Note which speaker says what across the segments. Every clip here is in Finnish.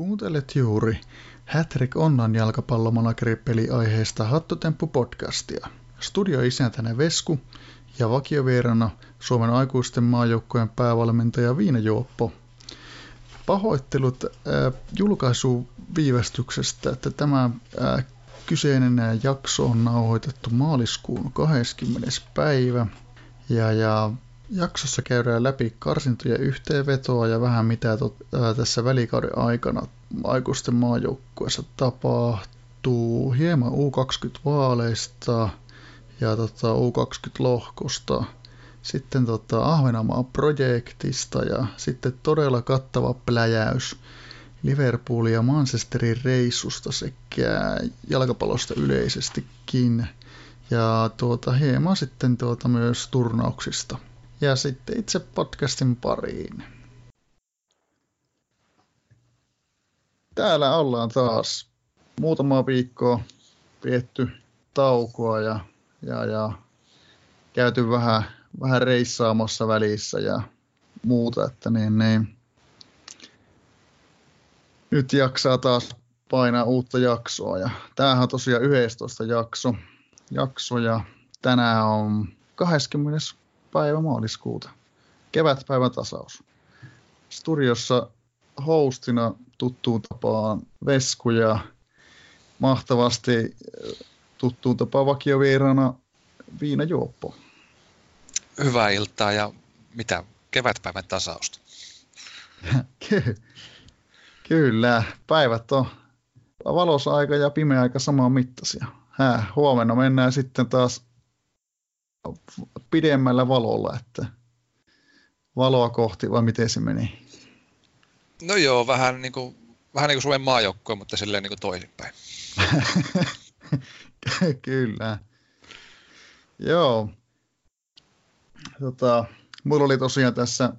Speaker 1: Kuuntelet juuri Hattrick Onnan jalkapallomanageri aiheesta Hattotemppu-podcastia. Studioisäntänä Vesku ja vakiovierana Suomen aikuisten maajoukkojen päävalmentaja Viina Juoppo. Pahoittelut äh, julkaisuviivästyksestä, että tämä äh, kyseinen jakso on nauhoitettu maaliskuun 20. päivä. Ja, ja Jaksossa käydään läpi karsintojen yhteenvetoa ja vähän mitä tot, ää, tässä välikauden aikana aikuisten maajoukkueessa tapahtuu. Hieman U20-vaaleista ja tota, U20-lohkosta. Sitten tota, Ahvenanmaa-projektista ja sitten todella kattava pläjäys Liverpoolin ja Manchesterin reissusta sekä jalkapallosta yleisestikin. Ja tuota, hieman sitten tuota myös turnauksista ja sitten itse podcastin pariin. Täällä ollaan taas muutama viikko vietty taukoa ja, ja, ja käyty vähän, vähän reissaamassa välissä ja muuta, että niin, niin. nyt jaksaa taas painaa uutta jaksoa ja tämähän on tosiaan 11 jakso, jakso ja tänään on 20 päivä maaliskuuta. Kevätpäivän tasaus. Studiossa hostina tuttuun tapaan Vesku ja mahtavasti eh, tuttuun tapaan vakiovieraana Viina Juoppo.
Speaker 2: Hyvää iltaa ja mitä kevätpäivän tasausta?
Speaker 1: Kyllä, päivät on valosaika ja pimeä aika samaa mittaisia. Hää, huomenna mennään sitten taas pidemmällä valolla, että valoa kohti vai miten se meni?
Speaker 2: No joo, vähän niin kuin, vähän niin kuin Suomen maajoukkue, mutta silleen niin kuin toisinpäin.
Speaker 1: Kyllä. Joo. Tota, mulla oli tosiaan tässä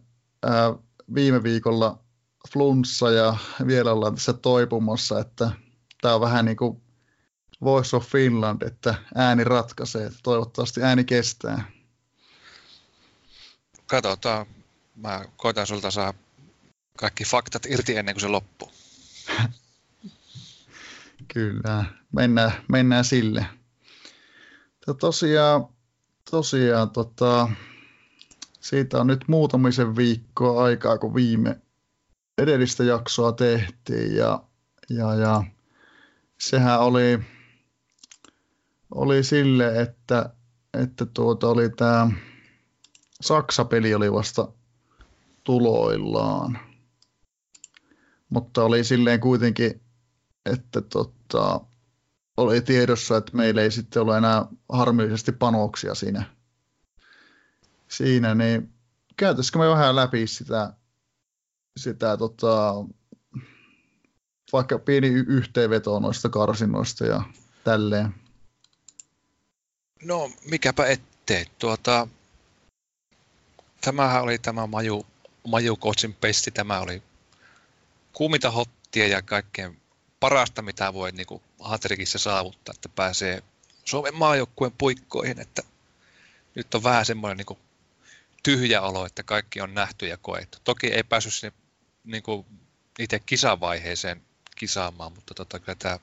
Speaker 1: ää, viime viikolla flunssa ja vielä ollaan tässä toipumassa, että tämä on vähän niin kuin Voice of Finland, että ääni ratkaisee. Toivottavasti ääni kestää.
Speaker 2: Katsotaan. Mä koitan sulta saa kaikki faktat irti ennen kuin se loppuu.
Speaker 1: Kyllä, mennään, mennään sille. Ja tosiaan, tosiaan tota, siitä on nyt muutamisen viikkoa aikaa, kun viime edellistä jaksoa tehtiin ja, ja, ja sehän oli oli sille, että, että tuota oli tämä Saksa-peli oli vasta tuloillaan. Mutta oli silleen kuitenkin, että tota, oli tiedossa, että meillä ei sitten ole enää harmillisesti panoksia siinä. Siinä, niin käytäisikö me vähän läpi sitä, sitä tota, vaikka pieni yhteenveto noista karsinnoista ja tälleen.
Speaker 2: No, mikäpä ettei. Tuota, tämähän oli tämä Maju, Maju Coachin pesti. Tämä oli kuumita hottia ja kaikkein parasta, mitä voi niin kuin Hatrikissä saavuttaa, että pääsee Suomen maajoukkueen puikkoihin, että nyt on vähän semmoinen niin kuin tyhjä olo, että kaikki on nähty ja koettu. Toki ei päässyt sinne niin kuin itse kisavaiheeseen kisaamaan, mutta tota, kyllä tämä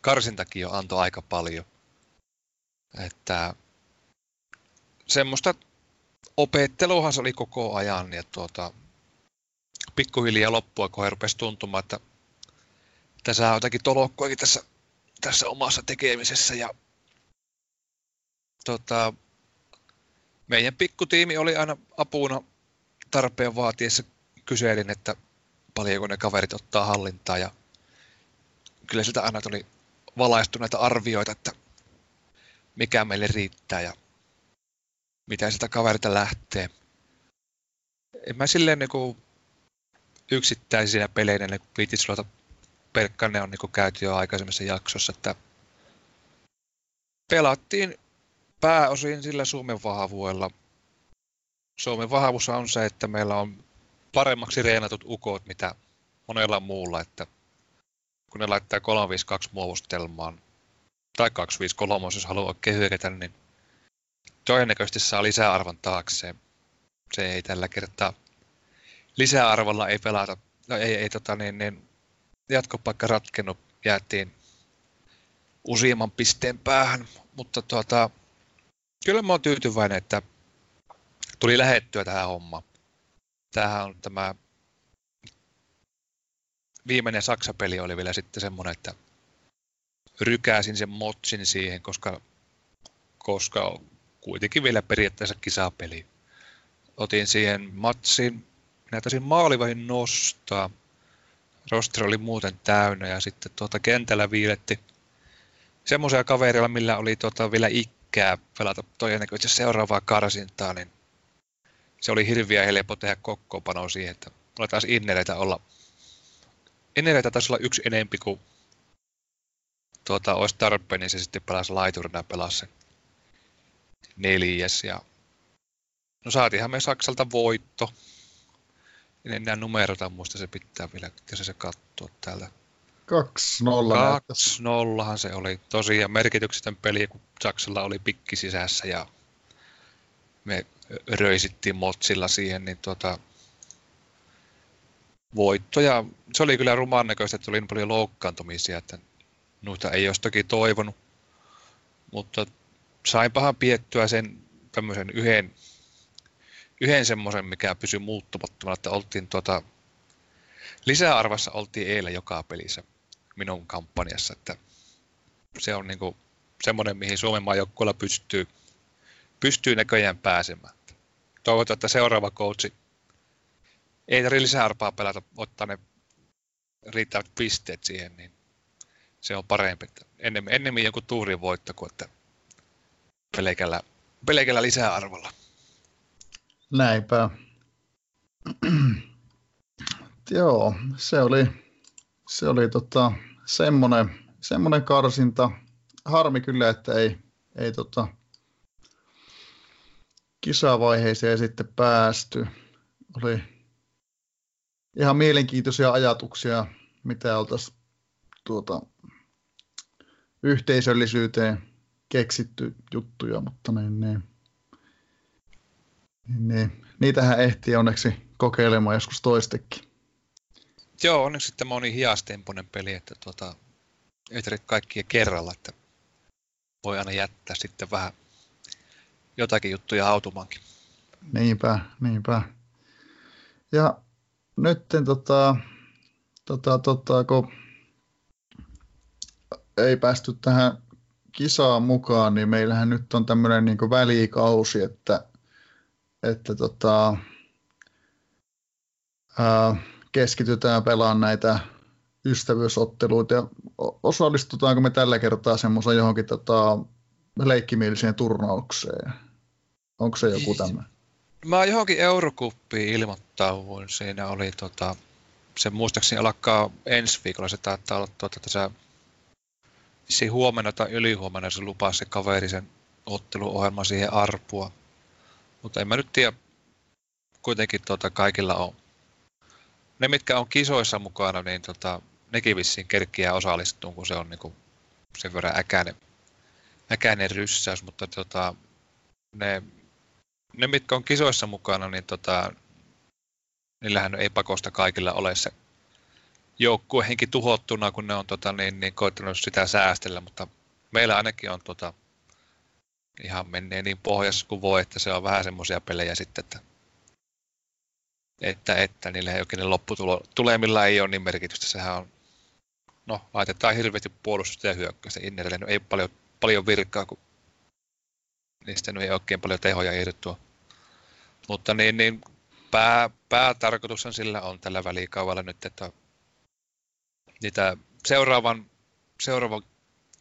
Speaker 2: karsintakin jo antoi aika paljon. Että semmoista opetteluhan se oli koko ajan ja tuota, pikkuhiljaa loppua, kun rupesi tuntumaan, että tässä on jotakin tolokkoakin tässä, tässä omassa tekemisessä ja tuota, meidän pikkutiimi oli aina apuna tarpeen vaatiessa. Kyselin, että paljonko ne kaverit ottaa hallintaa ja kyllä siltä aina tuli valaistuneita arvioita, että mikä meille riittää ja mitä sitä kaverita lähtee. En mä silleen niin yksittäisinä peleinä niin viittis ruveta pelkkä on niin käyty jo aikaisemmassa jaksossa, että pelattiin pääosin sillä Suomen vahvuudella. Suomen vahvuus on se, että meillä on paremmaksi reenatut ukot, mitä monella muulla, että kun ne laittaa 352 muovustelmaan, tai 253, jos haluaa oikein hyökätä, niin todennäköisesti saa lisäarvon taakseen. Se ei tällä kertaa lisäarvolla ei pelata, no ei, ei tota niin, niin jatkopaikka ratkennut, jäätiin useamman pisteen päähän, mutta tuota, kyllä mä oon tyytyväinen, että tuli lähettyä tähän hommaan. Tämähän on tämä viimeinen Saksa-peli oli vielä sitten semmoinen, että rykäsin sen motsin siihen, koska, koska on kuitenkin vielä periaatteessa kisapeli. Otin siihen matsin, minä taisin maalivahin nostaa. Roster oli muuten täynnä ja sitten tuota kentällä viiletti semmoisia kavereilla, millä oli tuota vielä ikkää pelata todennäköisesti seuraavaa karsintaa, niin se oli hirviä helppo tehdä kokkoopanoa siihen, että mulla taas inneleitä olla. Inneleitä taisi olla yksi enempi kuin tuota, olisi tarpeen, niin se sitten pelasi laiturina ja pelasi sen neljäs. Ja... No saatiinhan me Saksalta voitto. En enää numerota, muista se pitää vielä, jos se katsoa täältä.
Speaker 1: 2-0.
Speaker 2: 2-0 se oli tosiaan merkityksetön peli, kun Saksalla oli pikki sisässä ja me röisittiin motsilla siihen, niin tuota, voitto. Ja se oli kyllä rumaan näköistä, että oli niin paljon loukkaantumisia, että noita ei toki toivonut. Mutta sainpahan piettyä sen tämmöisen yhden, yhden semmoisen, mikä pysyi muuttumattomana, että oltiin tuota, lisäarvassa oltiin eilen joka pelissä minun kampanjassa, että se on niinku semmoinen, mihin Suomen maajoukkueella pystyy, pystyy näköjään pääsemään. Toivotaan, että seuraava coachi ei tarvitse lisäarpaa pelata, ottaa ne riittävät pisteet siihen, niin se on parempi. Ennemmin, ennemmin joku tuurin voitto kuin että pelkällä, pelkällä lisäarvolla.
Speaker 1: Näinpä. Joo, se oli, se oli tota, semmoinen, semmoinen karsinta. Harmi kyllä, että ei, ei tota, kisavaiheeseen sitten päästy. Oli ihan mielenkiintoisia ajatuksia, mitä oltaisiin tuota, yhteisöllisyyteen keksitty juttuja, mutta niin, niin, niin, niin, niitähän ehtii onneksi kokeilemaan joskus toistekin.
Speaker 2: Joo, onneksi tämä on niin hiastempoinen peli, että tuota, ei tarvitse kaikkia kerralla, että voi aina jättää sitten vähän jotakin juttuja hautumaankin.
Speaker 1: Niinpä, niinpä. Ja nyt tota, tota, tota, kun ei päästy tähän kisaan mukaan, niin meillähän nyt on tämmöinen niin välikausi, että, että tota, ää, keskitytään pelaamaan näitä ystävyysotteluita ja osallistutaanko me tällä kertaa semmoisen johonkin tota, leikkimieliseen turnaukseen? Onko se joku tämmöinen?
Speaker 2: Mä johonkin Eurokuppiin ilmoittauduin. Siinä oli tota, se muistaakseni alkaa ensi viikolla. Se taitaa olla tuota, tässä se huomenna tai ylihuomenna se lupasi se kaveri sen otteluohjelman siihen arpua. Mutta en mä nyt tiedä, kuitenkin tota, kaikilla on. Ne, mitkä on kisoissa mukana, niin tota, nekin vissiin kerkkiä osallistuu, kun se on niinku sen verran äkäinen, äkäinen ryssäys, mutta tota, ne, ne, mitkä on kisoissa mukana, niin tota, niillähän ei pakosta kaikilla ole se joukkuehenki tuhottuna, kun ne on tota, niin, niin koittanut sitä säästellä, mutta meillä ainakin on tota, ihan menee niin pohjassa kuin voi, että se on vähän semmoisia pelejä sitten, että, että, että niillä jokin lopputulemilla ei ole niin merkitystä. Sehän on, no laitetaan hirveästi puolustusta ja hyökkäystä Innerille, no ei paljon, paljon virkaa, kun niistä ei oikein paljon tehoja irtoa. Mutta niin, niin pää, päätarkoitushan sillä on tällä välikaudella nyt, että niitä seuraavan, seuraavan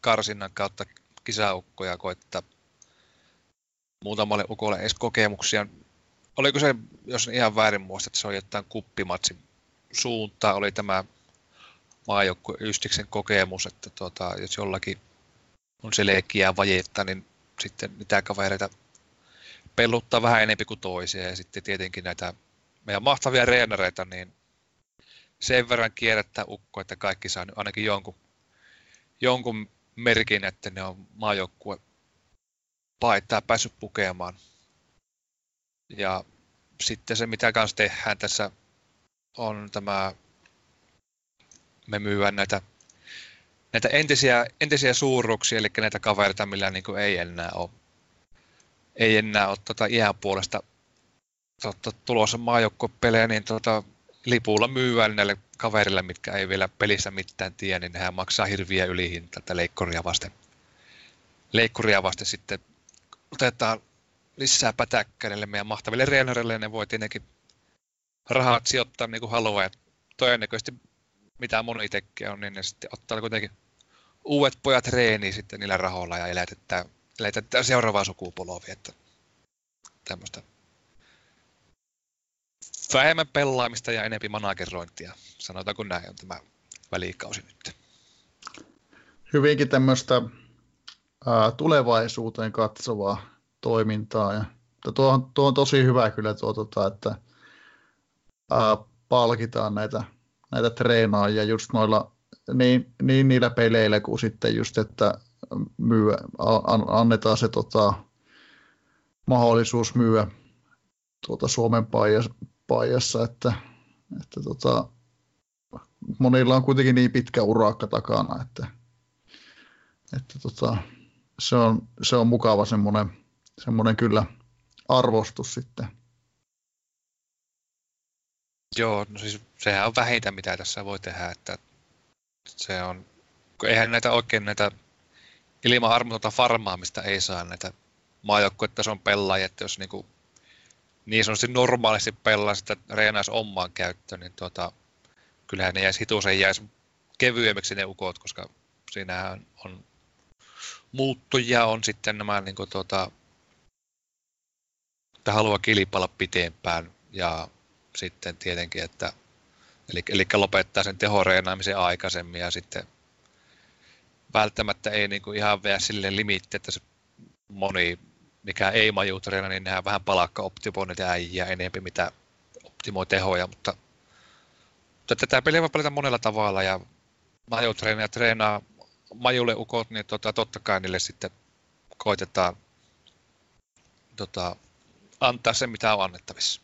Speaker 2: karsinnan kautta kisaukkoja koittaa muutamalle ukolle edes kokemuksia. Oliko se, jos ihan väärin muista, että se on jotain kuppimatsin suuntaa, oli tämä maajoukkue Ystiksen kokemus, että tuota, jos jollakin on selkeää vajetta, niin sitten niitä kavereita peluttaa vähän enemmän kuin toisia. Ja sitten tietenkin näitä meidän mahtavia reenareita, niin sen verran kierrättää ukko, että kaikki saa ainakin jonkun, jonkun merkin, että ne on maajoukkue paittaa päässyt pukemaan. Ja sitten se, mitä kanssa tehdään tässä, on tämä me myydään näitä, näitä entisiä, entisiä suuruuksia, eli näitä kavereita, millä niin kuin ei enää ole, ei enää ole tota iän puolesta tota, tulossa maajoukkuepelejä, niin tota, lipulla myyvään näille kaverille, mitkä ei vielä pelissä mitään tiedä, niin nehän maksaa hirviä ylihinta tätä leikkuria vasten. Leikkuria vasten sitten otetaan lisää pätäkkäille meidän mahtaville reenareille, ne voi tietenkin rahat sijoittaa niin kuin haluaa. Ja todennäköisesti mitä moni tekee on, niin ne sitten ottaa kuitenkin uudet pojat reeniin sitten niillä rahoilla ja elätetään, elätetään seuraavaa sukupolvia. Että tämmöistä vähemmän pelaamista ja enempi managerointia. Sanotaanko näin on tämä välikausi nyt.
Speaker 1: Hyvinkin tämmöistä ää, tulevaisuuteen katsovaa toimintaa. Ja, tuo, on, tuo on tosi hyvä kyllä tuo, tuota, että ää, palkitaan näitä, näitä treenaajia just noilla niin, niin niillä peleillä kuin sitten just, että myy, an, annetaan se tota, mahdollisuus myyä tuota Suomen paijassa, että, että tota, monilla on kuitenkin niin pitkä urakka takana, että, että tota, se, on, se on mukava semmoinen, semmoinen kyllä arvostus sitten.
Speaker 2: Joo, no siis sehän on vähintä, mitä tässä voi tehdä, että se on, eihän näitä oikein näitä ilman armotonta farmaamista ei saa näitä maajoukkuetason pelaajia, että jos niinku niin sanotusti normaalisti pelaa sitä reenais omaan käyttöön, niin tuota, kyllähän ne jäisi hitusen jäisi kevyemmiksi ne ukot, koska siinähän on muuttujia on sitten nämä niin kuin, tuota, että haluaa kilpailla pitempään ja sitten tietenkin, että eli, eli lopettaa sen tehoreenaamisen aikaisemmin ja sitten välttämättä ei niin kuin ihan vielä sille limitti, että se moni mikä ei majuutreena, niin nehän vähän palakka optimoi niitä äijä enempi, mitä optimoi tehoja, mutta, mutta tätä peliä voi pelata monella tavalla ja majuutreena treenaa majulle ukot, niin tota, totta kai niille sitten koitetaan tota, antaa se, mitä on annettavissa.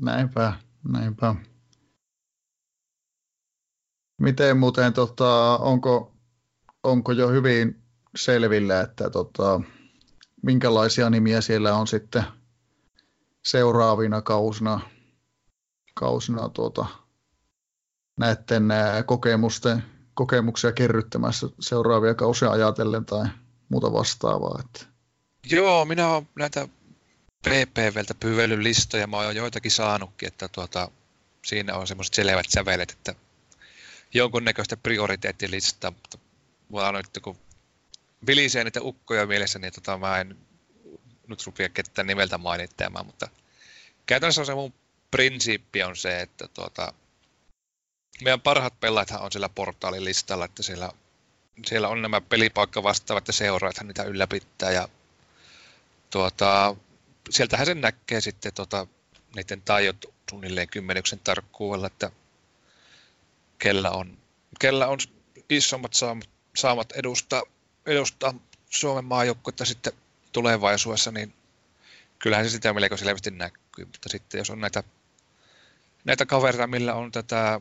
Speaker 1: Näinpä, näinpä. Miten muuten, tota, onko, onko jo hyvin selvillä, että tota, minkälaisia nimiä siellä on sitten seuraavina kausina, kausina tuota, näiden kokemusten, kokemuksia kerryttämässä seuraavia kausia ajatellen tai muuta vastaavaa. Että.
Speaker 2: Joo, minä olen näitä PPVltä pyyvelyn listoja, mä oon joitakin saanutkin, että tuota, siinä on semmoiset selvät sävelet, että jonkunnäköistä prioriteettilistaa, mutta on nyt kun vilisee niitä ukkoja mielessä, niin tota, mä en nyt rupia ketään nimeltä mainittamaan, mutta käytännössä se mun prinsiippi on se, että tuota, meidän parhaat pelaajathan on siellä portaalin listalla, että siellä, siellä on nämä pelipaikka vastaavat ja seuraajathan niitä ylläpittää ja tuota, sieltähän se näkee sitten tuota, niiden taijot suunnilleen kymmenyksen tarkkuudella, että kellä on, kellä on isommat saamat, saamat edustaa edustaa Suomen maajoukkuetta sitten tulevaisuudessa, niin kyllähän se sitä melko selvästi näkyy. Mutta sitten jos on näitä, näitä kavereita, millä on tätä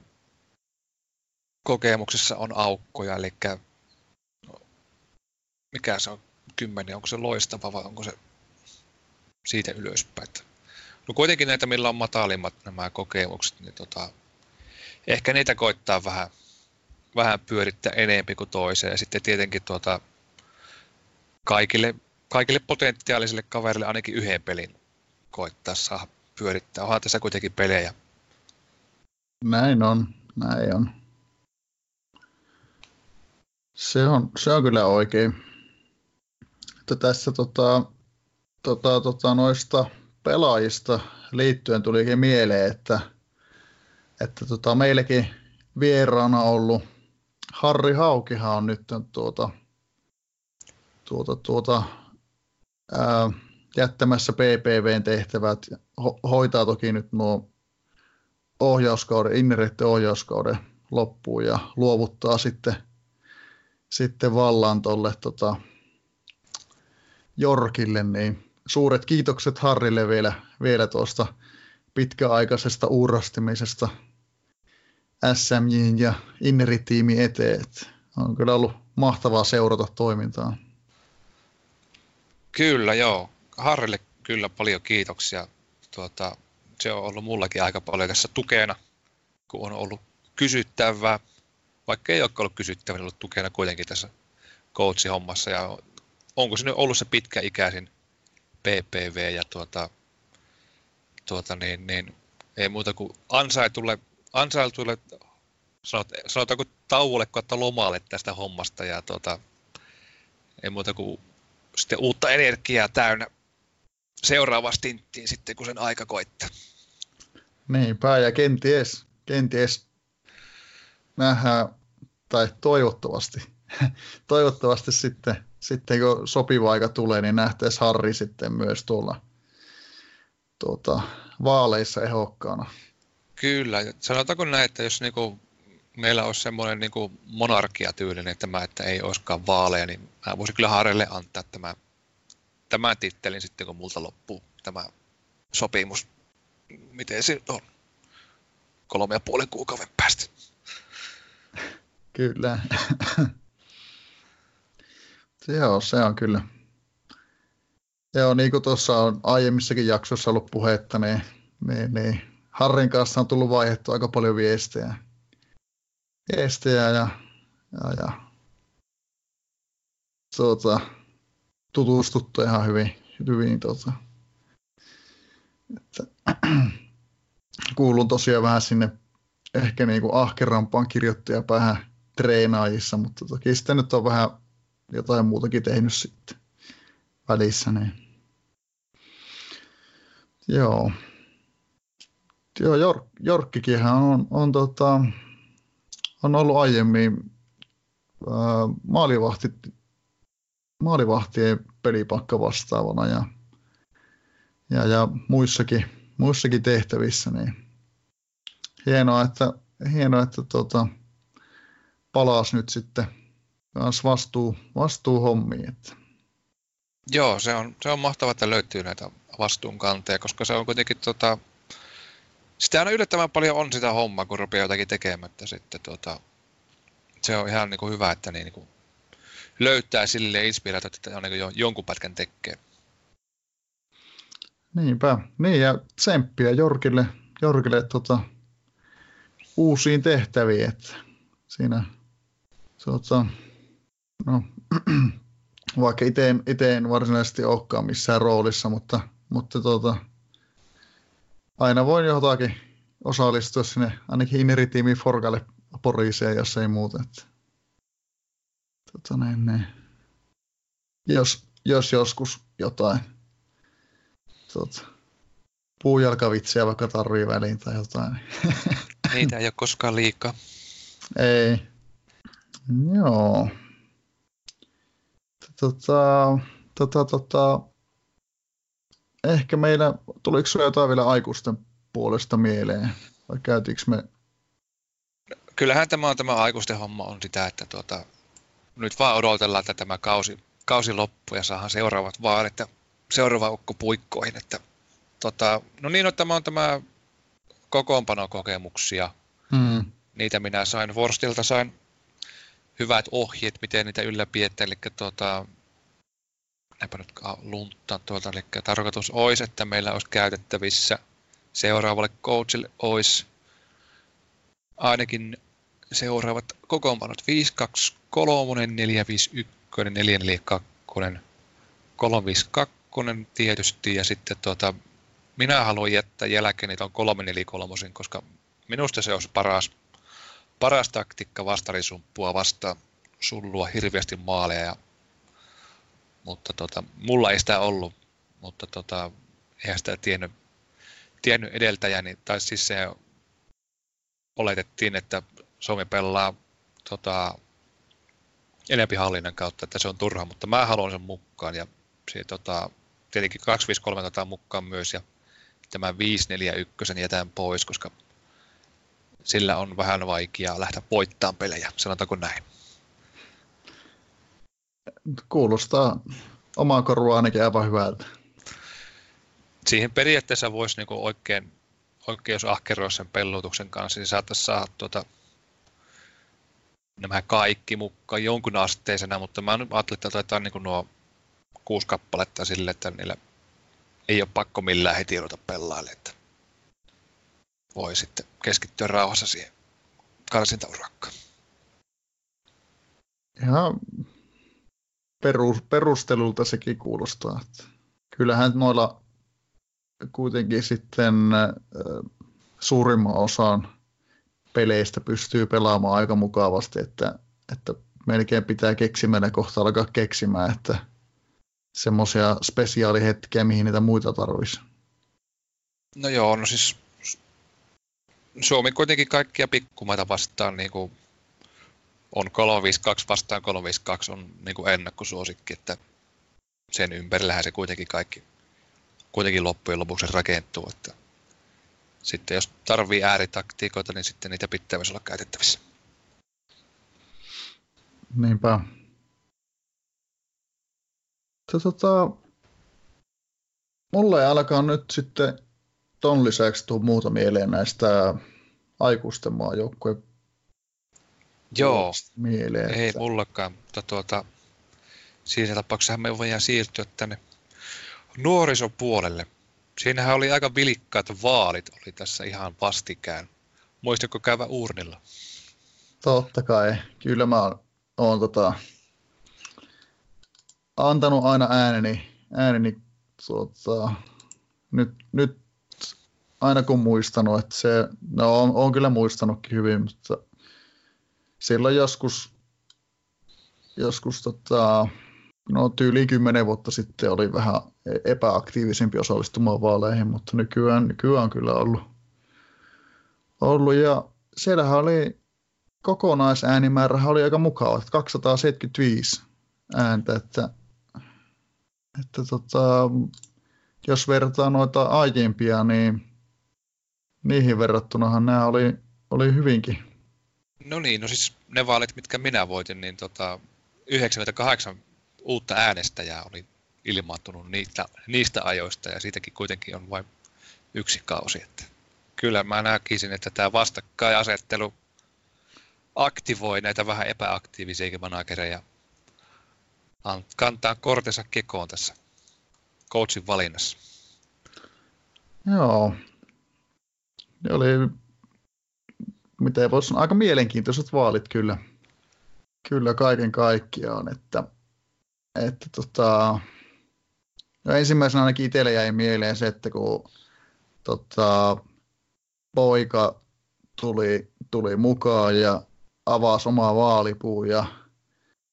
Speaker 2: kokemuksessa on aukkoja, eli mikä se on kymmenen, onko se loistava vai onko se siitä ylöspäin. No kuitenkin näitä, millä on matalimmat nämä kokemukset, niin tota, ehkä niitä koittaa vähän, vähän pyörittää enemmän kuin toiseen. Ja sitten tietenkin tuota, kaikille, kaikille potentiaalisille kaverille ainakin yhden pelin koittaa saa pyörittää. Onhan tässä kuitenkin pelejä.
Speaker 1: Näin on, näin on. Se on, se on kyllä oikein. Että tässä tota, tota, tota, noista pelaajista liittyen tulikin mieleen, että, että tota, meilläkin vieraana ollut Harri Haukihan on nyt tuota, tuota, tuota, ää, jättämässä PPVn tehtävät. Ho- hoitaa toki nyt nuo ohjauskauden, Innereiden ohjauskauden loppuun ja luovuttaa sitten, sitten vallan tuolle tota, Jorkille, niin suuret kiitokset Harrille vielä, vielä tuosta pitkäaikaisesta uurastimisesta SMJ ja Inneri-tiimi eteen. Et on kyllä ollut mahtavaa seurata toimintaa.
Speaker 2: Kyllä, joo. Harrille kyllä paljon kiitoksia. Tuota, se on ollut mullakin aika paljon tässä tukena, kun on ollut kysyttävää. Vaikka ei ole ollut kysyttävää, niin ollut tukena kuitenkin tässä coach-hommassa. Ja onko se nyt ollut se pitkäikäisin PPV ja tuota, tuota niin, niin, ei muuta kuin ansaitulle, ansaitulle sanot, sanotaanko tauolle että lomalle tästä hommasta ja tuota, ei muuta kuin sitten uutta energiaa täynnä seuraava stinttiin sitten, kun sen aika koittaa.
Speaker 1: Niinpä, ja kenties, kenties nähdään, tai toivottavasti, toivottavasti sitten, sitten kun sopiva aika tulee, niin nähtäisiin Harri sitten myös tuolla tuota, vaaleissa ehokkaana.
Speaker 2: Kyllä, sanotaanko näin, että jos niinku meillä olisi semmoinen niinku monarkiatyylinen tämä, että ei olisikaan vaaleja, niin mä voisin kyllä Harrelle antaa tämä, tämän tittelin sitten, kun multa loppuu tämä sopimus. Miten se on? Kolme ja puolen kuukauden päästä.
Speaker 1: Kyllä. Joo, se on kyllä. Joo, niin kuin tuossa on aiemmissakin jaksoissa ollut puhetta, niin, niin, niin Harrin kanssa on tullut vaihdettu aika paljon viestejä. Viestejä ja, ja, ja tuota, tutustuttu ihan hyvin, hyvin tuota, että, kuulun tosiaan vähän sinne ehkä niin kuin ahkerampaan kirjoittajapäähän treenaajissa, mutta toki sitten nyt on vähän jotain muutakin tehnyt sitten välissä. Niin. Joo. Joo, Jork, Jorkkikinhan on, on, tota, on ollut aiemmin maalivahti, maalivahtien pelipakka vastaavana ja, ja, ja muissakin, muissakin tehtävissä, niin hienoa, että, hienoa, että tota, palasi nyt sitten taas vastuu, vastuuhommiin. Että.
Speaker 2: Joo, se on, se on mahtavaa, että löytyy näitä vastuunkanteja, koska se on kuitenkin tota, sitä aina yllättävän paljon on sitä hommaa, kun rupeaa jotakin tekemättä sitten tota, se on ihan niin kuin hyvä, että niin, niin kuin löytää sille inspiraatiota, että on niin jonkun pätkän tekee.
Speaker 1: Niinpä. Niin ja tsemppiä Jorkille, Jorkille tota, uusiin tehtäviin. Että siinä tota, no, vaikka itse en varsinaisesti olekaan missään roolissa, mutta, mutta tota, aina voin jotakin osallistua sinne ainakin Ineri-tiimi Forgalle Poriiseen, jos ei muuta. Tota, niin, niin. Jos, jos joskus jotain tota, puujalkavitsiä vaikka tarvii väliin tai jotain.
Speaker 2: Niitä ei ole koskaan liikaa.
Speaker 1: Ei. Joo. Tota, tota, tota, ehkä meillä, tuliko sinulla jotain vielä aikuisten puolesta mieleen, vai käytiinkö me?
Speaker 2: Kyllähän tämä on tämä aikuisten homma on sitä, että tuota, nyt vaan odotellaan, että tämä kausi, kausi loppuu ja saadaan seuraavat vaalit ja seuraava ukko puikkoihin. Että, tota, no niin, no, tämä on tämä kokoonpanokokemuksia. Hmm. Niitä minä sain Forstilta, sain hyvät ohjeet, miten niitä ylläpidetään. Eli tuota, luntta tuolta, eli tarkoitus olisi, että meillä olisi käytettävissä seuraavalle coachille olisi ainakin seuraavat kokoonpanot 523, 451, 442, 352 tietysti ja sitten tuota, minä haluan jättää jälkeen tuon 343, koska minusta se olisi paras paras taktiikka vastarisumpua vastaan sullua hirveästi maaleja. Ja, mutta tota, mulla ei sitä ollut, mutta tota, eihän sitä tiennyt, tiennyt edeltäjäni, tai siis se oletettiin, että Suomi pelaa tota, enempi hallinnan kautta, että se on turha, mutta mä haluan sen mukaan ja se, tota, tietenkin 253 otetaan mukaan myös ja tämä 541 jätän pois, koska sillä on vähän vaikeaa lähteä voittamaan pelejä, sanotaanko näin.
Speaker 1: Kuulostaa omaa korua ainakin aivan hyvältä.
Speaker 2: Siihen periaatteessa voisi niinku oikein, oikein jos ahkeroisi sen pellutuksen kanssa, niin saattaisi saada tuota, nämä kaikki mukaan jonkun asteisena, mutta mä ajattelin, että otetaan niin nuo kuusi kappaletta sille, että niillä ei ole pakko millään heti ruveta pelaalle, että voi sitten keskittyä rauhassa siihen karsintaurakkaan.
Speaker 1: Ihan perus, perustelulta sekin kuulostaa. Kyllähän noilla kuitenkin sitten suurimman osan peleistä pystyy pelaamaan aika mukavasti, että, että melkein pitää keksimällä kohta alkaa keksimään, että semmoisia spesiaalihetkiä, mihin niitä muita tarvisi.
Speaker 2: No joo, no siis Suomi kuitenkin kaikkia pikkumaita vastaan niin kuin on 352 vastaan 352 on niin kuin ennakkosuosikki, että sen ympärillähän se kuitenkin kaikki kuitenkin loppujen lopuksi rakentuu. Että sitten jos tarvii ääritaktiikoita, niin sitten niitä pitää myös olla käytettävissä.
Speaker 1: Niinpä. Tota, mulla ei alkaa nyt sitten ton lisäksi tuu muuta mieleen näistä aikuisten maajoukkueen
Speaker 2: Joo,
Speaker 1: mieleen.
Speaker 2: ei että... mullakaan, mutta tuota, siinä tapauksessa me voidaan siirtyä tänne nuorisopuolelle. Siinähän oli aika vilikkaat vaalit, oli tässä ihan vastikään. Muistatko käyvä urnilla?
Speaker 1: Totta kai. Kyllä mä oon tota, antanut aina ääneni, ääneni tota, nyt, nyt aina kun muistanut, että se, no on, on kyllä muistanutkin hyvin, mutta silloin joskus, joskus tota, no tyyli kymmenen vuotta sitten oli vähän epäaktiivisempi osallistumaan vaaleihin, mutta nykyään, nykyään on kyllä ollut, ollut ja siellähän oli kokonaisäänimäärä oli aika mukava, 275 ääntä, että, että tota, jos vertaa noita aiempia, niin niihin verrattunahan nämä oli, oli hyvinkin.
Speaker 2: No niin, no siis ne vaalit, mitkä minä voitin, niin tota, 98 uutta äänestäjää oli ilmaantunut niistä, niistä ajoista ja siitäkin kuitenkin on vain yksi kausi. Että kyllä mä näkisin, että tämä vastakkainasettelu aktivoi näitä vähän epäaktiivisia managereja kantaa kortensa kekoon tässä coachin valinnassa.
Speaker 1: Joo. Ne oli, miten voisi sanoa, aika mielenkiintoiset vaalit kyllä. Kyllä kaiken kaikkiaan, että, että tota, no ensimmäisenä ainakin itselle jäi mieleen se, että kun tota, poika tuli, tuli mukaan ja avasi omaa vaalipuun ja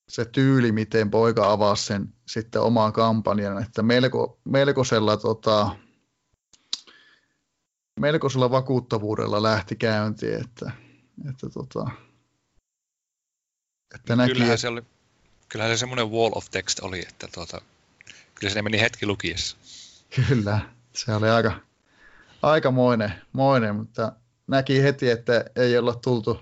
Speaker 1: se tyyli, miten poika avasi sen sitten omaan kampanjan, että melko, melkoisella, tota, melkoisella vakuuttavuudella lähti käyntiin, että, että, tota,
Speaker 2: että näki, kyllähän, se oli, kyllähän se semmoinen wall of text oli, että tuota, kyllä se meni hetki lukiessa.
Speaker 1: Kyllä, se oli aika, aika moinen, moinen, mutta näki heti, että ei olla tultu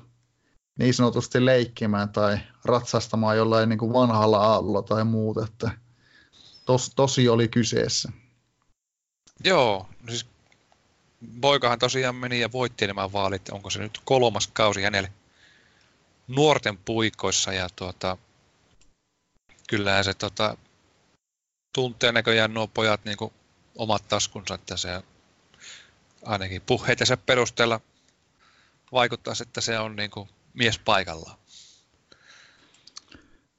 Speaker 1: niin sanotusti leikkimään tai ratsastamaan jollain niin kuin vanhalla aallolla tai muuta, että tos, tosi oli kyseessä.
Speaker 2: Joo, no siis poikahan tosiaan meni ja voitti nämä vaalit. Onko se nyt kolmas kausi hänelle nuorten puikoissa ja tuota, kyllähän se tuota, tuntee näköjään nuo pojat niin kuin omat taskunsa, että se ainakin puheitensa perusteella vaikuttaa, että se on niin kuin mies paikallaan.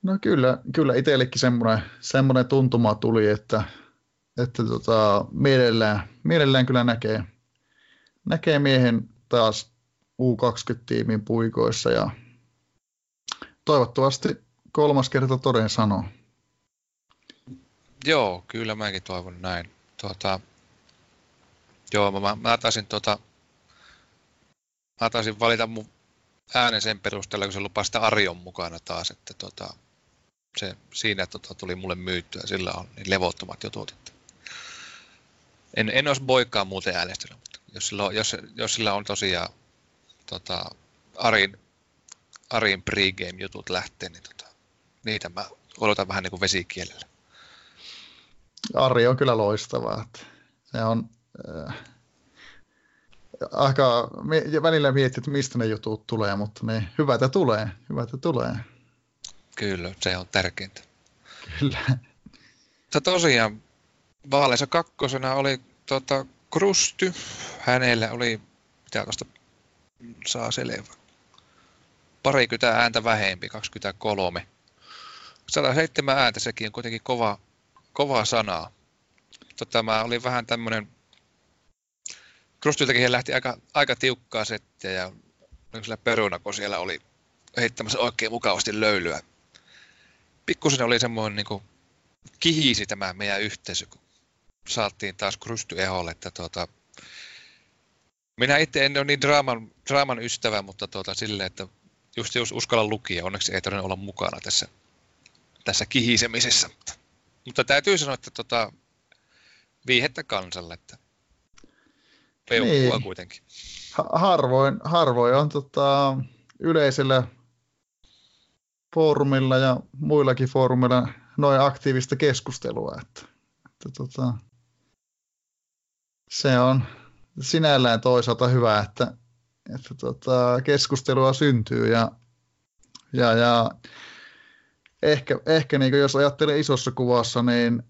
Speaker 1: No kyllä, kyllä itsellekin semmoinen, semmoinen tuntuma tuli, että, että tota, mielellään, mielellään kyllä näkee, näkee miehen taas U20-tiimin puikoissa ja toivottavasti kolmas kerta toden sanoo.
Speaker 2: Joo, kyllä mäkin toivon näin. Tuota, joo, mä, mä taisin, tuota, mä taisin valita mun äänen sen perusteella, kun se lupaa sitä Arion mukana taas, että tuota, se, siinä tuota, tuli mulle myyttyä, sillä on niin levottomat jutut. En, en olisi boikaa muuten äänestynyt, mutta jos sillä on, jos, jos sillä on tosiaan tota, Arin, Arin pregame-jutut lähtee, niin tota, niitä mä odotan vähän niin kuin vesikielellä.
Speaker 1: Ari on kyllä loistava. Että se on, äh, aika välillä mietit, että mistä ne jutut tulee, mutta ne hyvältä tulee, hyvältä tulee.
Speaker 2: Kyllä, se on tärkeintä.
Speaker 1: Kyllä.
Speaker 2: Tosiaan vaaleissa kakkosena oli tota, Krusty. Hänellä oli, mitä tuosta saa selvä, parikymmentä ääntä vähempi, 23. 107 ääntä, sekin on kuitenkin kova, kova sanaa. Tota, tämä oli vähän tämmöinen, Krustyltäkin lähti aika, aika tiukkaa settiä ja sillä perunako siellä oli heittämässä oikein mukavasti löylyä. Pikkusen oli semmoinen niin kuin, kihisi tämä meidän yhteisö, kun saatiin taas Krusty eholle, että tuota, minä itse en ole niin draaman, draaman ystävä, mutta tuota, silleen, että just jos uskalla lukia, onneksi ei todella olla mukana tässä, tässä kihisemisessä. Mutta, mutta täytyy sanoa, että tuota, viihettä kansalle, että peukkua niin. kuitenkin.
Speaker 1: Harvoin, harvoin on tota, yleisellä foorumilla ja muillakin foorumilla noin aktiivista keskustelua, että, että tota, se on sinällään toisaalta hyvä, että, että tota, keskustelua syntyy ja, ja, ja ehkä, ehkä niin jos ajattelee isossa kuvassa, niin,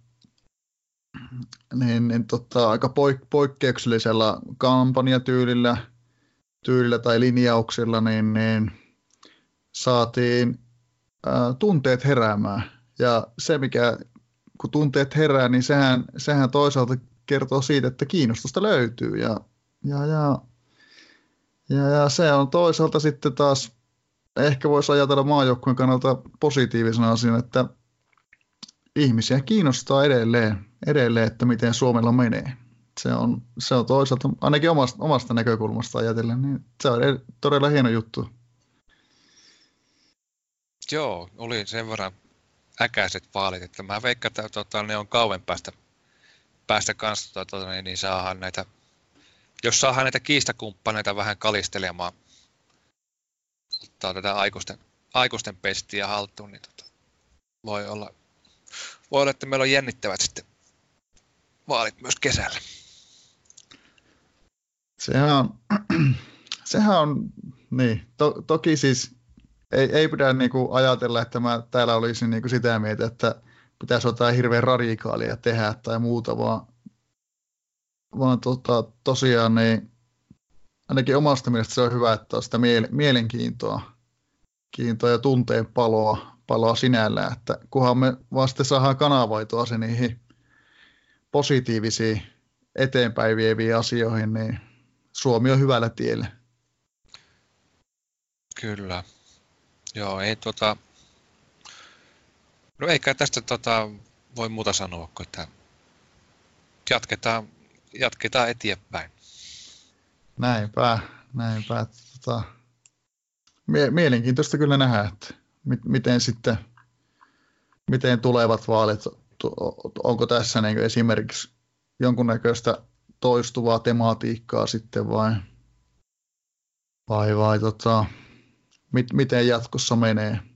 Speaker 1: niin, niin tota, aika poik- poikkeuksellisella kampanjatyylillä tyylillä tai linjauksilla, niin, niin saatiin ää, tunteet heräämään. Ja se, mikä kun tunteet herää, niin sehän, sehän toisaalta kertoo siitä, että kiinnostusta löytyy. Ja, ja, ja, ja, ja se on toisaalta sitten taas, ehkä voisi ajatella maajoukkueen kannalta positiivisena asiana, että ihmisiä kiinnostaa edelleen, edelleen että miten Suomella menee. Se on, se on toisaalta, ainakin omasta, omasta näkökulmasta ajatellen, niin se on todella hieno juttu.
Speaker 2: Joo, oli sen verran äkäiset vaalit, että mä veikkaan, että tota, ne on kauan päästä, päästä kanssa, tota, niin, niin saadaan näitä, jos saadaan näitä kiistakumppaneita vähän kalistelemaan, ottaa tätä aikuisten, aikuisten pestiä haltuun, niin tota, voi olla, voi olla, että meillä on jännittävät sitten vaalit myös kesällä.
Speaker 1: Sehän on, sehän on niin, to, toki siis ei, ei pidä niin kuin ajatella, että mä täällä olisin niin kuin sitä mieltä, että pitäisi jotain hirveän radikaalia tehdä tai muuta, vaan, vaan tota, tosiaan niin ainakin omasta mielestä se on hyvä, että on sitä mielenkiintoa kiintoa ja tunteen paloa, paloa sinällään, että kunhan me vasta saadaan kanavoitua se niihin positiivisiin eteenpäin vieviin asioihin, niin Suomi on hyvällä tiellä.
Speaker 2: Kyllä. Joo, ei tota... No eikä tästä tota, voi muuta sanoa, kun että jatketaan, jatketaan eteenpäin.
Speaker 1: Näinpä, näinpä. Tota, mie- mielenkiintoista kyllä nähdä, että mit- miten sitten, miten tulevat vaalit, onko tässä niin esimerkiksi jonkunnäköistä toistuvaa tematiikkaa sitten vai, vai, vai tota, mit, miten jatkossa menee?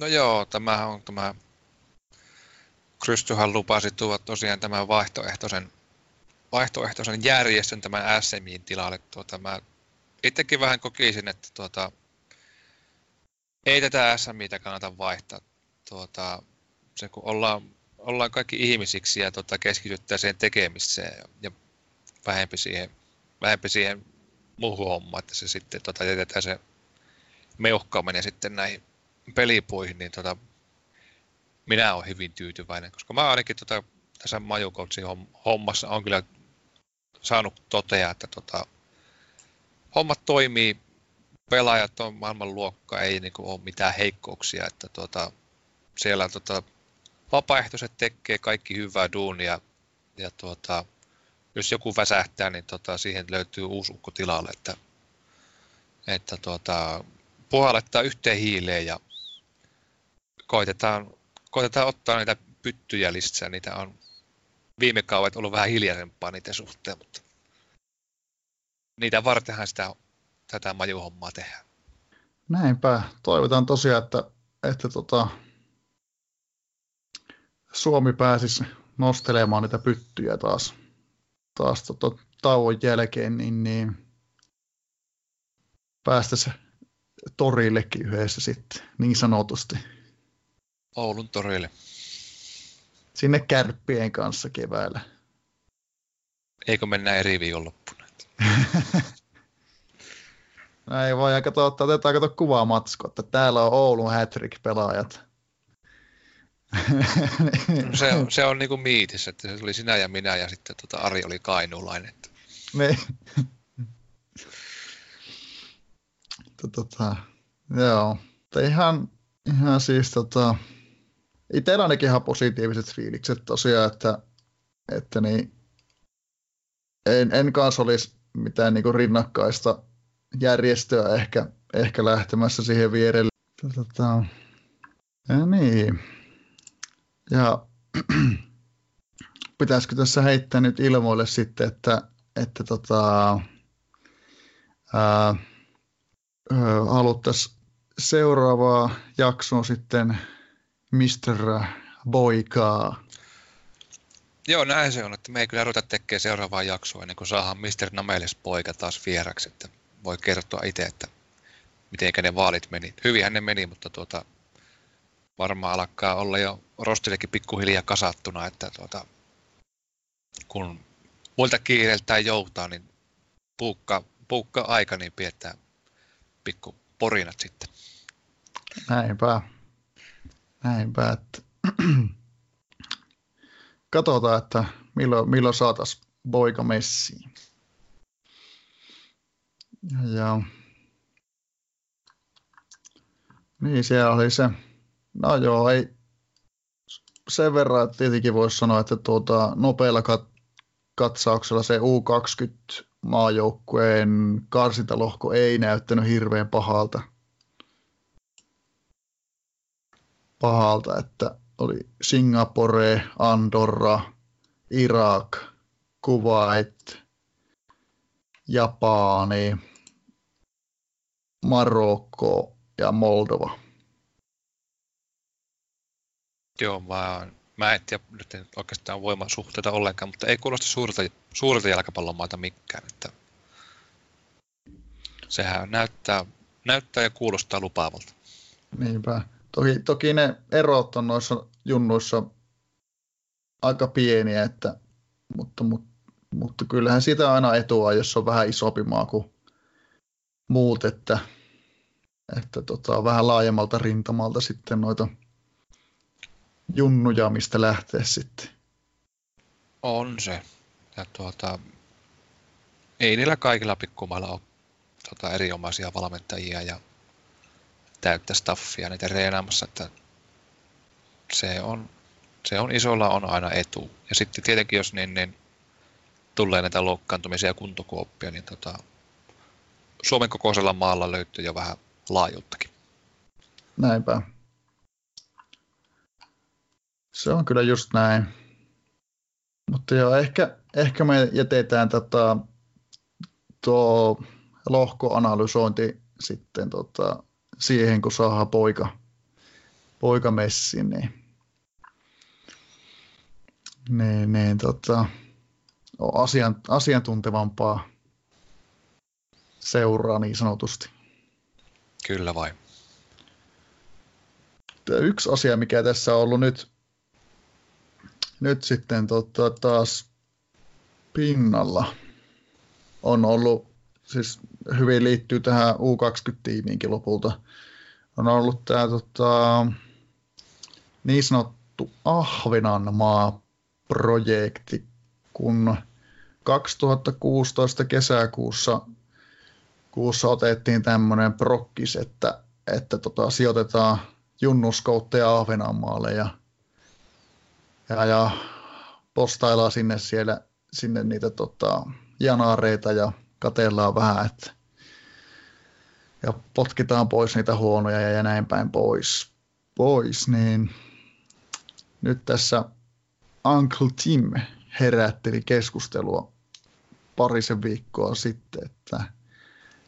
Speaker 2: No joo, tämä on tämä Krystyhän lupasi tuoda tosiaan tämän vaihtoehtoisen, vaihtoehtoisen järjestön tämän SMIin tilalle. Tuota, mä itsekin vähän kokisin, että tuota, ei tätä SMItä kannata vaihtaa. Tuota, se kun ollaan, ollaan kaikki ihmisiksi ja tuota, keskityttäisiin tekemiseen ja, ja vähempi siihen, vähempi siihen muuhun hommaan, että se sitten tuota, jätetään se meuhkaaminen sitten näihin pelipuihin, niin tota, minä olen hyvin tyytyväinen, koska mä ainakin tota, tässä majukoutsin hommassa on kyllä saanut totea, että tota, hommat toimii, pelaajat on maailmanluokka, ei niin kuin, ole mitään heikkouksia, että tota, siellä tota, vapaaehtoiset tekee kaikki hyvää duunia ja tuota, jos joku väsähtää, niin tota, siihen löytyy uusi ukko tilalle, että, että tuota, puhallettaa yhteen hiileen ja koitetaan, koitetaan ottaa niitä pyttyjä lisää. Niitä on viime kauet ollut vähän hiljaisempaa niiden suhteen, mutta niitä vartenhan sitä, tätä majuhommaa tehdään.
Speaker 1: Näinpä. Toivotaan tosiaan, että, että tota, Suomi pääsisi nostelemaan niitä pyttyjä taas, taas tota, tauon jälkeen, niin, niin päästä se torillekin yhdessä sitten, niin sanotusti.
Speaker 2: Oulun torille.
Speaker 1: Sinne kärppien kanssa keväällä.
Speaker 2: Eikö mennä eri viikonloppuna?
Speaker 1: no ei voi, ja katso, otetaan kato kuvaa matsko, että täällä on Oulun hattrick pelaajat
Speaker 2: se, on, se on niin kuin miitissä, että se oli sinä ja minä ja sitten tota Ari oli kainuulainen.
Speaker 1: Ne. tota, joo, ihan, ihan siis tota, itsellä ainakin ihan positiiviset fiilikset tosiaan, että, että niin, en, en kanssa olisi mitään niin rinnakkaista järjestöä ehkä, ehkä lähtemässä siihen vierelle. Tota, ja niin. Ja pitäisikö tässä heittää nyt ilmoille sitten, että, että tota, haluttaisiin seuraavaa jaksoa sitten Mr. Boikaa.
Speaker 2: Joo, näin se on, että me ei kyllä ruveta tekemään seuraavaa jaksoa ennen kuin saadaan Mr. Nameles poika taas vieraksi, että voi kertoa itse, että miten ne vaalit meni. Hyvinhän ne meni, mutta tuota, varmaan alkaa olla jo rostillekin pikkuhiljaa kasattuna, että tuota, kun muilta kiireiltään joutaa, niin puukka, puukka aika, niin pidetään pikku porinat sitten.
Speaker 1: Näinpä. Näinpä, että katsotaan, että milloin, milloin saataisiin poika messiin. Ja. Niin, siellä oli se No joo, ei sen verran, että tietenkin voisi sanoa, että tuota, nopealla kat- katsauksella se U20 maajoukkueen karsintalohko ei näyttänyt hirveän pahalta. Pahalta, että oli Singapore, Andorra, Irak, Kuwait, Japani, Marokko ja Moldova.
Speaker 2: Joo, mä, mä en tiedä nyt en oikeastaan voimasuhteita ollenkaan, mutta ei kuulosta suurta, suurta jalkapallomaata mikään. Että sehän näyttää, näyttää ja kuulostaa lupaavalta.
Speaker 1: Niinpä. Toki, toki ne erot on noissa junnuissa aika pieniä, että, mutta, mutta, mutta kyllähän sitä aina etua, jos on vähän isompi maa kuin muut, että, että tota, vähän laajemmalta rintamalta sitten noita junnuja, mistä lähteä sitten.
Speaker 2: On se. Ja tuota, ei niillä kaikilla pikkumailla ole tuota, erinomaisia valmentajia ja täyttä staffia niitä reenaamassa, että se on, se on isolla on aina etu. Ja sitten tietenkin, jos niin, niin tulee näitä loukkaantumisia ja kuntokuoppia, niin tota, Suomen kokoisella maalla löytyy jo vähän laajuuttakin.
Speaker 1: Näinpä. Se on kyllä just näin. Mutta joo, ehkä, ehkä me jätetään tota, tuo lohkoanalysointi sitten tota, siihen, kun saadaan poika, poika messiin, niin, niin, niin tota, asian, asiantuntevampaa seuraa niin sanotusti.
Speaker 2: Kyllä vai.
Speaker 1: Yksi asia, mikä tässä on ollut nyt nyt sitten tota, taas pinnalla on ollut, siis hyvin liittyy tähän U20-tiimiinkin lopulta, on ollut tämä tota, niin sanottu Ahvenanmaa-projekti, kun 2016 kesäkuussa kuussa otettiin tämmöinen prokkis, että, että tota, sijoitetaan junnuskoutteja Ahvenanmaalle ja ja, ja postaillaan sinne siellä sinne niitä tota, janaareita ja katellaan vähän, että ja potkitaan pois niitä huonoja ja, näin päin pois, pois, niin nyt tässä Uncle Tim herätteli keskustelua parisen viikkoa sitten, että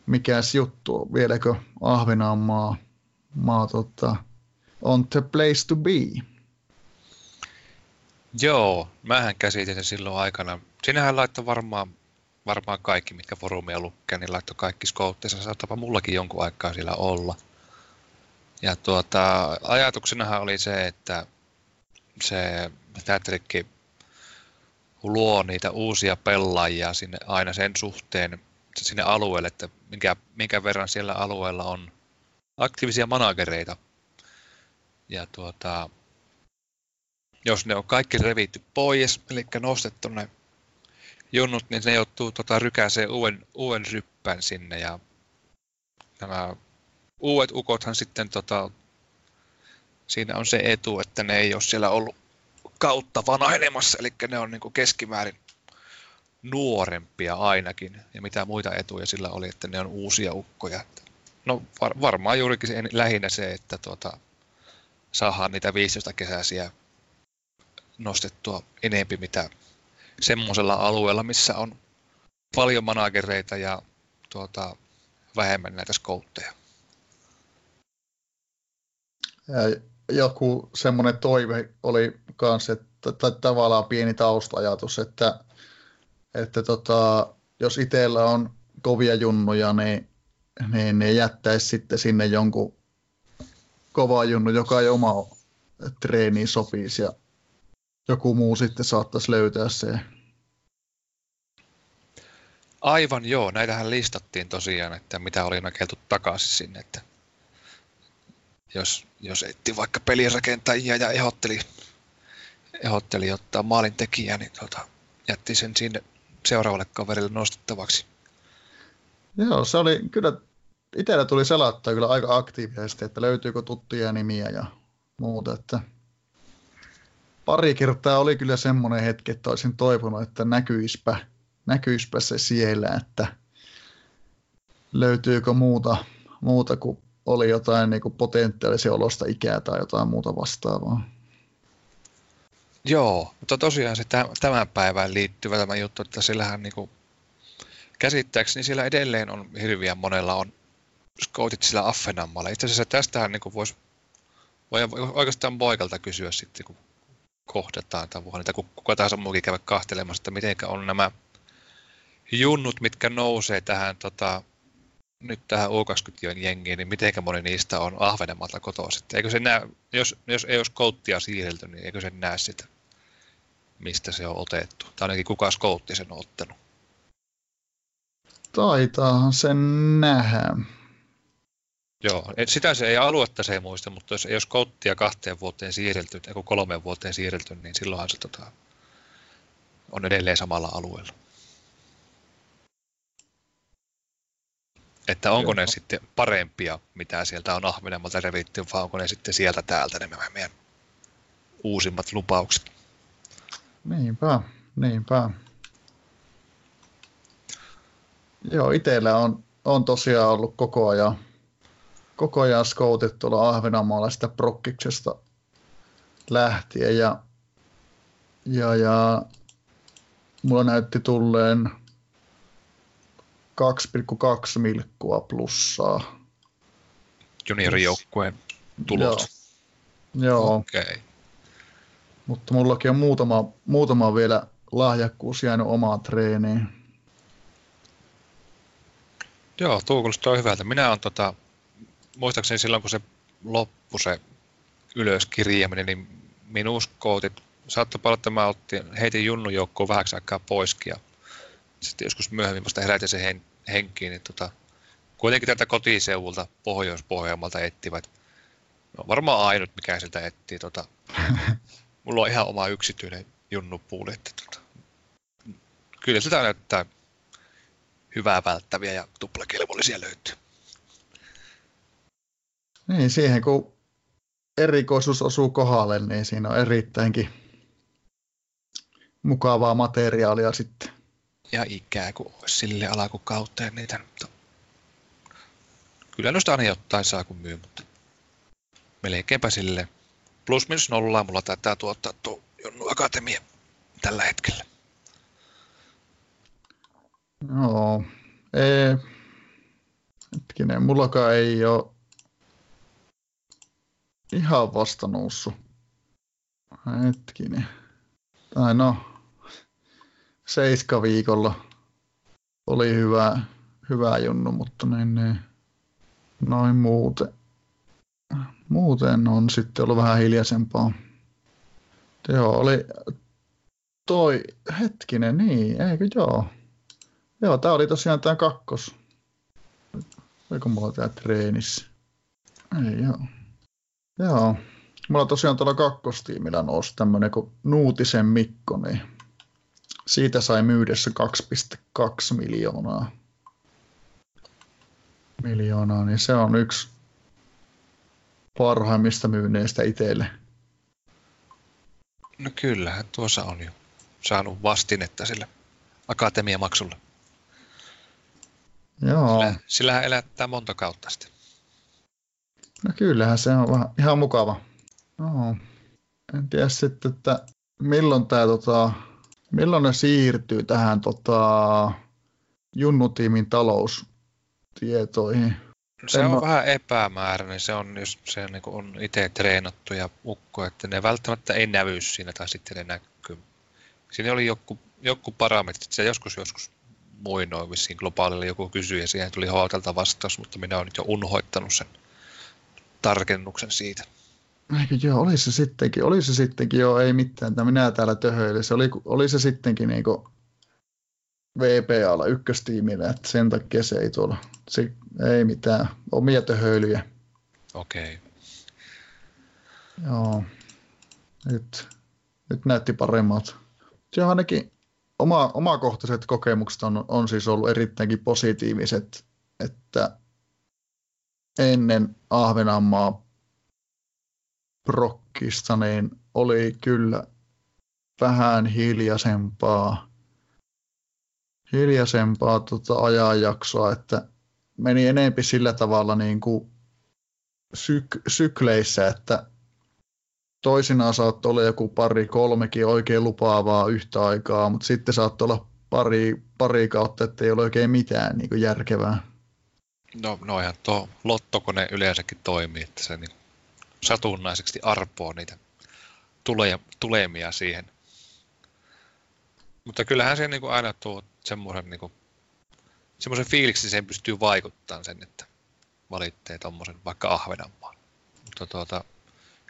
Speaker 1: mikäs juttu, vieläkö Ahvenanmaa maa, tota, on the place to be.
Speaker 2: Joo, mähän käsitin sen silloin aikana. Sinähän laittoi varmaan varmaan kaikki, mitkä foorumia lukee, niin laittoi kaikki skouttinsa. Saattaa mullakin jonkun aikaa siellä olla. Ja tuota, ajatuksenahan oli se, että se teatterikki luo niitä uusia pelaajia sinne aina sen suhteen sinne alueelle, että minkä, minkä verran siellä alueella on aktiivisia managereita. Ja tuota, jos ne on kaikki revitty pois, eli nostettu ne junnut, niin ne joutuu tota, rykäseen uuden, uuden ryppän sinne ja nämä uudet ukothan sitten tota, siinä on se etu, että ne ei ole siellä ollut kautta vanhenemassa, eli ne on niin keskimäärin nuorempia ainakin. Ja mitä muita etuja sillä oli, että ne on uusia ukkoja. No var, varmaan juurikin se, lähinnä se, että tuota, saadaan niitä 15 kesäisiä nostettua enempi mitä semmoisella alueella, missä on paljon managereita ja tuota, vähemmän näitä skoutteja.
Speaker 1: Joku semmoinen toive oli myös, että tai tavallaan pieni taustajatus, että, että tota, jos itsellä on kovia junnuja, niin, niin ne jättäisi sitten sinne jonkun kova junnu, joka ei oma treeniin sopisi ja joku muu sitten saattaisi löytää se.
Speaker 2: Aivan joo, näitähän listattiin tosiaan, että mitä oli nakeltu takaisin sinne, että jos, jos etti vaikka pelirakentajia ja ehotteli, ehotteli ottaa maalin tekijä, niin tota, jätti sen sinne seuraavalle kaverille nostettavaksi.
Speaker 1: Joo, se oli kyllä, itsellä tuli selattaa kyllä aika aktiivisesti, että löytyykö tuttuja nimiä ja muuta, että pari kertaa oli kyllä semmoinen hetki, että olisin toivonut, että näkyispä, näkyispä se siellä, että löytyykö muuta, muuta kuin oli jotain niin kuin potentiaalisen olosta ikää tai jotain muuta vastaavaa.
Speaker 2: Joo, mutta tosiaan se tämän päivään liittyvä tämä juttu, että sillähän niin kuin, käsittääkseni siellä edelleen on hirviä monella on scoutit sillä Affenanmaalla. Itse asiassa tästähän niin voisi voi oikeastaan poikalta kysyä sitten, kun kohdataan tai voi niitä kuka tahansa muukin käydä kahtelemassa, että miten on nämä junnut, mitkä nousee tähän tota, nyt tähän U20-jengiin, niin miten moni niistä on Ahvenemalta kotoisin? Eikö se näe, jos, jos ei olisi kouttia siirrelty, niin eikö se näe sitä, mistä se on otettu? Tai ainakin kuka skoutti sen on ottanut?
Speaker 1: Taitaahan sen nähdä.
Speaker 2: Joo, sitä se ei aluetta se ei muista, mutta jos olisi kouttia kahteen vuoteen siirrelty, tai kolmeen vuoteen siirrelty, niin silloinhan se tota, on edelleen samalla alueella. Että onko Joo. ne sitten parempia, mitä sieltä on Ahvenemalta revitty, vai onko ne sitten sieltä täältä ne meidän uusimmat lupaukset?
Speaker 1: Niinpä, niinpä. Joo, itsellä on, on tosiaan ollut koko ajan koko ajan scoutit tuolla Ahvenanmaalla sitä prokkiksesta lähtien ja, ja, ja mulla näytti tulleen 2,2 milkkua plussaa.
Speaker 2: Juniorijoukkueen tulot.
Speaker 1: Joo. Joo. Okay. Mutta mullakin on muutama, muutama vielä lahjakkuus jäänyt omaan treeniin.
Speaker 2: Joo, tuo kuulostaa hyvältä. Minä olen tota, muistaakseni silloin, kun se loppui se ylöskirjaaminen, niin minuskootit, saattoi paljon, että mä otin, heitin Junnun joukkoon vähäksi aikaa poiskin ja sitten joskus myöhemmin vasta herätin sen hen, henkiin, niin tota, kuitenkin tätä kotiseuvulta Pohjois-Pohjanmalta etsivät. No, varmaan ainut, mikä sieltä etsii. Tota, mulla on ihan oma yksityinen junnupuuli, että tota, kyllä sitä näyttää hyvää välttäviä ja tuplakelvollisia löytyy.
Speaker 1: Niin, siihen kun erikoisuus osuu kohdalle, niin siinä on erittäinkin mukavaa materiaalia sitten.
Speaker 2: Ja ikää, kun olisi sille alakukautta ja niitä. Mutta kyllä noista aina jotain saa kun myy, mutta melkeinpä sille plus minus nollaa mulla taitaa tuottaa tuo Jonnu Akatemia tällä hetkellä.
Speaker 1: Joo, ei, hetkinen, mullakaan ei ole ihan vasta noussut. Hetkinen. Tai no, seiska viikolla oli hyvä, hyvä junnu, mutta niin, niin, noin muuten. Muuten on sitten ollut vähän hiljaisempaa. Joo, oli toi hetkinen, niin, eikö joo. Joo, tää oli tosiaan tää kakkos. Oliko mulla tää treenissä? Ei joo. Joo. Mulla tosiaan tuolla kakkostiimillä nousi tämmönen kuin Nuutisen Mikko, niin siitä sai myydessä 2,2 miljoonaa. Miljoonaa, niin se on yksi parhaimmista myynneistä itselle.
Speaker 2: No kyllähän tuossa on jo saanut vastinetta sille akatemiamaksulle.
Speaker 1: Joo.
Speaker 2: Sillä, sillähän elättää monta kautta sitten.
Speaker 1: No kyllähän se on vähän, ihan mukava. Joo. En tiedä sitten, että milloin tämä tota, milloin ne siirtyy tähän tota, Junnutiimin taloustietoihin.
Speaker 2: Se en on mä... vähän epämääräinen, se on, jos se niin on itse treenattu ja ukko, että ne välttämättä ei nävy siinä tai sitten ne näkyy. Siinä oli joku, joku parametrit, se joskus joskus muinoin vissiin globaalilla joku kysyi ja siihen tuli Haatalta vastaus, mutta minä olen nyt jo unhoittanut sen tarkennuksen siitä.
Speaker 1: Eikö joo, oli se sittenkin, oli se sittenkin, joo, ei mitään, että minä täällä töhöilin. Se oli, oli se sittenkin niin kuin VPAlla ykköstiimillä, että sen takia se ei tuolla, se, ei mitään, omia töhöilyjä.
Speaker 2: Okei. Okay.
Speaker 1: Joo, nyt, nyt näytti paremmat. Se on ainakin oma, omakohtaiset kokemukset on, on siis ollut erittäinkin positiiviset, että ennen Ahvenanmaa prokkista niin oli kyllä vähän hiljaisempaa, hiljaisempaa tota ajanjaksoa, että meni enempi sillä tavalla niin kuin syk- sykleissä, että toisinaan saattoi olla joku pari, kolmekin oikein lupaavaa yhtä aikaa, mutta sitten saattoi olla pari, pari kautta, että ei ole oikein mitään niin järkevää.
Speaker 2: No, noihan tuo lottokone yleensäkin toimii, että se niin satunnaiseksi arpoo niitä tulee, tulemia siihen. Mutta kyllähän se niin kuin aina tuo semmoisen, niin kuin, semmoisen fiiliksi sen pystyy vaikuttamaan sen, että valitsee tuommoisen vaikka Ahvenanmaan. Mutta tuota,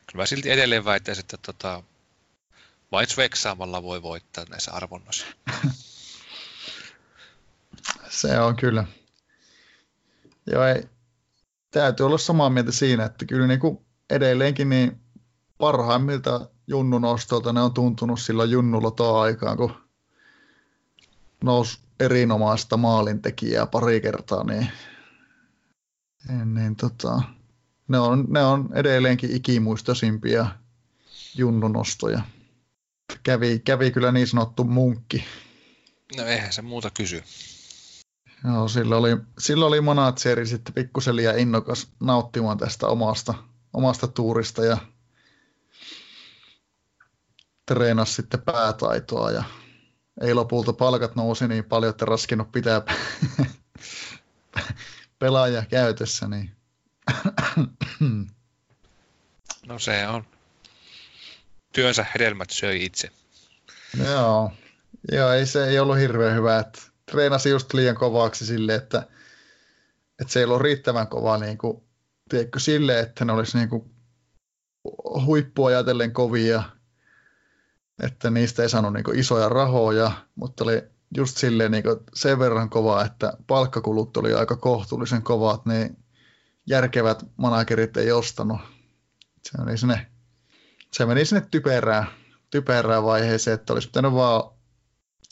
Speaker 2: kyllä mä silti edelleen väittäisin, että tota, vain sveksaamalla voi voittaa näissä arvonnoissa.
Speaker 1: se on kyllä. Joo, ei, täytyy olla samaa mieltä siinä, että kyllä niin kuin edelleenkin niin parhaimmilta junnun ostolta ne on tuntunut sillä junnulla tuo aikaan, kun nousi erinomaista maalintekijää pari kertaa, niin, niin, niin tota, ne, on, ne on edelleenkin ikimuistoisimpia junnun ostoja. Kävi, kävi kyllä niin sanottu munkki.
Speaker 2: No eihän se muuta kysy.
Speaker 1: Joo, sillä oli, sillä oli Monatseri sitten pikkusen liian innokas nauttimaan tästä omasta omasta tuurista ja treenasi sitten päätaitoa ja ei lopulta palkat nousi niin paljon, että raskinut pitää pelaajia käytössä. Niin.
Speaker 2: no se on. Työnsä hedelmät söi itse.
Speaker 1: Joo. Joo, ei se ei ollut hirveän hyvä. Että treenasi just liian kovaksi sille, että, että se ei ollut riittävän kova niin kuin tiedätkö, sille, että ne olisi niinku huippua ajatellen kovia, että niistä ei saanut niinku isoja rahoja, mutta oli just silleen niinku sen verran kova, että palkkakulut oli aika kohtuullisen kovat, niin järkevät managerit ei ostanut. Se, meni sinne, se meni sinne typerään, typerään vaiheeseen, että olisi pitänyt vaan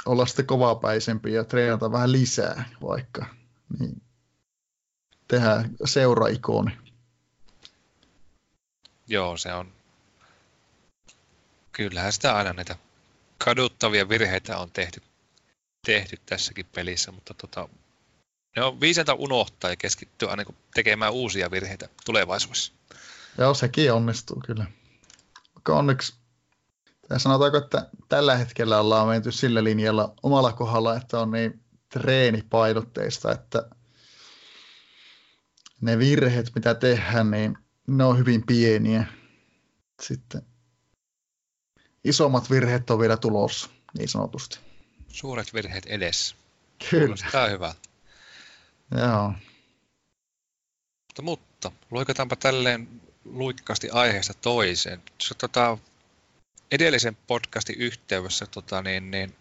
Speaker 1: olla sitten kovapäisempi ja treenata vähän lisää vaikka. Niin tehdä seuraikoni.
Speaker 2: Joo, se on. Kyllähän sitä aina näitä kaduttavia virheitä on tehty, tehty tässäkin pelissä, mutta tota, ne on viisaita unohtaa ja keskittyä aina tekemään uusia virheitä tulevaisuudessa.
Speaker 1: Joo, sekin onnistuu kyllä. Onneksi, tai sanotaanko, että tällä hetkellä ollaan menty sillä linjalla omalla kohdalla, että on niin treenipainotteista, että ne virheet, mitä tehdään, niin ne on hyvin pieniä. Sitten isommat virheet on vielä tulossa, niin sanotusti.
Speaker 2: Suuret virheet edessä.
Speaker 1: Kyllä.
Speaker 2: Tämä on hyvä.
Speaker 1: Joo.
Speaker 2: Mutta, mutta luikataanpa tälleen luikkaasti aiheesta toiseen. Se, tota, edellisen podcastin yhteydessä tota, niin, niin,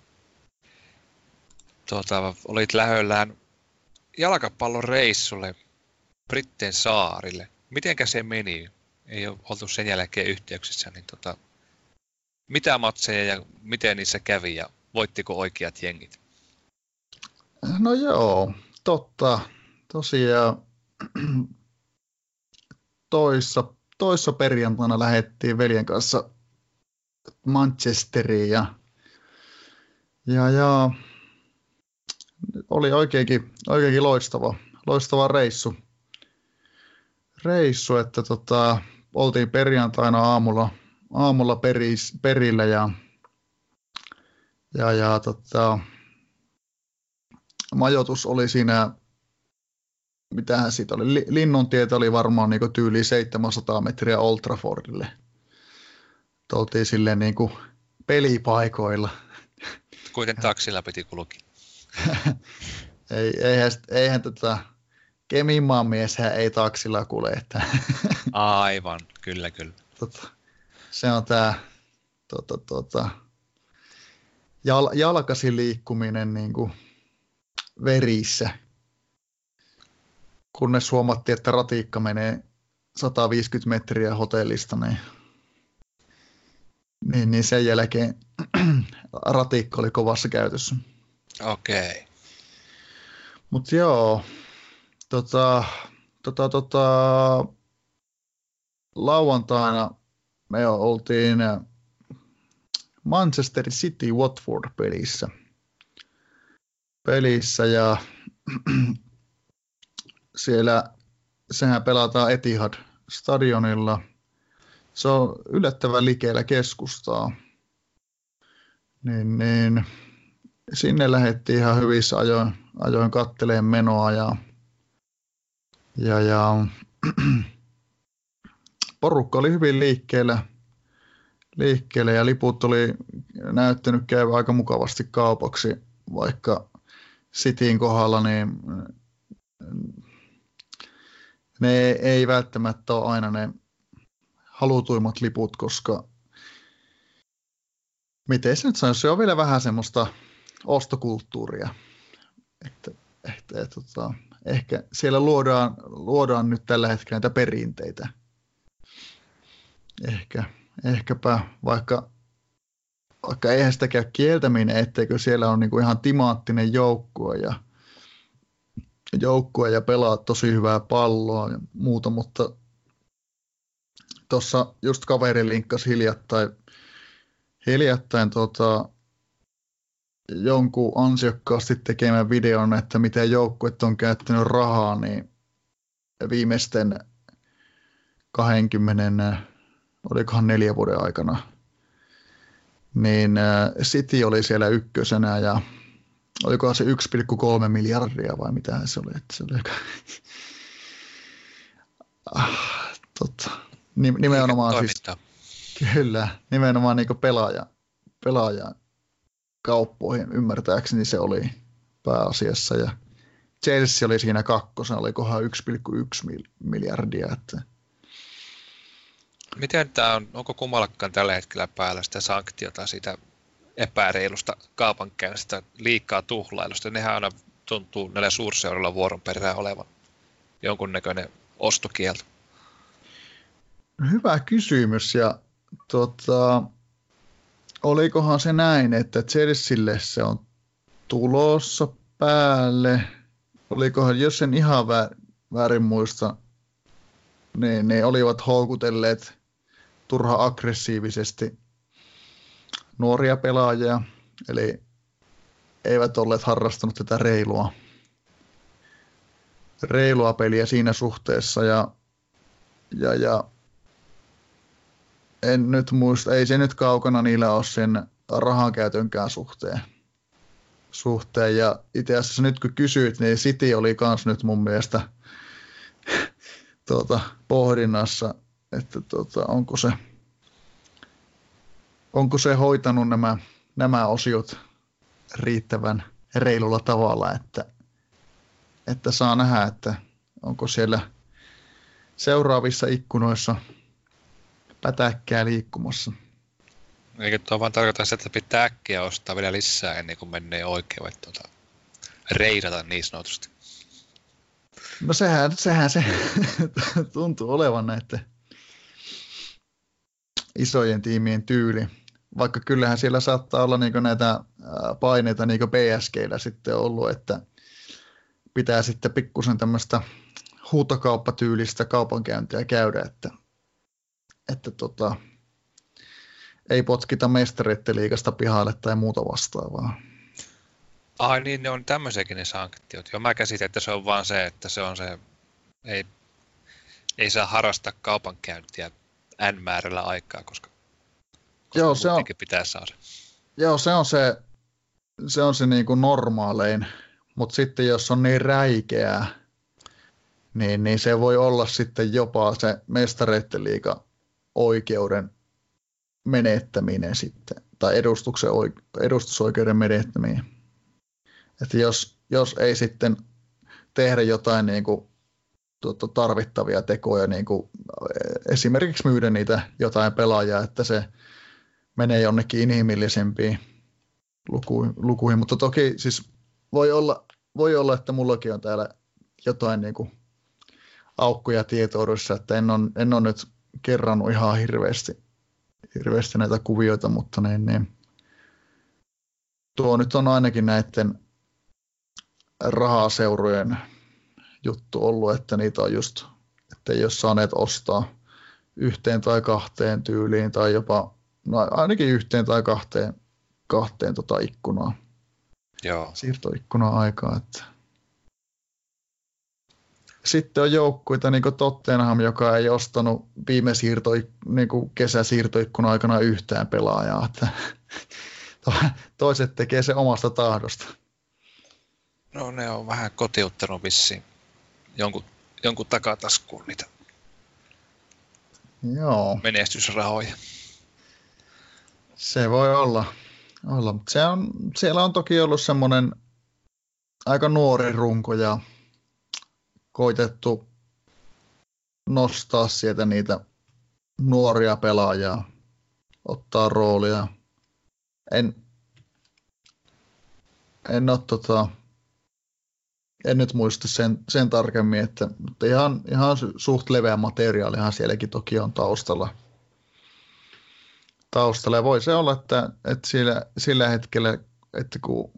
Speaker 2: tota, olit lähöllään jalkapallon reissulle Britten saarille. Mitenkä se meni? Ei ole oltu sen jälkeen yhteyksissä, niin tota, mitä matseja ja miten niissä kävi ja voittiko oikeat jengit?
Speaker 1: No joo, totta. Tosiaan toissa, toissa perjantaina lähettiin veljen kanssa Manchesteriin ja, ja, ja oli oikeinkin, oikeinkin loistava, loistava reissu. reissu että tota, oltiin perjantaina aamulla, aamulla peris, perillä ja, ja, ja tota, majoitus oli siinä, mitähän siitä oli, Linnuntietä oli varmaan niin tyyli 700 metriä Old Traffordille. Oltiin silleen niin kuin pelipaikoilla.
Speaker 2: Kuiten taksilla piti kulki?
Speaker 1: ei, eihän, eihän tätä Kemimaan mieshän ei taksilla kulje. Että
Speaker 2: Aivan, kyllä, kyllä.
Speaker 1: Tota, se on tämä tota, tota, jal, jalkasi liikkuminen niin kuin verissä. Kunnes huomattiin, että ratiikka menee 150 metriä hotellista, niin, niin, niin sen jälkeen ratiikka oli kovassa käytössä.
Speaker 2: Okei. Okay.
Speaker 1: Mutta joo, tota, tota, tota, lauantaina me oltiin Manchester City Watford pelissä. Pelissä ja siellä sehän pelataan Etihad stadionilla. Se on yllättävän likeellä keskustaa. Niin, niin sinne lähdettiin ihan hyvissä ajoin, ajoin katteleen menoa ja, ja, ja porukka oli hyvin liikkeellä, liikkeelle ja liput oli näyttänyt käyvä aika mukavasti kaupaksi, vaikka Cityin kohdalla niin ne ei välttämättä ole aina ne halutuimmat liput, koska miten se nyt sanoisi, se on vielä vähän semmoista ostokulttuuria. Että, että, että, että ehkä siellä luodaan, luodaan nyt tällä hetkellä näitä perinteitä. Ehkä, ehkäpä, vaikka, vaikka eihän sitä käy kieltäminen, etteikö siellä on niinku ihan timaattinen joukkue ja, joukkue ja pelaa tosi hyvää palloa ja muuta, mutta tuossa just kaveri linkkasi hiljattain, hiljattain tota, jonkun ansiokkaasti tekemän videon, että miten joukkuet on käyttänyt rahaa, niin viimeisten 20, olikohan neljä vuoden aikana, niin äh, City oli siellä ykkösenä ja olikohan se 1,3 miljardia vai mitä se oli, että se oli aika... ah, totta. Nimenomaan siis, kyllä, nimenomaan niin pelaaja, pelaaja kauppoihin, ymmärtääkseni se oli pääasiassa. Ja Chelsea oli siinä kakkosen, olikohan 1,1 miljardia. Että...
Speaker 2: Miten tämä on, onko kummallakaan tällä hetkellä päällä sitä sanktiota siitä epäreilusta kaupankäynnistä, liikaa tuhlailusta? Nehän aina tuntuu näillä suurseurilla vuoron perään olevan jonkunnäköinen ostokielto.
Speaker 1: Hyvä kysymys ja tota, olikohan se näin, että Chelsealle se on tulossa päälle. Olikohan, jos en ihan väärin muista, niin ne olivat houkutelleet turha aggressiivisesti nuoria pelaajia, eli eivät olleet harrastanut tätä reilua, reilua peliä siinä suhteessa ja, ja, ja en nyt muista, ei se nyt kaukana niillä ole sen rahankäytönkään suhteen. suhteen. Ja itse asiassa nyt kun kysyit, niin City oli kans nyt mun mielestä tuota, pohdinnassa, että tuota, onko, se, onko se hoitanut nämä, nämä osiot riittävän, reilulla tavalla, että, että saa nähdä, että onko siellä seuraavissa ikkunoissa pätäkkää liikkumassa.
Speaker 2: Eikö tuo vaan tarkoita sitä, että pitää äkkiä ostaa vielä lisää ennen kuin menee oikein, että tuota, reidata niin sanotusti.
Speaker 1: No sehän, sehän se tuntuu olevan näiden isojen tiimien tyyli. Vaikka kyllähän siellä saattaa olla niin näitä paineita niin PSGllä sitten ollut, että pitää sitten pikkusen tämmöistä huutokauppatyylistä kaupankäyntiä käydä, että, että tota, ei potkita mestareiden liikasta pihalle tai muuta vastaavaa.
Speaker 2: Ai niin, ne on tämmöisiäkin ne sanktiot. Joo, mä käsitän, että se on vaan se, että se on se, ei, ei saa harrastaa kaupankäyntiä N määrällä aikaa, koska, koska
Speaker 1: Joo, se on,
Speaker 2: pitää saada.
Speaker 1: Joo, se on se, se, on se niin kuin normaalein, mutta sitten jos on niin räikeää, niin, niin se voi olla sitten jopa se mestareiden liiga oikeuden menettäminen sitten, tai edustuksen, edustusoikeuden menettäminen. Että jos, jos ei sitten tehdä jotain niin kuin, tuota, tarvittavia tekoja, niin kuin esimerkiksi myydä niitä jotain pelaajaa, että se menee jonnekin inhimillisempiin lukuihin, lukuihin. mutta toki siis voi olla, voi olla, että mullakin on täällä jotain niin kuin aukkoja tietoudessa, että en ole, en ole nyt kerrannut ihan hirveästi, hirveästi näitä kuvioita, mutta niin, niin, tuo nyt on ainakin näiden rahaseurojen juttu ollut, että niitä on just, että ei ole saaneet ostaa yhteen tai kahteen tyyliin tai jopa no ainakin yhteen tai kahteen, kahteen tota ikkunaa.
Speaker 2: Joo.
Speaker 1: Siirtoikkunaa aikaa. Että. Sitten on joukkuita, niin kuin Tottenham, joka ei ostanut viime siirto, niin kuin kesäsiirtoikkunan aikana yhtään pelaajaa. Että toiset tekee se omasta tahdosta.
Speaker 2: No ne on vähän kotiuttanut vissiin jonkun, jonkun takataskuun niitä
Speaker 1: Joo.
Speaker 2: menestysrahoja.
Speaker 1: Se voi olla. olla. Se on, siellä on toki ollut semmoinen aika nuori runko ja koitettu nostaa sieltä niitä nuoria pelaajia, ottaa roolia. En, en ole tota, en nyt muista sen, sen tarkemmin, että, mutta ihan, ihan suht leveä materiaalihan sielläkin toki on taustalla. taustalla. Ja voi se olla, että, että sillä, sillä hetkellä, että kun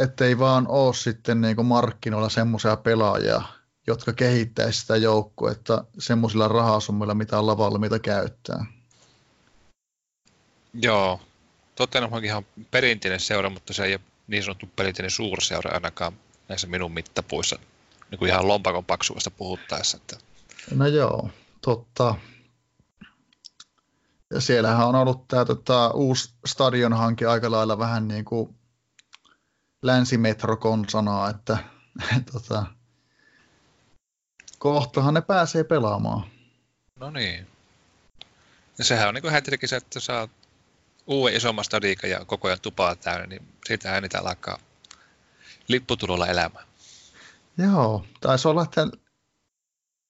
Speaker 1: että ei vaan ole sitten niin markkinoilla semmoisia pelaajia, jotka kehittäisi sitä joukkuetta semmoisilla rahasummilla, mitä ollaan valmiita käyttää.
Speaker 2: Joo, Tottenham on ihan perinteinen seura, mutta se ei ole niin sanottu perinteinen suurseura ainakaan näissä minun mittapuissa niin kuin ihan lompakon paksuudesta puhuttaessa. Että...
Speaker 1: No joo, totta. Ja siellähän on ollut tämä tota, uusi stadionhanke aika lailla vähän niin kuin länsimetrokon-sanaa, että tota, kohtahan ne pääsee pelaamaan.
Speaker 2: No niin. Ja sehän on niin kuin se, että saa uuden isomman stadiikan ja koko ajan tupaa täynnä, niin siitähän niitä alkaa lipputulolla elämään.
Speaker 1: Joo, taisi olla, että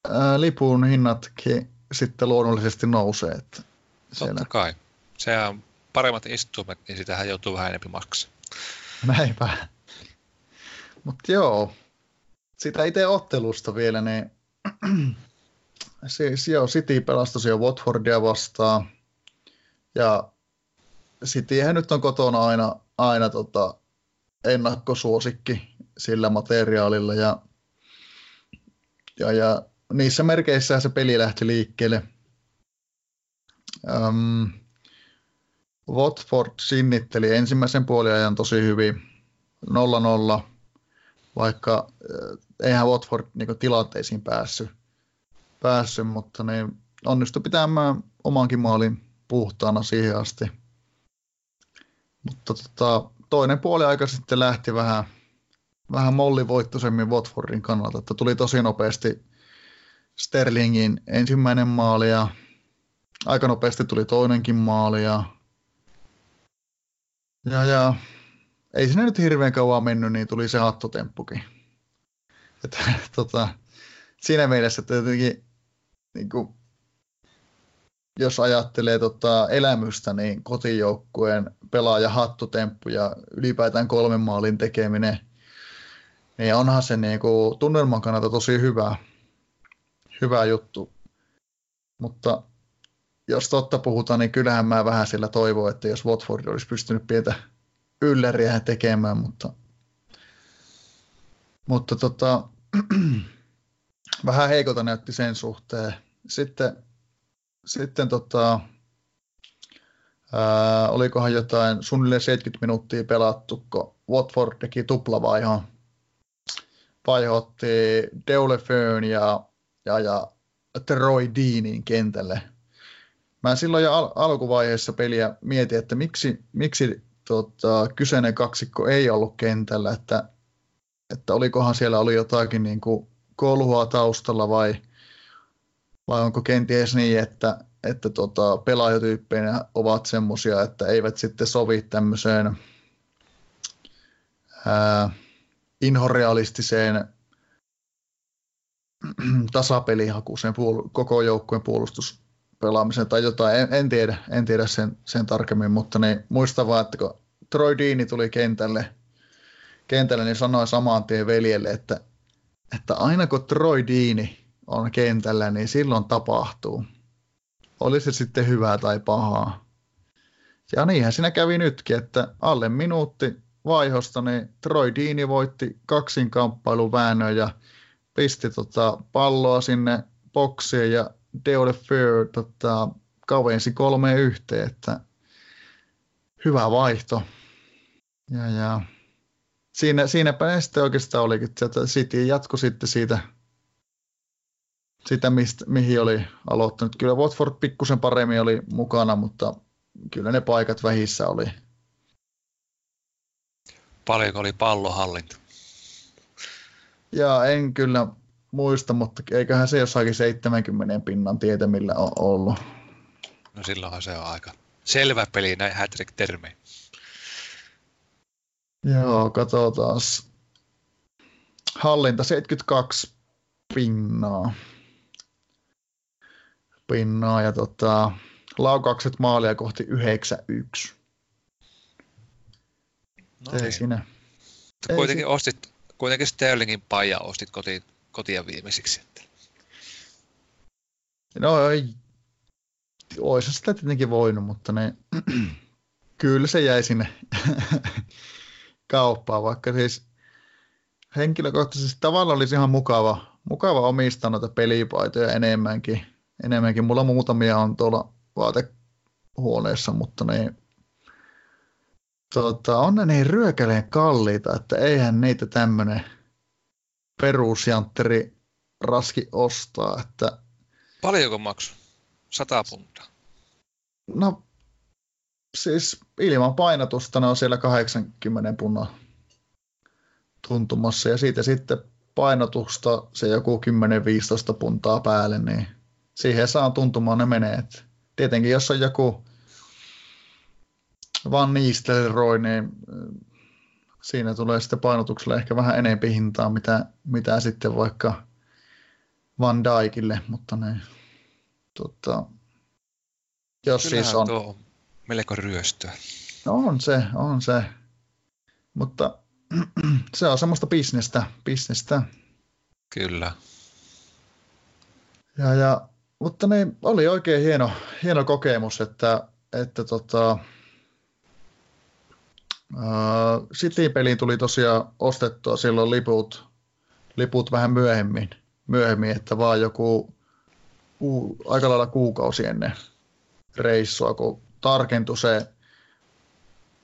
Speaker 1: ää, lipun hinnatkin sitten luonnollisesti nousee. Että
Speaker 2: siellä... Totta kai. Se on paremmat istuimet, niin sitähän joutuu vähän enemmän maksaa.
Speaker 1: Näinpä. Mutta joo, sitä itse ottelusta vielä, niin siis joo, City pelasi tosiaan Watfordia vastaan. Ja Cityhän nyt on kotona aina, aina tota, ennakkosuosikki sillä materiaalilla ja, ja, ja niissä merkeissä se peli lähti liikkeelle. Um, Watford sinnitteli ensimmäisen puoliajan tosi hyvin 0-0, vaikka äh, eihän Watford niin tilanteisiin päässyt, päässyt mutta niin onnistui pitämään omankin maalin puhtaana siihen asti. Mutta tota, toinen puoli aika sitten lähti vähän, vähän mollivoittoisemmin Watfordin kannalta, että tuli tosi nopeasti Sterlingin ensimmäinen maali ja aika nopeasti tuli toinenkin maali ja, ja, ja ei sinne nyt hirveän kauan mennyt, niin tuli se hattutemppukin. Että, tota, siinä mielessä, että jotenkin, niin kuin, jos ajattelee tota, elämystä, niin kotijoukkueen pelaaja hattutemppu ja ylipäätään kolmen maalin tekeminen, niin onhan se niin kuin, tunnelman kannalta tosi hyvä, hyvä juttu. Mutta jos totta puhutaan, niin kyllähän mä vähän sillä toivon, että jos Watford olisi pystynyt pientä ylläriä tekemään, mutta, mutta tota, vähän heikolta näytti sen suhteen. Sitten, sitten tota, ää, olikohan jotain suunnilleen 70 minuuttia pelattu, kun Watford teki tuplavaihon. Vaihotti Deulefön ja, ja, ja Troy Deanin kentälle. Mä silloin jo al- alkuvaiheessa peliä mietin, että miksi, miksi tota, kyseinen kaksikko ei ollut kentällä, että, että olikohan siellä oli jotakin niin kuin kolhua taustalla vai, vai onko kenties niin, että, että tota, pelaajatyyppeinä ovat semmoisia, että eivät sitten sovi tämmöiseen ää, inhorealistiseen tasapelihakuiseen puol- koko joukkueen puolustuspelaamiseen tai jotain, en, en tiedä, en tiedä sen, sen tarkemmin, mutta niin, muista vaan, että kun Troy Dini tuli kentälle, kentälle niin sanoi saman tien veljelle, että, että aina kun Troy Dini on kentällä, niin silloin tapahtuu. Oli se sitten hyvää tai pahaa. Ja niinhän siinä kävi nytkin, että alle minuutti vaihosta, niin Troy Dini voitti kaksinkamppailun väännön ja pisti tota palloa sinne boksiin ja Deole Fair tota, kavensi kolme yhteen, että hyvä vaihto. Ja, ja siinä, siinäpä ne sitten oikeastaan olikin, että City jatkoi sitten siitä, sitä, mistä, mihin oli aloittanut. Kyllä Watford pikkusen paremmin oli mukana, mutta kyllä ne paikat vähissä oli.
Speaker 2: Paljonko oli pallohallinta?
Speaker 1: Ja en kyllä muista, mutta eiköhän se jossakin 70 pinnan tietämillä ole ollut.
Speaker 2: No silloinhan se on aika selvä peli näin hätrick termein
Speaker 1: Joo, katsotaan. Hallinta 72 pinnaa. Pinnaa ja tota, laukaukset maalia kohti 91. No Ei niin. siinä.
Speaker 2: Kuitenkin Ei ostit, kuitenkin Sterlingin paja ostit koti, kotia viimeisiksi. Että.
Speaker 1: No ei, olisi sitä tietenkin voinut, mutta ne, kyllä se jäi sinne kauppaan, vaikka siis henkilökohtaisesti tavallaan olisi ihan mukava, mukava omistaa noita pelipaitoja enemmänkin. enemmänkin. Mulla muutamia on tuolla vaatehuoneessa, mutta ne, tota, on ne niin ryökäleen kalliita, että eihän niitä tämmöinen perusjantteri raski ostaa. Että...
Speaker 2: Paljonko maksu? Sata puntaa.
Speaker 1: No siis ilman painotusta ne on siellä 80 punnan tuntumassa ja siitä sitten painotusta se joku 10-15 puntaa päälle, niin siihen saa tuntumaan ne menee. Et tietenkin jos on joku Van Nistelrooy, niin siinä tulee sitten painotuksella ehkä vähän enempi hintaa, mitä, mitä sitten vaikka Van Dijkille, mutta ne, tota, jos Kyllähän siis on... Tuo
Speaker 2: melko ryöstöä.
Speaker 1: No on se, on se. Mutta se on semmoista bisnestä, bisnestä.
Speaker 2: Kyllä.
Speaker 1: Ja, ja, mutta niin, oli oikein hieno, hieno kokemus, että, että tota, City-peliin tuli tosiaan ostettua silloin liput, liput vähän myöhemmin, myöhemmin että vaan joku ku, aika lailla kuukausi ennen reissua, kun tarkentui se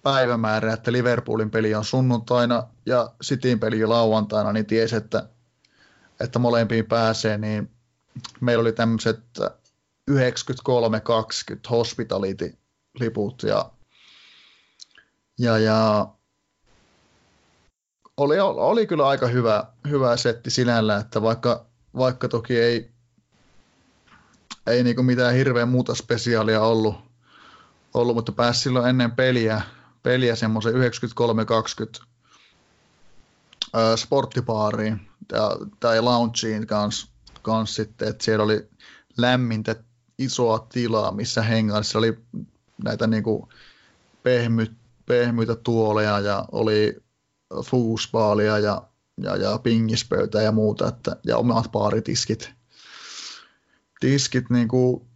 Speaker 1: päivämäärä, että Liverpoolin peli on sunnuntaina ja Cityn peli lauantaina, niin tiesi, että, että molempiin pääsee, niin meillä oli tämmöiset 93-20 hospitality-liput ja, ja, ja oli, oli kyllä aika hyvä, hyvä setti sinällä, että vaikka, vaikka toki ei, ei niinku mitään hirveän muuta spesiaalia ollut, ollut, mutta pääsi silloin ennen peliä, peliä semmoisen 93-20 sporttipaariin tai loungeen kanssa kans sitten, että siellä oli lämmintä isoa tilaa, missä hengaili. Se oli näitä niinku pehmy, pehmyitä tuoleja ja oli fuusbaalia ja, ja, ja pingispöytä ja muuta, että, ja omat baaritiskit. Tiskit, niinku,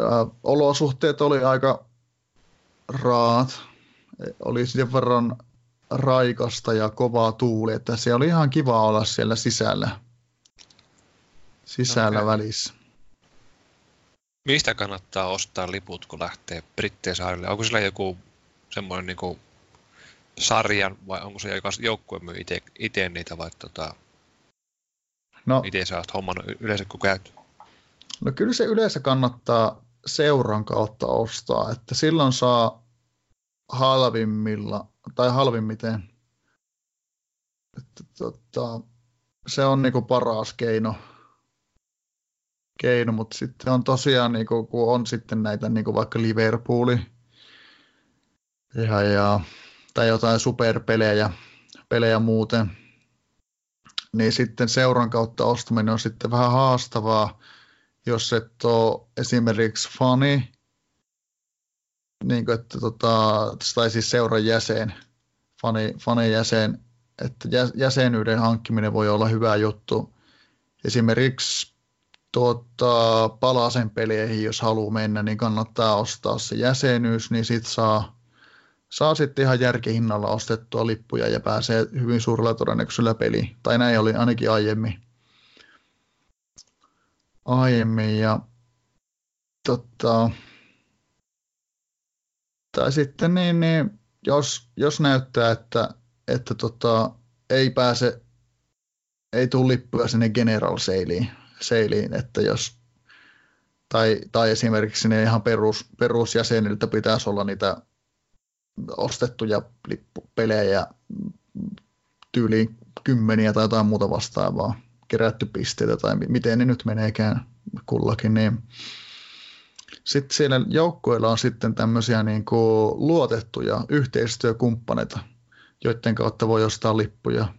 Speaker 1: ä, olosuhteet oli aika raat. Oli sen verran raikasta ja kovaa tuuli, että se oli ihan kiva olla siellä sisällä, sisällä okay. välissä.
Speaker 2: Mistä kannattaa ostaa liput, kun lähtee Britteen saarille? Onko sillä joku semmoinen niin sarjan vai onko se joka joukkue myy itse niitä vai tota, no, miten sä oot hommannut yleensä kun käyt?
Speaker 1: No kyllä se yleensä kannattaa seuran kautta ostaa, että silloin saa halvimmilla tai halvimmiten. Että, tota, se on niinku paras keino, keino mutta sitten on tosiaan, niinku, kun on sitten näitä niinku vaikka Liverpooli ja, ja, tai jotain superpelejä pelejä muuten, niin sitten seuran kautta ostaminen on sitten vähän haastavaa, jos et ole esimerkiksi fani, niin kuin, että tota, tai siis seuran jäsen, fani, fani jäsen, että jäsenyyden hankkiminen voi olla hyvä juttu. Esimerkiksi tuota, palasen peleihin, jos haluaa mennä, niin kannattaa ostaa se jäsenyys, niin sitten saa, saa sitten ihan järkihinnalla ostettua lippuja ja pääsee hyvin suurella todennäköisellä peliin. Tai näin oli ainakin aiemmin. Aiemmin ja tota, tai sitten niin, niin jos, jos näyttää, että, että tota, ei pääse, ei tule lippuja sinne general salein, salein että jos, tai, tai esimerkiksi sinne ihan perus, perusjäseniltä pitäisi olla niitä ostettuja lippupelejä tyyliin kymmeniä tai jotain muuta vastaavaa, kerätty pisteitä tai miten ne nyt meneekään kullakin, niin sitten siellä joukkueilla on sitten tämmöisiä niin kuin luotettuja yhteistyökumppaneita, joiden kautta voi ostaa lippuja.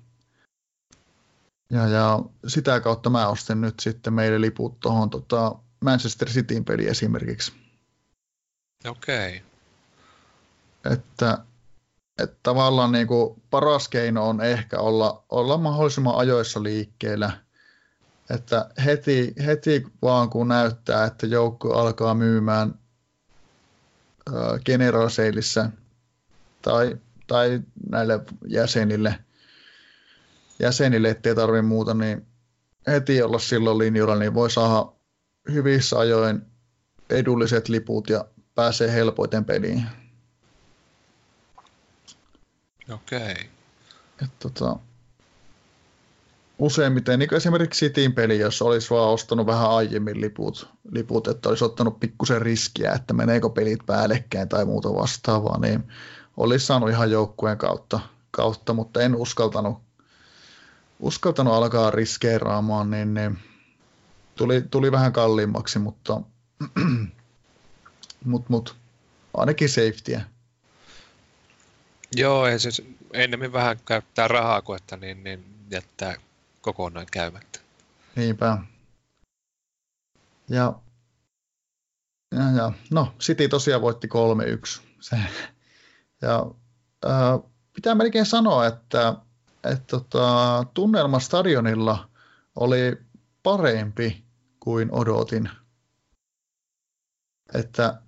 Speaker 1: Ja, ja sitä kautta mä ostin nyt sitten meille liput tuohon tota Manchester Cityin peli esimerkiksi.
Speaker 2: Okei.
Speaker 1: Okay. Että, että tavallaan niin kuin paras keino on ehkä olla, olla mahdollisimman ajoissa liikkeellä – että heti, heti vaan kun näyttää, että joukko alkaa myymään General Saleissa tai, tai näille jäsenille, jäsenille, ettei tarvitse muuta, niin heti olla silloin linjalla, niin voi saada hyvissä ajoin edulliset liput ja pääsee helpoiten peliin.
Speaker 2: Okei.
Speaker 1: Okay. tota, useimmiten, niin esimerkiksi Cityn peli, jos olisi vaan ostanut vähän aiemmin liput, liput, että olisi ottanut pikkusen riskiä, että meneekö pelit päällekkäin tai muuta vastaavaa, niin olisi saanut ihan joukkueen kautta, kautta mutta en uskaltanut, uskaltanut alkaa riskeeraamaan, niin, niin tuli, tuli vähän kalliimmaksi, mutta mut, mut, ainakin safetyä.
Speaker 2: Joo, ei siis ennemmin vähän käyttää rahaa kuin että niin, niin jättää kokonaan käymättä.
Speaker 1: Niinpä. Ja, ja, ja no, City tosiaan voitti 3-1. Se, ja äh, pitää melkein sanoa, että, että tota, tunnelma stadionilla oli parempi kuin odotin. Että,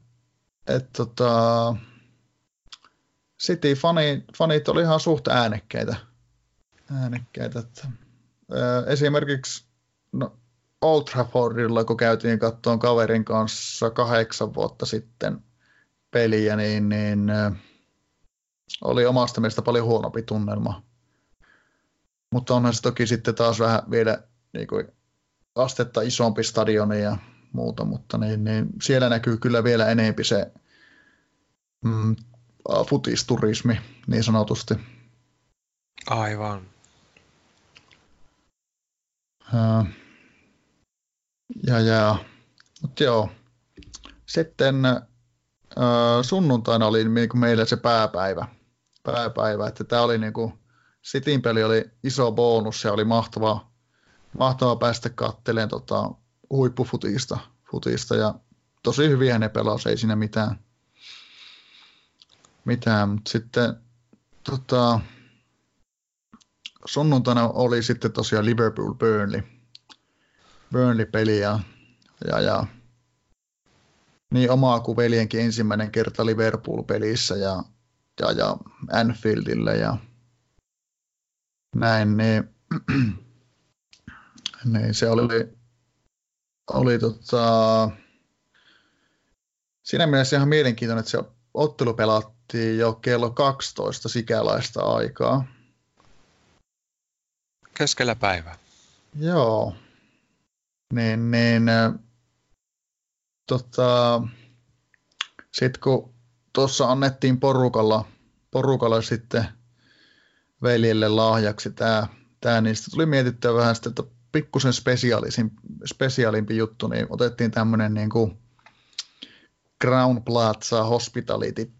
Speaker 1: että tota, City-fanit fanit oli ihan suht äänekkäitä. äänekkäitä että esimerkiksi no, Old Traffordilla, kun käytiin kattoon kaverin kanssa kahdeksan vuotta sitten peliä, niin, niin oli omasta mielestä paljon huonompi tunnelma. Mutta onhan se toki sitten taas vähän vielä niin kuin, astetta isompi stadioni ja muuta, mutta niin, niin siellä näkyy kyllä vielä enempi se mm, futisturismi niin sanotusti.
Speaker 2: Aivan.
Speaker 1: Ja, ja, mutta joo. Sitten sunnuntaina oli niin kuin meillä se pääpäivä. pääpäivä. Että tämä oli niinku, Cityn peli oli iso bonus ja oli mahtava, mahtava päästä katteleen tota, huippufutista futista ja tosi hyviä ne pelasi, ei siinä mitään. Mitään. Mutta sitten tota, sunnuntaina oli sitten tosiaan Liverpool Burnley. Burnley-peli ja, ja, ja niin omaa kuin veljenkin ensimmäinen kerta Liverpool-pelissä ja, ja, ja Anfieldille ja näin, niin, niin se oli, oli tota, siinä mielessä ihan mielenkiintoinen, että se ottelu pelattiin jo kello 12 sikäläistä aikaa.
Speaker 2: Keskellä päivää.
Speaker 1: Joo. Niin, niin tota, sitten kun tuossa annettiin porukalla, porukalla sitten veljelle lahjaksi tämä, tämä niin tuli mietittyä vähän sitten, että pikkusen spesiaalimpi juttu, niin otettiin tämmöinen niin kuin Crown Plaza Hospitality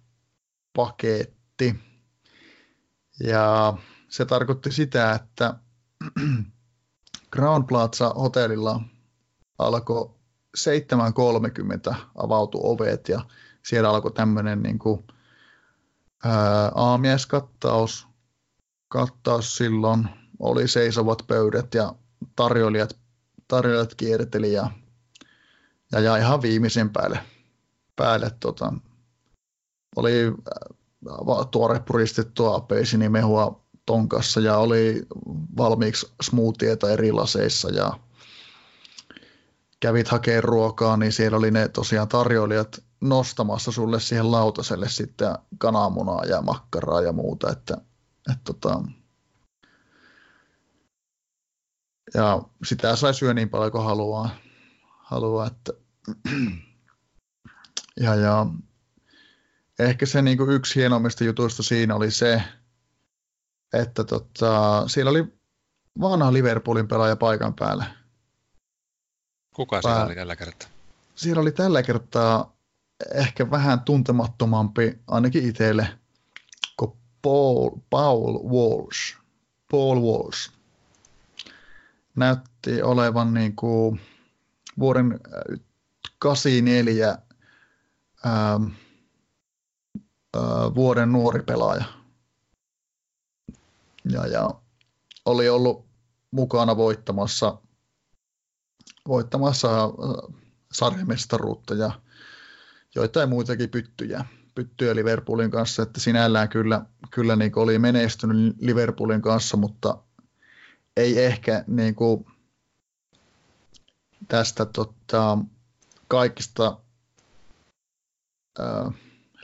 Speaker 1: paketti. Ja se tarkoitti sitä, että Crown Plaza hotellilla alkoi 7.30 avautu ovet ja siellä alkoi tämmöinen niin kuin, ää, aamieskattaus kattaus silloin. Oli seisovat pöydät ja tarjoilijat, tarjoilijat kierteli ja, ja, ja ihan viimeisen päälle, päälle tota, oli tuore puristettua apeisinimehua tonkassa ja oli valmiiksi smoothieta eri laseissa ja kävit hakemaan ruokaa, niin siellä oli ne tosiaan tarjoilijat nostamassa sulle siihen lautaselle sitten kananmunaa ja makkaraa ja muuta, että, että tota, ja sitä sai syö niin paljon kuin haluaa, haluaa että ja, ja ehkä se niin kuin yksi hienommista jutuista siinä oli se, että tota, siellä oli vanha Liverpoolin pelaaja paikan päällä.
Speaker 2: Kuka siellä oli tällä kertaa?
Speaker 1: Siellä oli tällä kertaa ehkä vähän tuntemattomampi, ainakin itselle, kuin Paul, Paul Walsh. Paul Walsh. Näytti olevan niin kuin vuoden 84 äh, ähm, äh, vuoden nuori pelaaja. Ja, ja oli ollut mukana voittamassa voittamassa sarjamestaruutta ja joitain muitakin pyttyjä, pyttyjä Liverpoolin kanssa, että sinällään kyllä, kyllä niin oli menestynyt Liverpoolin kanssa, mutta ei ehkä niin kuin tästä tota, kaikista äh,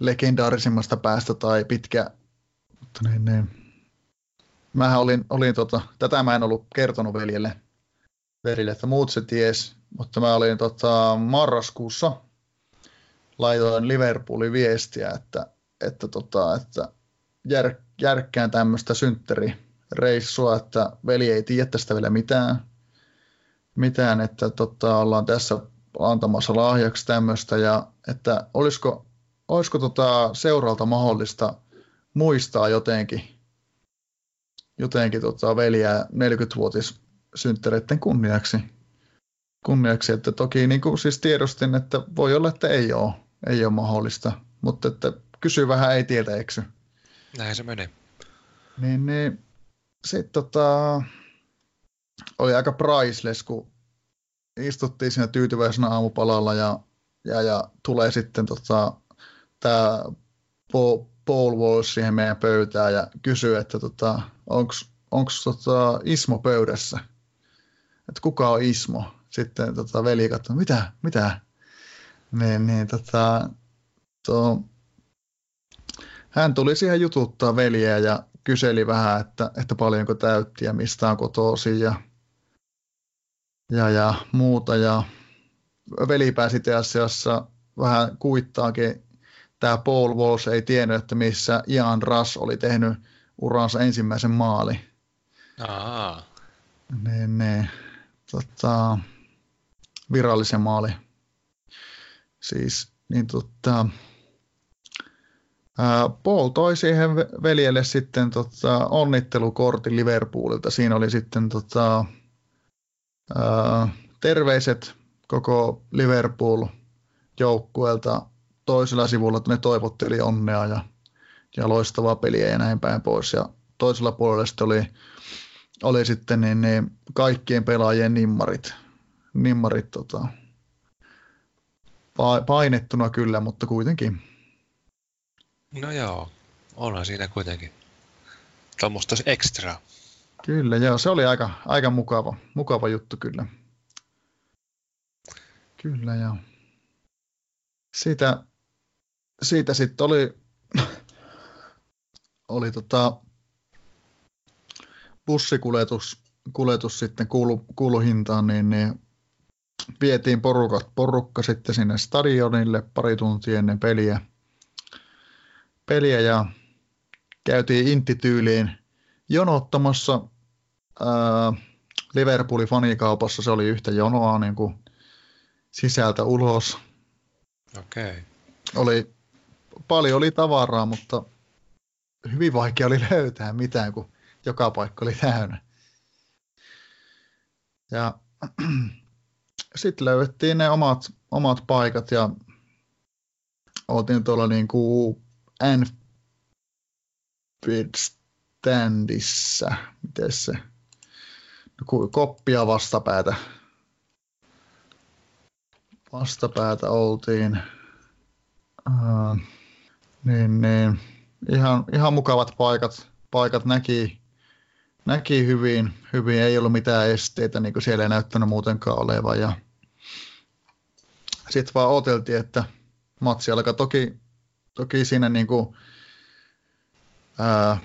Speaker 1: legendaarisimmasta päästä tai pitkä, mutta niin, niin. Mähän olin, olin tota, tätä mä en ollut kertonut veljelle, verille, että muut se ties, mutta mä olin tota, marraskuussa, laitoin Liverpoolin viestiä, että, että, tota, että jär, järkkään tämmöistä synttärireissua, että veli ei tiedä tästä vielä mitään, mitään että tota, ollaan tässä antamassa lahjaksi tämmöistä ja että olisiko, olisiko tota seuralta mahdollista muistaa jotenkin, jotenkin tota veljää 40-vuotis synttäreiden kunniaksi. kunniaksi. Että toki niin kuin siis tiedostin, että voi olla, että ei ole, ei ole mahdollista, mutta että kysy vähän ei tietä eksy.
Speaker 2: Näin se menee.
Speaker 1: Niin, niin sitten tota, oli aika priceless, kun istuttiin siinä tyytyväisenä aamupalalla ja, ja, ja tulee sitten tota, tämä Paul Walsh siihen meidän pöytään ja kysyy, että tota, onko tota Ismo pöydässä että kuka on Ismo. Sitten tota, veli katsoi, mitä, mitä? Niin, niin tota, to, hän tuli siihen jututtaa veljeä ja kyseli vähän, että, että paljonko täytti ja mistä on kotoisin ja, ja, ja muuta. Ja veli pääsi asiassa vähän kuittaakin. Tämä Paul Walsh ei tiennyt, että missä Ian Russ oli tehnyt uransa ensimmäisen maali.
Speaker 2: Aa.
Speaker 1: Niin, niin tota, virallisen maali. Siis, niin tota, Paul toi siihen veljelle sitten tota, onnittelukortin Liverpoolilta. Siinä oli sitten tota, ää, terveiset koko Liverpool-joukkueelta toisella sivulla, että ne toivotteli onnea ja, ja loistavaa peliä ja näin päin pois. Ja toisella puolella sitten oli, oli sitten niin, niin kaikkien pelaajien nimmarit, nimmarit tota, painettuna kyllä, mutta kuitenkin.
Speaker 2: No joo, onhan siinä kuitenkin tuommoista ekstra.
Speaker 1: Kyllä, joo, se oli aika, aika mukava, mukava juttu kyllä. Kyllä, joo. Siitä, siitä sitten oli, oli tota, bussikuljetus kuljetus sitten kuulu, kuulu hintaan, niin, niin vietiin porukat, porukka sitten sinne stadionille pari tuntia ennen peliä, peliä ja käytiin intityyliin jonottamassa ää, Liverpoolin fanikaupassa. Se oli yhtä jonoa niin kuin sisältä ulos.
Speaker 2: Okei. Okay.
Speaker 1: Oli, paljon oli tavaraa, mutta hyvin vaikea oli löytää mitään, kun joka paikka oli täynnä. Ja sitten löydettiin ne omat, omat paikat ja oltiin tuolla niin kuin Anfield standissa, miten se, no, koppia vastapäätä, vastapäätä oltiin. Uh, niin, niin. Ihan, ihan mukavat paikat, paikat näki, näki hyvin, hyvin, ei ollut mitään esteitä, niin kuin siellä ei näyttänyt muutenkaan olevan. Ja sitten vaan oteltiin, että matsi alkaa. Toki, toki siinä niin kuin, ää,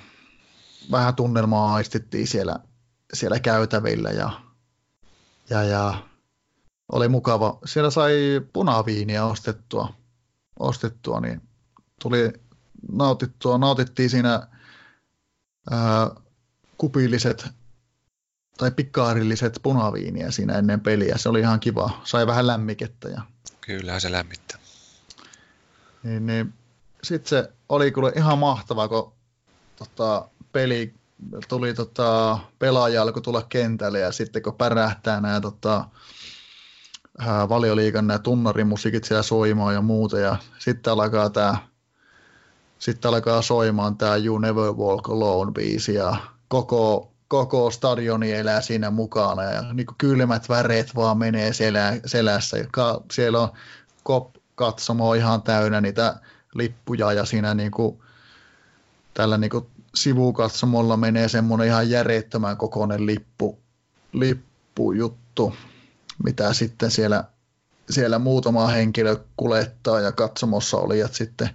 Speaker 1: vähän tunnelmaa aistettiin siellä, siellä käytävillä ja, ja, ja oli mukava. Siellä sai punaviiniä ostettua, ostettua niin tuli nautittua, nautittiin siinä ää, kupilliset tai pikkaarilliset punaviiniä siinä ennen peliä. Se oli ihan kiva. Sai vähän lämmikettä. Ja...
Speaker 2: Kyllä se lämmittää.
Speaker 1: Niin, niin. Sitten se oli kyllä ihan mahtava, kun tota, peli tuli tota, pelaaja alkoi tulla kentälle ja sitten kun pärähtää nämä tota, valioliikan nämä tunnarimusiikit siellä soimaan ja muuta ja sitten alkaa tämä sitten alkaa soimaan tämä You Never Walk Alone biisi ja koko, koko stadioni elää siinä mukana ja niin kylmät väreet vaan menee selä, selässä. Siellä on kop katsomo ihan täynnä niitä lippuja ja siinä niin kuin, tällä niin kuin sivukatsomolla menee semmoinen ihan järjettömän kokoinen lippu, lippujuttu, mitä sitten siellä, siellä muutama henkilö kulettaa ja katsomossa olijat sitten,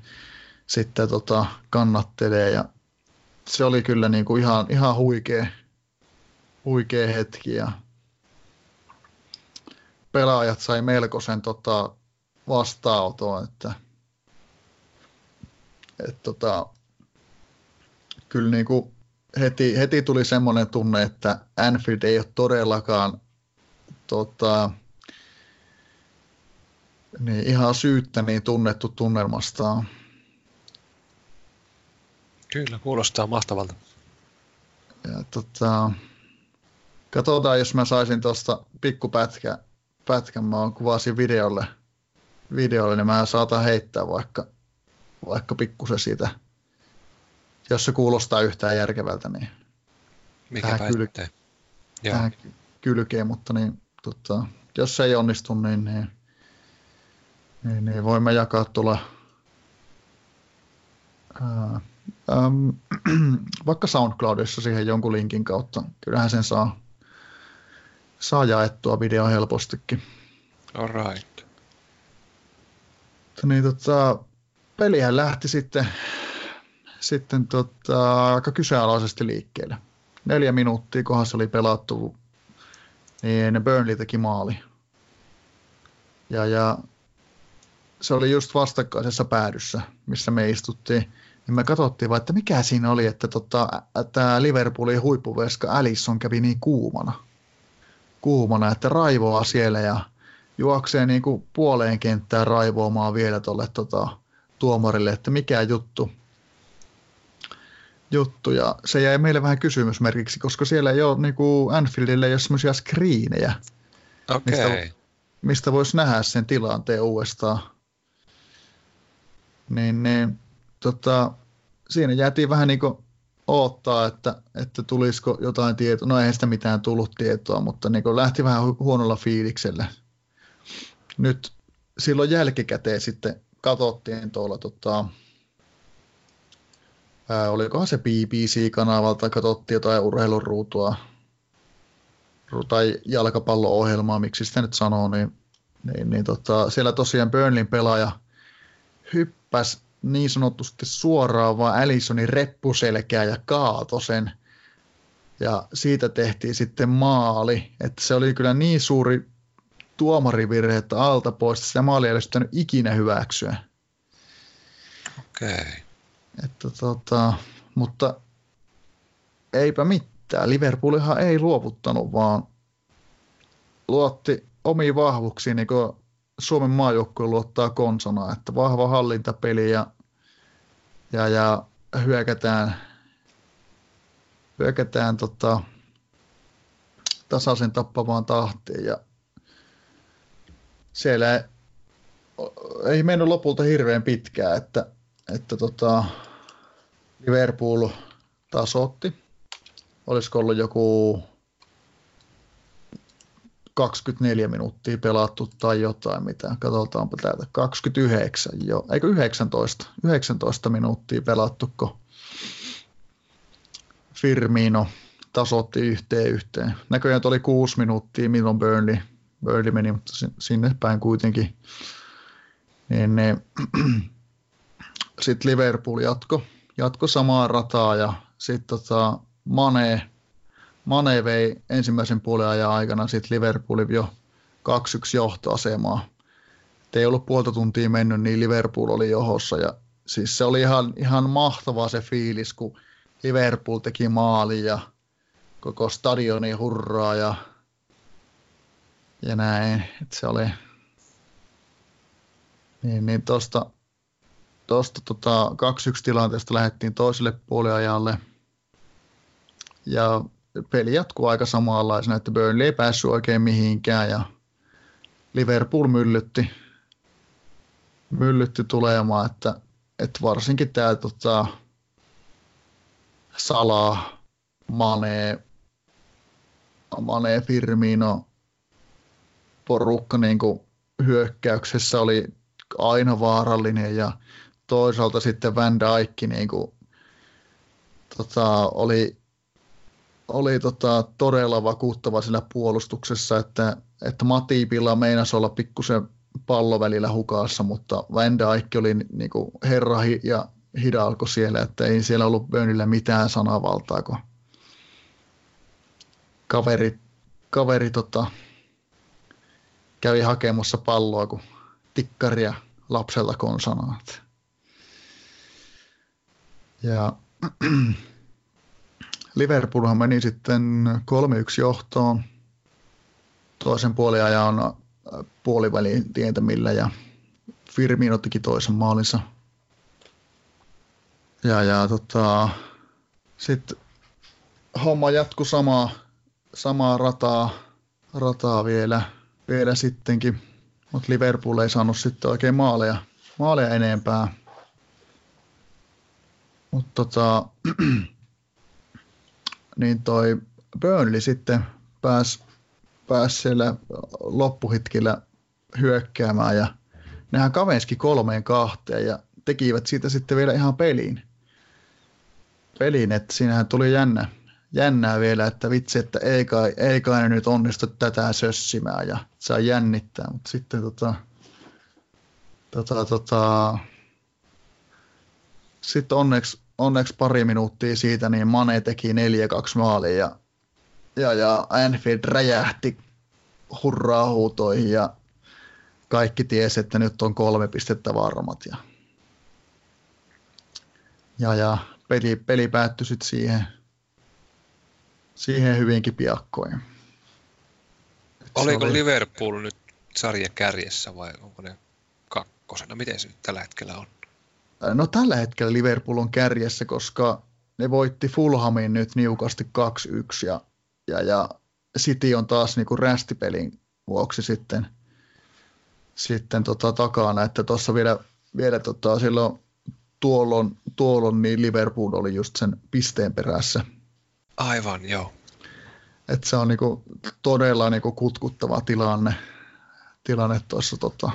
Speaker 1: sitten tota, kannattelee ja se oli kyllä niin kuin ihan, ihan huikea, huikea hetki ja pelaajat sai melkoisen tota, vastaanoton, että, että tota, kyllä niin kuin heti, heti tuli semmoinen tunne, että Anfield ei ole todellakaan tota, niin ihan syyttä niin tunnettu tunnelmastaan.
Speaker 2: Kyllä, kuulostaa mahtavalta.
Speaker 1: Ja, tota, katsotaan, jos mä saisin tuosta pikkupätkä, pätkän, mä kuvasin videolle, videolle, niin mä saatan heittää vaikka, vaikka pikkusen siitä. Jos se kuulostaa yhtään järkevältä, niin
Speaker 2: Mikä tähän, kyl...
Speaker 1: tähän kylkeen, mutta niin, tota, jos se ei onnistu, niin, niin, niin, niin voimme jakaa tuolla ää, äm, vaikka SoundCloudissa siihen jonkun linkin kautta. Kyllähän sen saa, saa jaettua video helpostikin.
Speaker 2: Alright.
Speaker 1: Niin, tota, pelihän lähti sitten sitten tota, aika kyseenalaisesti liikkeelle. Neljä minuuttia, se oli pelattu, niin Burnley teki maali. Ja, ja se oli just vastakkaisessa päädyssä, missä me istuttiin. Niin me katsottiin vaan, että mikä siinä oli, että tota, tämä Liverpoolin huippuveska Alisson kävi niin kuumana. Kuumana, että raivoaa siellä ja juoksee niin kuin puoleen kenttään raivoamaan vielä tuolle tota, tuomarille, että mikä juttu juttu ja se jäi meille vähän kysymysmerkiksi, koska siellä ei ole niin kuin Anfieldille ei ole semmoisia screenejä,
Speaker 2: Okei. Okay.
Speaker 1: mistä, mistä voisi nähdä sen tilanteen uudestaan. Niin, niin tota, siinä jäätiin vähän niin kuin odottaa, että, että tulisiko jotain tietoa. No eihän sitä mitään tullut tietoa, mutta niin kuin lähti vähän hu- huonolla fiiliksellä. Nyt silloin jälkikäteen sitten katsottiin tuolla, tota, ää, olikohan se BBC-kanavalta, katsottiin jotain urheiluruutua ru- tai jalkapallo-ohjelmaa, miksi sitä nyt sanoo, niin, niin, niin tota, siellä tosiaan Burnlin pelaaja hyppäsi niin sanotusti suoraan vaan Allisonin reppuselkää ja kaato sen. Ja siitä tehtiin sitten maali. Että se oli kyllä niin suuri tuomarivirhe, että alta pois sitä maalia ei olisi ikinä hyväksyä.
Speaker 2: Okei. Okay.
Speaker 1: Että tota, mutta eipä mitään. Liverpoolihan ei luovuttanut, vaan luotti omiin vahvuuksiin, niin kuin Suomen maajoukkue luottaa konsona, että vahva hallintapeli ja, ja, ja hyökätään, hyökätään tota, tasaisen tappavaan tahtiin ja siellä ei mennyt lopulta hirveän pitkään, että, että tota, Liverpool tasotti. Olisiko ollut joku 24 minuuttia pelattu tai jotain, mitä, katsotaanpa täältä, 29 jo, eikö 19, 19 minuuttia pelattu, kun Firmino tasotti yhteen yhteen. Näköjään oli kuusi minuuttia, milloin Burnley, Burnley meni, mutta sinne päin kuitenkin. Niin, niin, sitten Liverpool jatko, jatko samaa rataa ja sitten tota, Mane Mane vei ensimmäisen puolen ajan aikana sitten Liverpoolin jo 2-1 johtoasemaa. Et ei ollut puolta tuntia mennyt, niin Liverpool oli johossa ja siis se oli ihan, ihan mahtavaa se fiilis, kun Liverpool teki maali ja koko stadioni hurraa ja, ja näin. Et se oli niin, niin tosta, tosta tota 2-1 tilanteesta lähdettiin toiselle puoliajalle ja peli jatkuu aika samanlaisena, että Burnley ei päässyt oikein mihinkään ja Liverpool myllytti, myllytti tulemaan, että, että varsinkin tämä tota, Sala, Mane, Mane, Firmino, porukka niin kuin hyökkäyksessä oli aina vaarallinen ja toisaalta sitten Van Dijk niin kuin, tota, oli oli tota, todella vakuuttava sillä puolustuksessa, että, että Matipilla meinasi olla pikkusen pallo välillä hukassa, mutta Van Dijk oli niin kuin herra ja hidalko siellä, että ei siellä ollut Bönillä mitään sanavaltaa, kun kaveri, kaveri tota, kävi hakemassa palloa, kun tikkaria lapselta konsanaa. Ja Liverpoolhan meni sitten 3-1 johtoon toisen puoliajan puolivälin tietämillä ja Firmino teki toisen maalinsa. Ja, ja tota, sitten homma jatkui samaa, samaa rataa, rataa vielä, vielä sittenkin, mutta Liverpool ei saanut sitten oikein maaleja, maaleja enempää. Mutta tota, niin toi Burnley sitten pääsi pääs siellä loppuhitkillä hyökkäämään ja nehän kavenski kolmeen kahteen ja tekivät siitä sitten vielä ihan peliin. Pelin, että siinähän tuli jännä, jännää vielä, että vitsi, että ei kai, ei kai ne nyt onnistu tätä sössimään ja saa jännittää, mutta sitten tota, tota, tota, sitten onneksi onneksi pari minuuttia siitä, niin Mane teki 4-2 maalia ja, ja, ja Anfield räjähti hurraa huutoihin ja kaikki tiesi, että nyt on kolme pistettä varmat. Ja, ja, ja peli, peli päättyi sitten siihen, siihen hyvinkin piakkoin.
Speaker 2: Oliko oli... Liverpool nyt sarja kärjessä vai onko ne kakkosena? Miten se nyt tällä hetkellä on?
Speaker 1: No tällä hetkellä Liverpool on kärjessä, koska ne voitti Fulhamin nyt niukasti 2-1 ja, ja, ja City on taas niin kuin rästipelin vuoksi sitten, sitten tota takana, että tuossa vielä, vielä tota, silloin tuolloin, tuolloin niin Liverpool oli just sen pisteen perässä.
Speaker 2: Aivan, joo.
Speaker 1: Et se on niinku todella niinku kutkuttava tilanne, tilanne tuossa tota,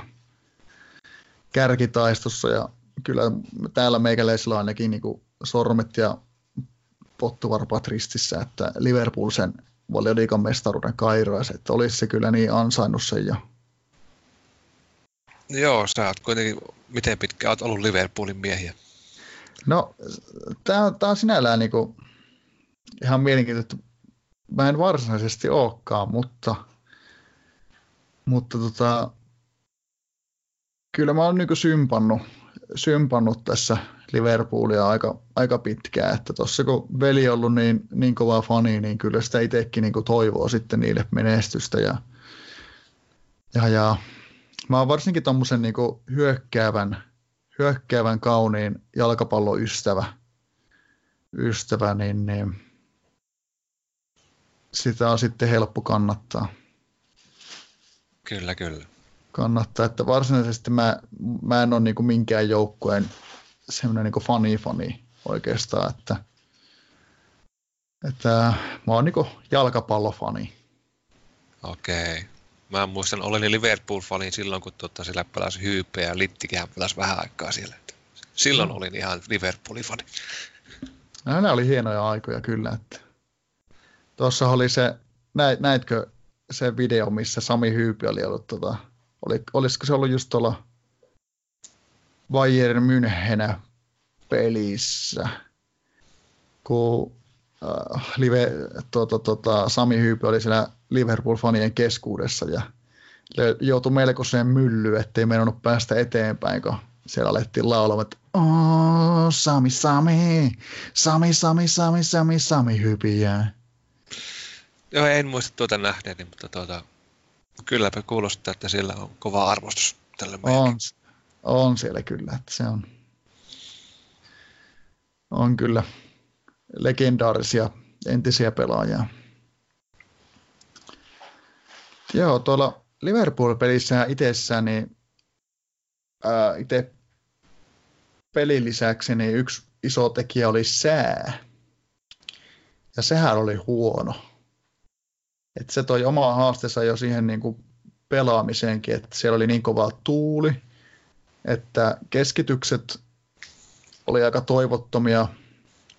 Speaker 1: kärkitaistossa ja kyllä täällä meikäläisillä ainakin niinku sormet ja pottuvarpat ristissä, että Liverpool sen valioliikan mestaruuden kairoisi, että olisi se kyllä niin ansainnut sen jo.
Speaker 2: Joo, sä oot kuitenkin, miten pitkä oot ollut Liverpoolin miehiä?
Speaker 1: No, tämä on, tää on sinällään niinku ihan mielenkiintoista. Mä en varsinaisesti olekaan, mutta, mutta tota, kyllä mä oon niinku sympannut, sympannut tässä Liverpoolia aika, aika pitkään, että tuossa kun veli on ollut niin, niin kova fani, niin kyllä sitä itsekin niin toivoo sitten niille menestystä ja, ja, ja mä oon varsinkin tuommoisen niin hyökkäävän, hyökkäävän kauniin jalkapalloystävä, ystävä, niin, niin sitä on sitten helppo kannattaa.
Speaker 2: Kyllä, kyllä.
Speaker 1: Kannattaa, että varsinaisesti mä, mä en ole niin minkään joukkueen semmoinen niin fani-fani oikeastaan, että, että mä oon niin jalkapallofani.
Speaker 2: Okei. Mä muistan, olin Liverpool-fani silloin, kun tuota, siellä pelasi Hyype ja Littikähän pelasi vähän aikaa siellä. Silloin mm. olin ihan Liverpoolin fani.
Speaker 1: No, nämä oli hienoja aikoja kyllä. Että... Tuossa oli se, näit, näitkö se video, missä Sami Hyypi oli ollut, tota, oli, olisiko se ollut just tuolla Bayern München pelissä, kun äh, live, tuota, tuota, Sami Hyypi oli siellä Liverpool-fanien keskuudessa ja joutui melkoiseen myllyyn, ettei mennyt päästä eteenpäin, kun siellä alettiin laulamaan, että oh, Sami, Sami, Sami, Sami, Sami, Sami, Sami hypiä.
Speaker 2: Joo, en muista tuota nähneeni, mutta tuota, kylläpä kuulostaa, että siellä on kova arvostus tälle
Speaker 1: on, on siellä kyllä, että se on, on kyllä legendaarisia entisiä pelaajia. Joo, tuolla Liverpool-pelissä itsessään, niin itse pelin lisäksi niin yksi iso tekijä oli sää. Ja sehän oli huono. Et se toi omaa haasteensa jo siihen niin kuin pelaamiseenkin, että siellä oli niin kova tuuli, että keskitykset oli aika toivottomia,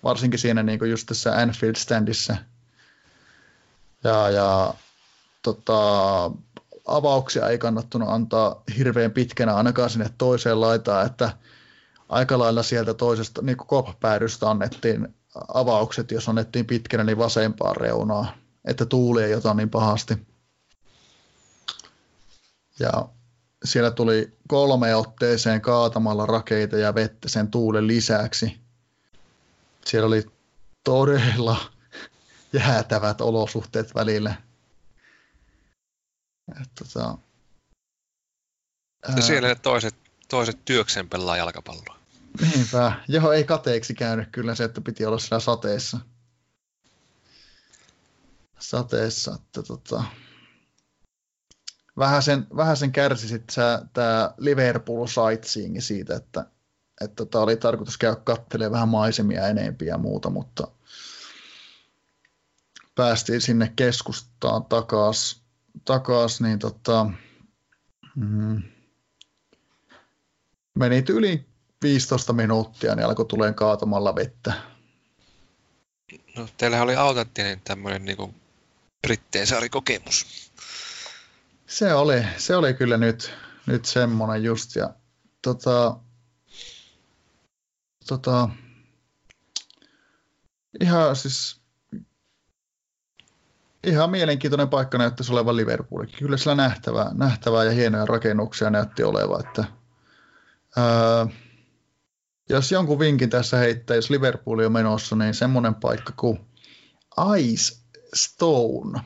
Speaker 1: varsinkin siinä niin kuin just tässä Anfield Standissa. Ja, ja tota, avauksia ei kannattunut antaa hirveän pitkänä ainakaan sinne toiseen laitaan, että aika lailla sieltä toisesta niin koppääristä annettiin avaukset, jos annettiin pitkänä, niin vasempaan reunaan, että tuuli ei ota niin pahasti. Ja siellä tuli kolme otteeseen kaatamalla rakeita ja vettä sen tuulen lisäksi. Siellä oli todella jäätävät olosuhteet välillä.
Speaker 2: Et, tota, ää... siellä toiset, toiset työkseen pelaa jalkapalloa.
Speaker 1: Niinpä. Joo, ei kateeksi käynyt kyllä se, että piti olla siellä sateessa. Sateessa, että tota, vähän sen, vähän sen kärsi sitten tämä Liverpool sightseeing siitä, että, että tota, oli tarkoitus käydä katselemaan vähän maisemia enempiä ja muuta, mutta päästiin sinne keskustaan takaisin, takas, niin tota, mm, meni yli 15 minuuttia, niin alkoi tuleen kaatamalla vettä.
Speaker 2: No, teillähän oli autenttinen tämmöinen niin Britteen saarikokemus.
Speaker 1: Se oli, se oli kyllä nyt, nyt semmoinen just. Ja, tota, tota, ihan siis ihan mielenkiintoinen paikka näyttäisi olevan Liverpool. Kyllä sillä nähtävää, nähtävää ja hienoja rakennuksia näytti oleva. Että, ää, jos jonkun vinkin tässä heittää, jos Liverpool on menossa, niin semmoinen paikka kuin Ice Stone,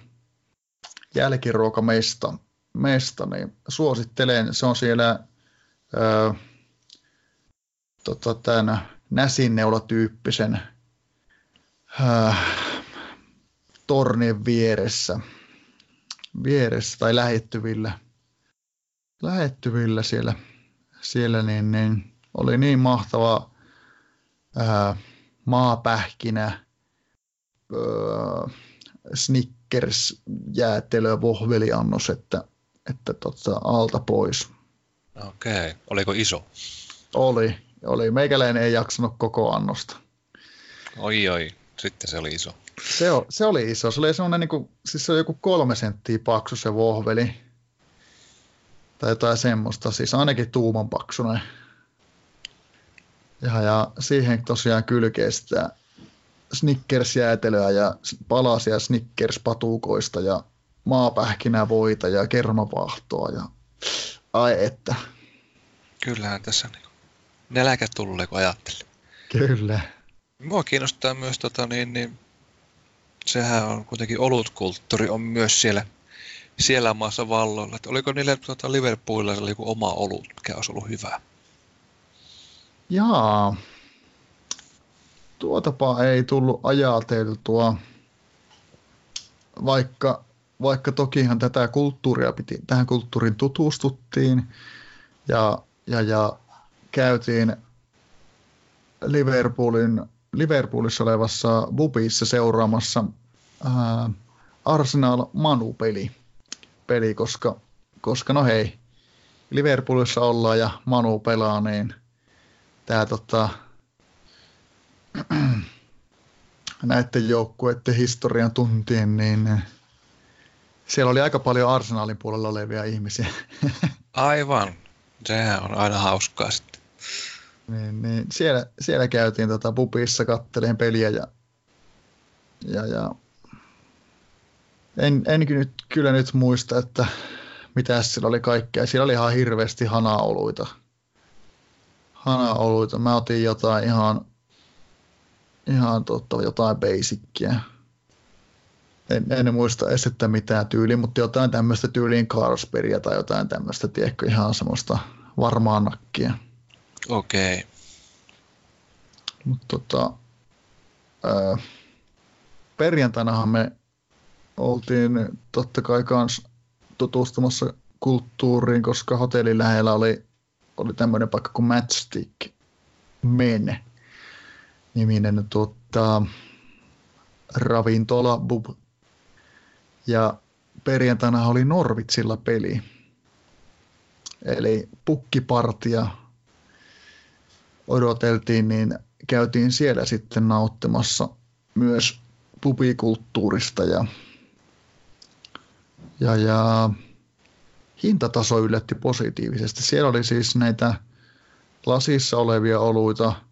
Speaker 1: jälkiruokamesta, mesta, niin suosittelen. Se on siellä ää, tota, tämän näsinneula-tyyppisen äh, tornien vieressä, vieressä tai lähettyvillä, lähettyvillä siellä, siellä niin, niin oli niin mahtava ää, maapähkinä, ää, Snickers jäätelö vohveliannos, että, että tota, alta pois.
Speaker 2: Okei, okay. oliko iso?
Speaker 1: Oli, oli. Meikäläinen ei jaksanut koko annosta.
Speaker 2: Oi oi, sitten se oli iso.
Speaker 1: Se, o, se oli iso. Se oli semmoinen, niin kuin, siis se oli joku kolme senttiä paksu se vohveli. Tai jotain semmoista, siis ainakin tuuman paksunen. Ja, ja siihen tosiaan kylkee sitä Snickers-jäätelöä ja palasia Snickers-patukoista ja maapähkinävoita ja kermavahtoa ja ai että.
Speaker 2: Kyllähän tässä niin nälkä tulee, kun ajattelin.
Speaker 1: Kyllä.
Speaker 2: Mua kiinnostaa myös, tota, niin, niin, sehän on kuitenkin olutkulttuuri on myös siellä, siellä maassa valloilla. Että oliko niille tota, Liverpoolilla joku oma olut, mikä olisi ollut hyvä?
Speaker 1: Jaa, tuotapa ei tullut ajateltua, vaikka, vaikka tokihan tätä kulttuuria piti, tähän kulttuuriin tutustuttiin ja, ja, ja käytiin Liverpoolin, Liverpoolissa olevassa Bubissa seuraamassa ää, Arsenal Manu-peli, peli, koska, koska no hei, Liverpoolissa ollaan ja Manu pelaa, niin tämä tota, näiden joukkueiden historian tuntien, niin siellä oli aika paljon arsenaalin puolella olevia ihmisiä.
Speaker 2: Aivan. Sehän on aina hauskaa sitten.
Speaker 1: Niin, niin siellä, siellä käytiin tota pubissa katteleen peliä ja, ja, ja en, en nyt, kyllä nyt muista, että mitä siellä oli kaikkea. Siellä oli ihan hirveästi hanaoluita. Hanaoluita. Mä otin jotain ihan ihan totta, jotain basickia. En, en muista edes, että mitään tyyliä, mutta jotain tämmöistä tyyliin Carlsbergia tai jotain tämmöistä, tiedätkö, ihan semmoista varmaa nakkia.
Speaker 2: Okei. Okay.
Speaker 1: Mutta tota, ää, perjantainahan me oltiin totta kai kans tutustumassa kulttuuriin, koska hotellin lähellä oli, oli tämmöinen paikka kuin Matchstick Men niminen tuota, ravintola Bub. Ja perjantaina oli Norvitsilla peli. Eli pukkipartia odoteltiin, niin käytiin siellä sitten nauttimassa myös pubikulttuurista ja, ja, ja hintataso yllätti positiivisesti. Siellä oli siis näitä lasissa olevia oluita –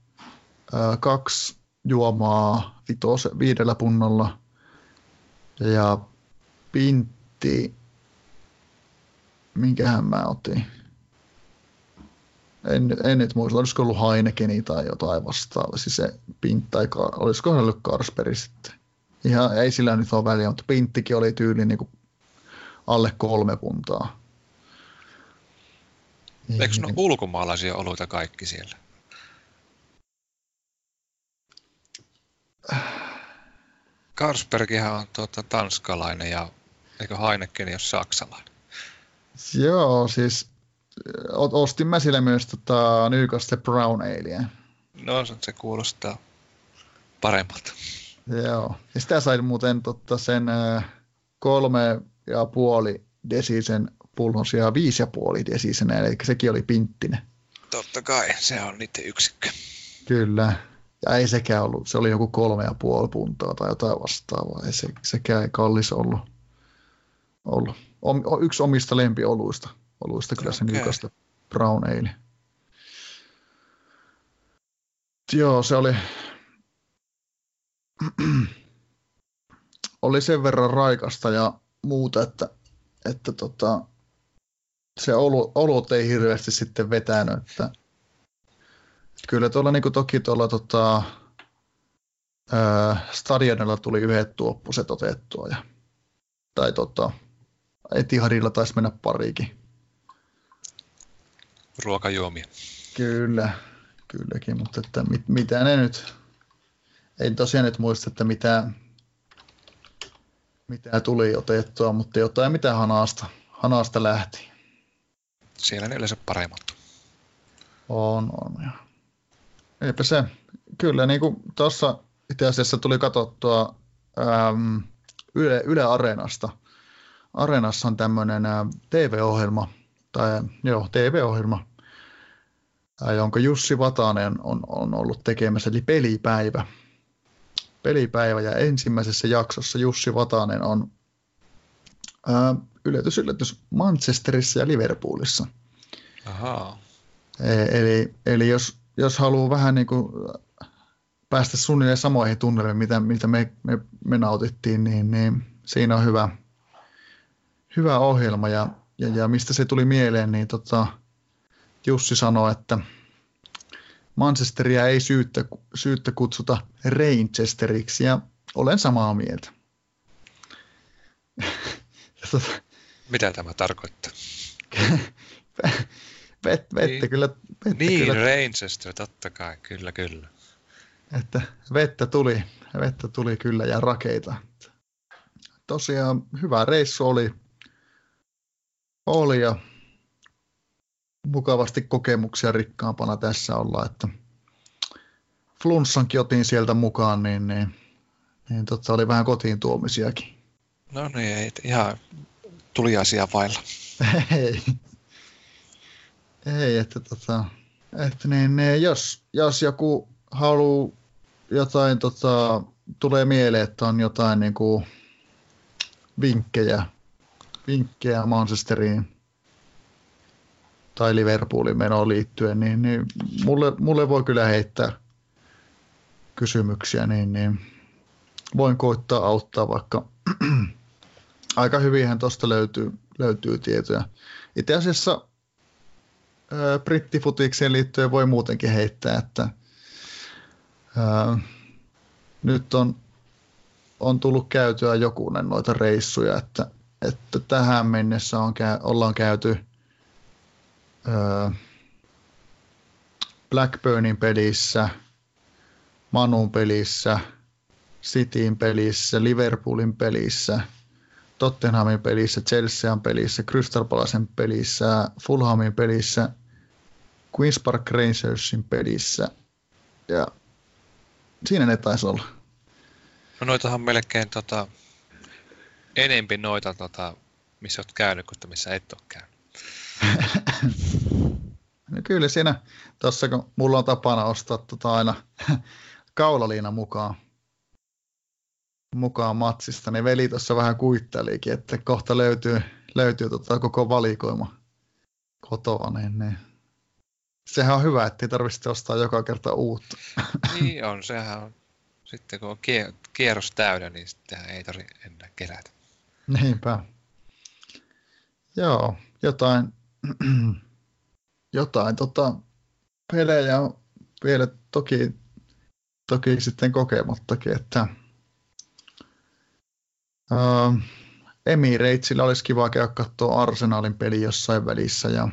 Speaker 1: kaksi juomaa vitos, viidellä punnolla ja pintti, minkähän mä otin. En, en nyt muista, olisiko ollut Heinekeni tai jotain vastaavaa, siis se pintti, tai olisiko ollut Karsperi sitten. Ihan, ei sillä nyt ole väliä, mutta pinttikin oli tyyli niin kuin alle kolme puntaa.
Speaker 2: Eikö ne ulkomaalaisia oluita kaikki siellä? Karsbergihan on tuota, tanskalainen ja eikö Heineken ole saksalainen?
Speaker 1: Joo, siis ostin mä sille myös tota, Newcastle Brown Alea.
Speaker 2: No se kuulostaa paremmalta.
Speaker 1: Joo, ja sitä sai muuten totta, sen kolme ja puoli desisen pullon sijaan viisi ja puoli desisen, eli sekin oli pinttinen.
Speaker 2: Totta kai, se on niiden yksikkö.
Speaker 1: Kyllä, ja ei sekään ollut, se oli joku kolme ja puoli puntaa tai jotain vastaavaa. Ei se, sekään ei kallis ollut. ollut. Om, yksi omista lempioluista. Oluista kyllä okay. se Newcastle Brown Ale. Joo, se oli, oli sen verran raikasta ja muuta, että, että tota, se olu, olut ei hirveästi sitten vetänyt, että Kyllä tuolla niin kuin toki tuolla tota, ää, stadionilla tuli yhdet tuoppuset otettua. Ja, tai tota, Etihadilla taisi mennä parikin.
Speaker 2: Ruokajuomia.
Speaker 1: Kyllä, kylläkin, mutta että mit, mitä ne nyt, en tosiaan nyt muista, että mitä, mitä tuli otettua, mutta jotain mitä hanasta, hanasta lähti.
Speaker 2: Siellä ne yleensä paremmat.
Speaker 1: On, on. Ja. Eipä se. Kyllä niin kuin tuossa itse asiassa tuli katsottua äm, Yle, Yle Areenasta. Areenassa on tämmöinen TV-ohjelma, tai joo, TV-ohjelma, jonka Jussi Vatanen on, on ollut tekemässä, eli Pelipäivä. Pelipäivä, ja ensimmäisessä jaksossa Jussi Vatanen on ää, yllätys, yllätys Manchesterissa ja Liverpoolissa.
Speaker 2: Ahaa.
Speaker 1: E, eli, eli jos, jos haluaa vähän niin kuin päästä suunnilleen samoihin tunnelmiin, mitä, mitä me, me, me nautittiin, niin, niin siinä on hyvä, hyvä ohjelma. Ja, ja, ja mistä se tuli mieleen, niin tota, Jussi sanoi, että Manchesteria ei syyttä, syyttä kutsuta Reinchesteriksi, ja olen samaa mieltä.
Speaker 2: tota, Mitä tämä tarkoittaa?
Speaker 1: Vet, vettä niin, kyllä. Vettä
Speaker 2: niin, kyllä. Reinchester, totta kai, kyllä, kyllä.
Speaker 1: Että vettä tuli, vettä tuli kyllä ja rakeita. Tosiaan hyvä reissu oli, oli ja mukavasti kokemuksia rikkaampana tässä olla, että flunssankin otin sieltä mukaan, niin, niin, niin totta oli vähän kotiin tuomisiakin.
Speaker 2: No niin, ei, ihan tuli asia vailla.
Speaker 1: ei. Ei, että, tota, että niin, niin, jos, jos joku haluaa jotain, tota, tulee mieleen, että on jotain niin kuin, vinkkejä, vinkkejä Manchesteriin tai Liverpoolin menoon liittyen, niin, niin mulle, mulle, voi kyllä heittää kysymyksiä, niin, niin voin koittaa auttaa, vaikka aika hyvinhän tuosta löytyy, löytyy tietoja. Itse asiassa brittifutikseen liittyen voi muutenkin heittää, että ää, nyt on, on tullut käytyä jokunen noita reissuja, että, että tähän mennessä on, ollaan käyty ää, Blackburnin pelissä, Manun pelissä, Cityin pelissä, Liverpoolin pelissä, Tottenhamin pelissä, Chelsean pelissä, Crystal Palacen pelissä, Fulhamin pelissä – Queen's Park Rangersin pelissä. Ja siinä ne taisi olla.
Speaker 2: No noitahan melkein tota, enempi noita, tota, missä olet käynyt, kuin missä et ole käynyt.
Speaker 1: no kyllä siinä, tuossa kun mulla on tapana ostaa tota aina kaulaliina mukaan, mukaan matsista, niin veli tuossa vähän kuittelikin, että kohta löytyy, löytyy tota koko valikoima kotoa, niin, niin sehän on hyvä, ettei tarvitse ostaa joka kerta uutta.
Speaker 2: Niin on, sehän on. Sitten kun on kierros täydä, niin sittenhän ei tarvitse enää kerätä.
Speaker 1: Niinpä. Joo, jotain, jotain tota, pelejä on vielä toki, toki sitten kokemattakin, että uh, Emiratesilla olisi kiva käydä katsoa Arsenalin peli jossain välissä ja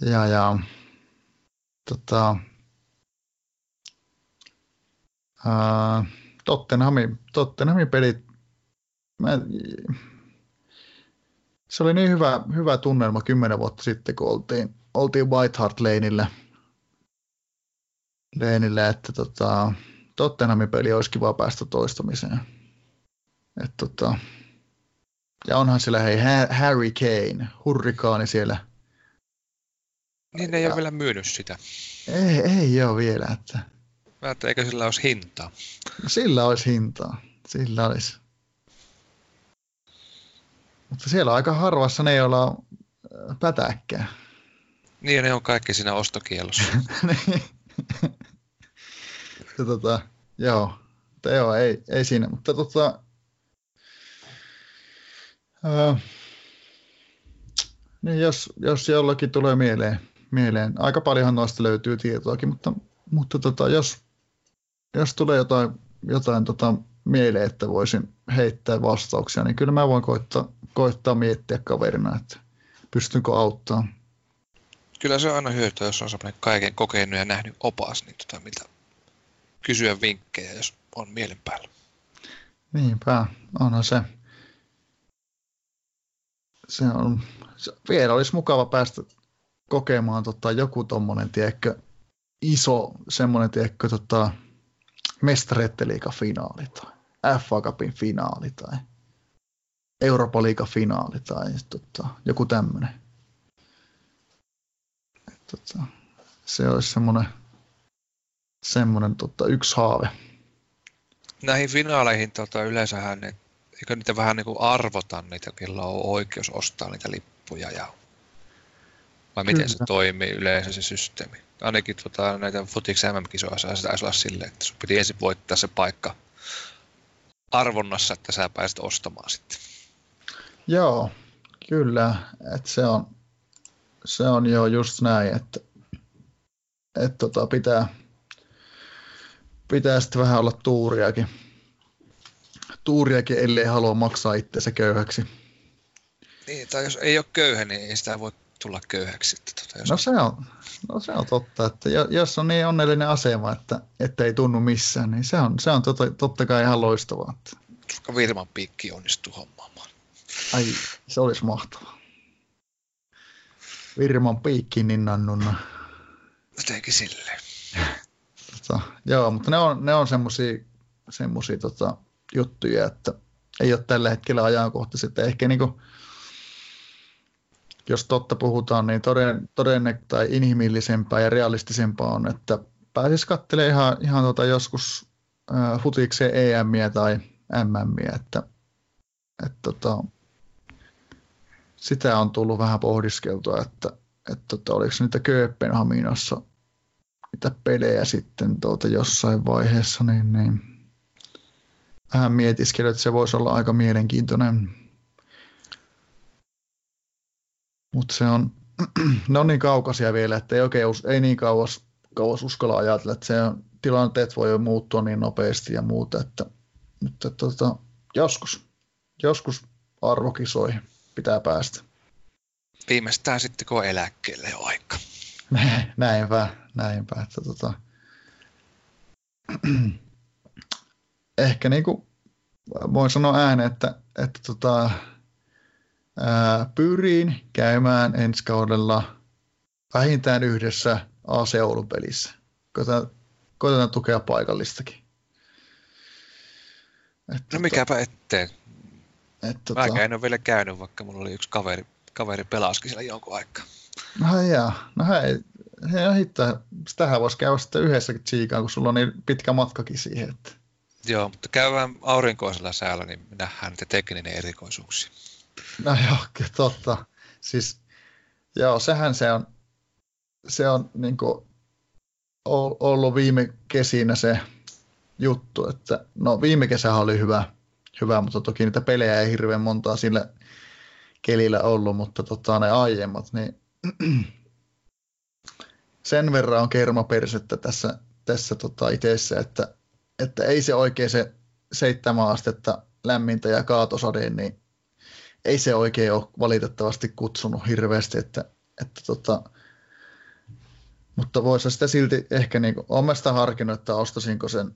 Speaker 1: ja, ja. Tota, ää, Tottenhamin, Tottenhamin pelit, mä, se oli niin hyvä, hyvä tunnelma kymmenen vuotta sitten, kun oltiin, oltiin White Hart Laneillä, Laneillä että tota, Tottenhamin peli olisi kiva päästä toistamiseen. Et tota, ja onhan siellä hei Harry Kane, hurrikaani siellä –
Speaker 2: niin ne ei ja... ole vielä myynyt sitä.
Speaker 1: Ei, ei ole vielä. Että...
Speaker 2: Mä että eikö sillä olisi hintaa?
Speaker 1: No, sillä olisi hintaa. Sillä olisi. Mutta siellä on aika harvassa ne, joilla on äh, pätäkkää.
Speaker 2: Niin, ne on kaikki siinä ostokielossa. niin.
Speaker 1: tota, joo, mutta joo, ei, ei siinä. Mutta tota, äh, niin jos, jos jollakin tulee mieleen mieleen. Aika paljonhan noista löytyy tietoakin, mutta, mutta tota, jos, jos tulee jotain, jotain tota mieleen, että voisin heittää vastauksia, niin kyllä mä voin koittaa, koittaa miettiä kaverina, että pystynkö auttamaan.
Speaker 2: Kyllä se on aina hyötyä, jos on semmoinen kaiken kokenut ja nähnyt opas, niin tota, miltä, kysyä vinkkejä, jos on mielen päällä.
Speaker 1: Niinpä, onhan se. Se on, se, vielä olisi mukava päästä kokemaan tota, joku tommonen, tiedätkö, iso semmoinen, tiedätkö, tota, mestaretteliiga-finaali tai FA Cupin finaali tai Euroopan liiga finaali tai tota, joku tämmöinen. Tota, se olisi semmoinen, semmoinen tota, yksi haave.
Speaker 2: Näihin finaaleihin tota, yleensähän, ne, eikö niitä vähän niin kuin arvota niitä, kello on oikeus ostaa niitä lippuja ja vai miten Kyllä. se toimii yleensä se systeemi? Ainakin tota, näitä Futix MM-kisoissa se taisi olla silleen, että sun piti ensin voittaa se paikka arvonnassa, että sä pääset ostamaan sitten.
Speaker 1: Joo, kyllä. Että se, on, se on jo just näin, että, että tota pitää, pitää sitten vähän olla tuuriakin. Tuuriakin, ellei halua maksaa itseensä köyhäksi.
Speaker 2: Niin, tai jos ei ole köyhä, niin ei sitä voi tulla köyhäksi.
Speaker 1: Tota, jos no, se on, no se on totta, että jos on niin onnellinen asema, että, että ei tunnu missään, niin se on, se on totta, totta kai ihan loistavaa.
Speaker 2: Koska Virman piikki onnistuu hommaamaan.
Speaker 1: Ai, se olisi mahtavaa. Virman piikki ninnannuna.
Speaker 2: Jotenkin silleen.
Speaker 1: tota, joo, mutta ne on, ne on semmosia, semmosia tota, juttuja, että ei ole tällä hetkellä ajankohtaiset. Ehkä niinku, jos totta puhutaan, niin toden, todenne, tai inhimillisempää ja realistisempaa on, että pääsisi katselemaan ihan, ihan tuota joskus äh, futikseen EMiä tai MMiä, että, että tota, sitä on tullut vähän pohdiskeltua, että, että tota, oliko niitä Kööpenhaminassa niitä pelejä sitten tuota jossain vaiheessa, niin, niin vähän mietiskelin, että se voisi olla aika mielenkiintoinen mutta se on, ne on niin kaukaisia vielä, että ei oikein ei niin kauas, kauas uskalla ajatella, että se on, tilanteet voi jo muuttua niin nopeasti ja muuta, että, että tota, joskus, joskus arvokisoihin pitää päästä.
Speaker 2: Viimeistään sitten, kun on eläkkeelle jo aika.
Speaker 1: näinpä, näinpä, että tota, ehkä niin kuin voin sanoa ääneen, että, että tota, pyrin käymään ensi kaudella vähintään yhdessä AC Oulun pelissä. Koitetaan, koitetaan tukea paikallistakin.
Speaker 2: Et, no tota- mikäpä ettei. Et, tota, en ole vielä käynyt, vaikka mulla oli yksi kaveri, kaveri pelaskin siellä jonkun aikaa.
Speaker 1: No jaa, no hei, hei hittaa, sitähän voisi käydä sitten yhdessä tsiikaan, kun sulla on niin pitkä matkakin siihen. Että...
Speaker 2: Joo, mutta käydään aurinkoisella säällä, niin nähdään niitä tekninen erikoisuuksia.
Speaker 1: No joo, totta. Siis, joo, sehän se on, se on niin kuin ollut viime kesinä se juttu, että no viime kesä oli hyvä, hyvä, mutta toki niitä pelejä ei hirveän montaa sillä kelillä ollut, mutta tota, ne aiemmat, niin sen verran on kermapersettä tässä, tässä tota itessä, että, että ei se oikein se seitsemän astetta lämmintä ja kaatosadeen, niin ei se oikein ole valitettavasti kutsunut hirveästi, että, että tota, mutta voisi sitä silti ehkä, niin kuin, olen sitä harkinnut, että ostaisinko sen,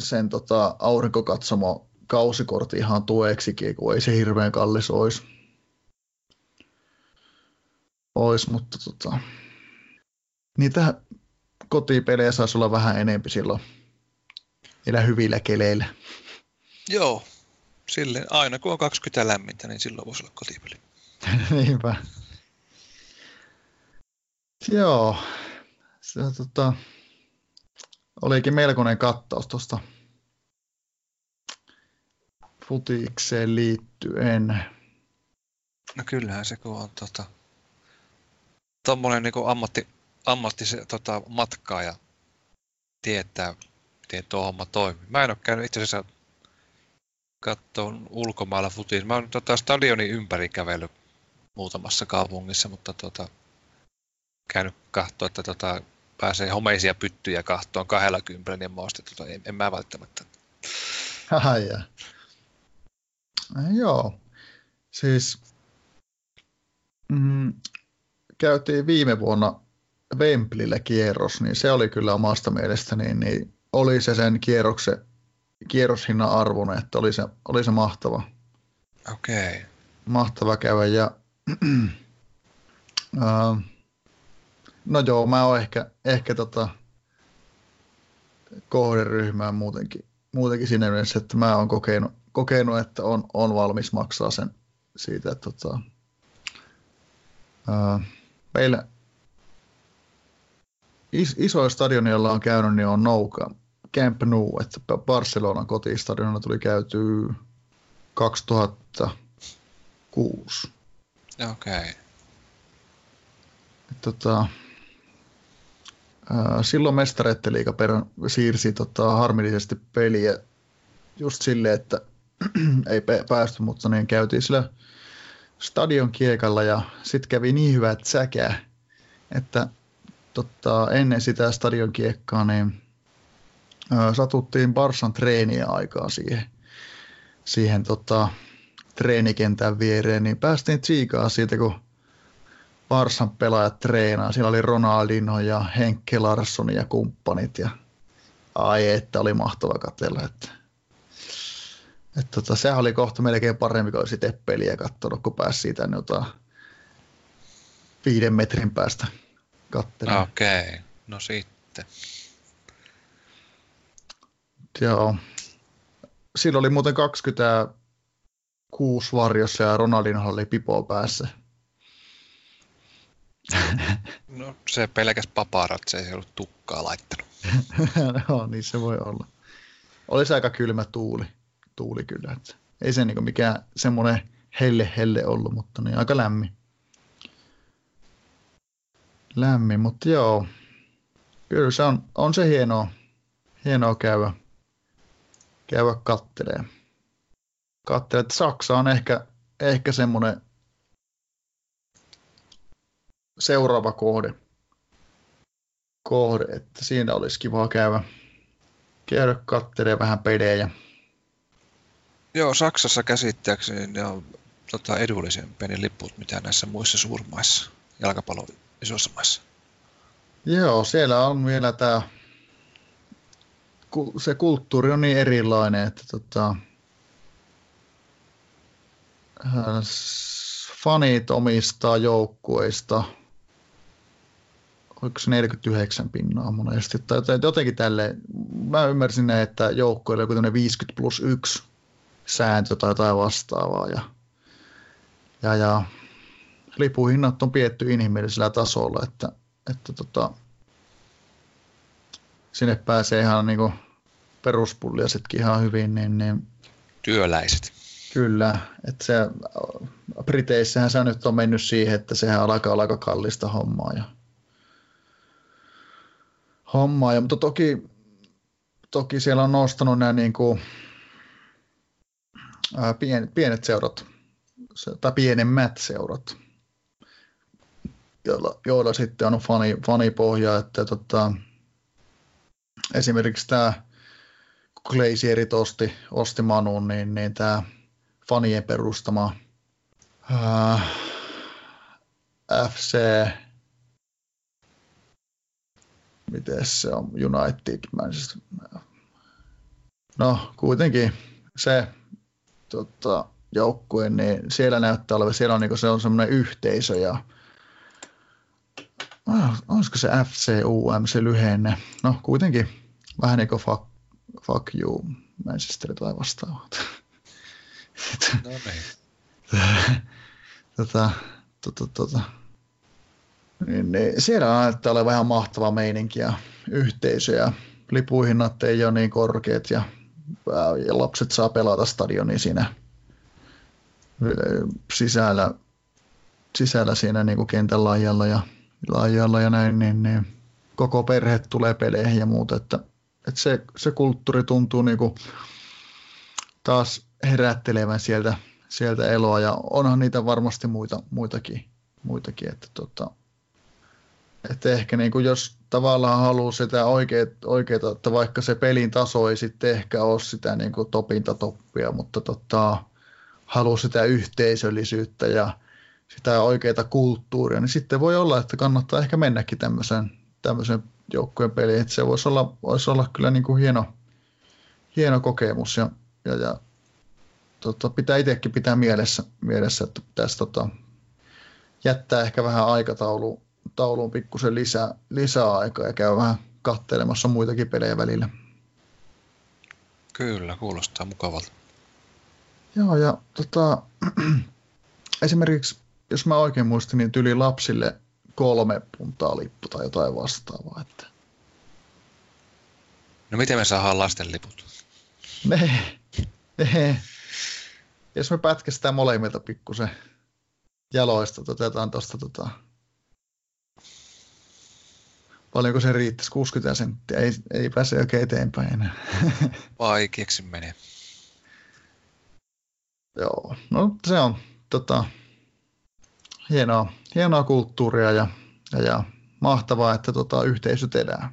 Speaker 1: sen tota, aurinkokatsomo kausikortti ihan tueksikin, kun ei se hirveän kallis olisi. Ois, mutta tota, niitä kotipelejä saisi olla vähän enempi silloin niillä hyvillä keleillä.
Speaker 2: Joo, Silleen, aina kun on 20 lämmintä, niin silloin voisi olla kotipeli.
Speaker 1: Niinpä. Joo, se tota, olikin melkoinen kattaus tuosta futikseen liittyen.
Speaker 2: No kyllähän se, kun on tota, tommonen niin ammatti, ammatti se, tota, matkaa ja tietää, miten tuo homma toimii. Mä en ole käynyt itse asiassa katsoa ulkomailla futiin. Mä oon tota, stadionin ympäri kävellyt muutamassa kaupungissa, mutta tota, käynyt katsoa, että tota, pääsee homeisia pyttyjä kahtoon kahdella kympillä, niin mä ostin, tota, en, en mä välttämättä.
Speaker 1: Ai ja. Joo, siis mm, käytiin viime vuonna Wembleyllä kierros, niin se oli kyllä omasta mielestäni niin oli se sen kierroksen, kierroshinnan arvoinen, että oli se, oli se mahtava.
Speaker 2: Okei. Okay.
Speaker 1: Mahtava käydä ja uh, no joo, mä oon ehkä, ehkä tota, kohderyhmää muutenkin, muutenkin siinä mielessä, että mä oon kokenut, kokenut että on, on valmis maksaa sen siitä, että tota, uh, meillä is, isoin stadioni, jolla on käynyt, niin on Nouka, Camp Nou, että Barcelonan kotistadionilla tuli käyty 2006.
Speaker 2: Okei. Okay.
Speaker 1: Tota, silloin mestareiden liiga siirsi tota, harmillisesti peliä just silleen, että ei päästy, mutta niin käytiin sillä stadion kiekalla ja sitten kävi niin hyvät säkää, että tota, ennen sitä stadion kiekkaa niin satuttiin Barsan treeniä aikaa siihen, siihen tota, treenikentän viereen, niin päästiin tsiikaa siitä, kun Barsan pelaajat treenaa. Siellä oli Ronaldinho ja Henkke Larsson ja kumppanit ja ai että oli mahtava katsella. Että, että tota, sehän oli kohta melkein parempi kuin olisi teppeliä katsonut, kun pääsi siitä jotain viiden metrin päästä katselemaan.
Speaker 2: Okei, okay. no sitten.
Speaker 1: Joo. Silloin oli muuten 26 varjossa ja Ronaldinho oli pipo päässä.
Speaker 2: No se pelkäs paparat, se ei ollut tukkaa laittanut.
Speaker 1: no niin se voi olla. Olisi aika kylmä tuuli, tuuli kyllä. Että ei se niin mikään semmoinen helle helle ollut, mutta niin aika lämmin. Lämmin, mutta joo. Kyllä se on, on se hienoa, hienoa käydä, käydä kattelee. Kattelee, että Saksa on ehkä, ehkä semmoinen seuraava kohde, kohde, että siinä olisi kiva käydä, käydä kattelee vähän pelejä.
Speaker 2: Joo, Saksassa käsittääkseni ne on tota, edullisempia ne liput, mitä näissä muissa suurmaissa, jalkapallon isoissa maissa.
Speaker 1: Joo, siellä on vielä tämä, se kulttuuri on niin erilainen, että tota, fanit omistaa joukkueista – oliko se 49 pinnaa monesti, tai jotenkin tälle, mä ymmärsin näin, että joukkoille joku 50 plus 1 sääntö tai jotain vastaavaa, ja, ja, ja lipuhinnat on pietty inhimillisellä tasolla, että, että tota, sinne pääsee ihan niin peruspulliasetkin ihan hyvin, niin, niin
Speaker 2: Työläiset.
Speaker 1: Kyllä, että se Briteissähän se nyt on mennyt siihen, että sehän alkaa olla aika kallista hommaa ja hommaa. Ja, mutta toki, toki siellä on nostanut nämä niin kuin, ää, pien, pienet seurat, tai pienemmät seurat, joilla, joilla sitten on fani, fanipohja, että tota, esimerkiksi tämä Glazierit osti, osti Manun, niin, niin tämä fanien perustama ää, FC miten se on, United, Manchester. No kuitenkin se tota, joukkue, niin siellä näyttää olevan, siellä on, niin se on semmoinen yhteisö ja olisiko se FCUM se lyhenne? No kuitenkin vähän niin kuin fuck, fuck you Manchester tai vastaavaa.
Speaker 2: No niin.
Speaker 1: tota, tota, tota, niin, niin siellä näyttää olevan vähän mahtava meininki ja yhteisö ja lipuhinnat ei ole niin korkeat ja, ja lapset saa pelata stadionin siinä sisällä, sisällä siinä niin kuin kentän laajalla ja, laajalla ja näin, niin, niin koko perhe tulee peleihin ja muuta, että, että se, se kulttuuri tuntuu niin kuin taas herättelevän sieltä, sieltä eloa ja onhan niitä varmasti muita, muitakin, muitakin että tota, että ehkä niin kuin jos tavallaan haluaa sitä oikeata, että vaikka se pelin taso ei sitten ehkä ole sitä niin kuin topinta toppia, mutta tota, haluaa sitä yhteisöllisyyttä ja sitä oikeaa kulttuuria, niin sitten voi olla, että kannattaa ehkä mennäkin tämmöisen, tämmöisen joukkueen peli. Että se voisi olla, voisi olla kyllä niin kuin hieno, hieno kokemus ja, ja, ja tota, pitää itsekin pitää mielessä, mielessä että pitäisi tota, jättää ehkä vähän aikatauluun tauluun pikkusen lisää, lisää aikaa ja käy vähän kattelemassa muitakin pelejä välillä.
Speaker 2: Kyllä, kuulostaa mukavalta.
Speaker 1: Joo, ja tota, esimerkiksi, jos mä oikein muistin, niin tyli lapsille kolme puntaa lippu tai jotain vastaavaa. Että...
Speaker 2: No miten me saadaan lasten liput?
Speaker 1: Ne, ne. Jos me pätkästään molemmilta pikkusen jaloista, otetaan tuosta tota, paljonko se riittäisi, 60 senttiä, ei, ei pääse oikein eteenpäin enää.
Speaker 2: Vaikeaksi menee.
Speaker 1: Joo, no se on tota, hienoa, hienoa kulttuuria ja, ja, ja mahtavaa, että tota, yhteisöt elää.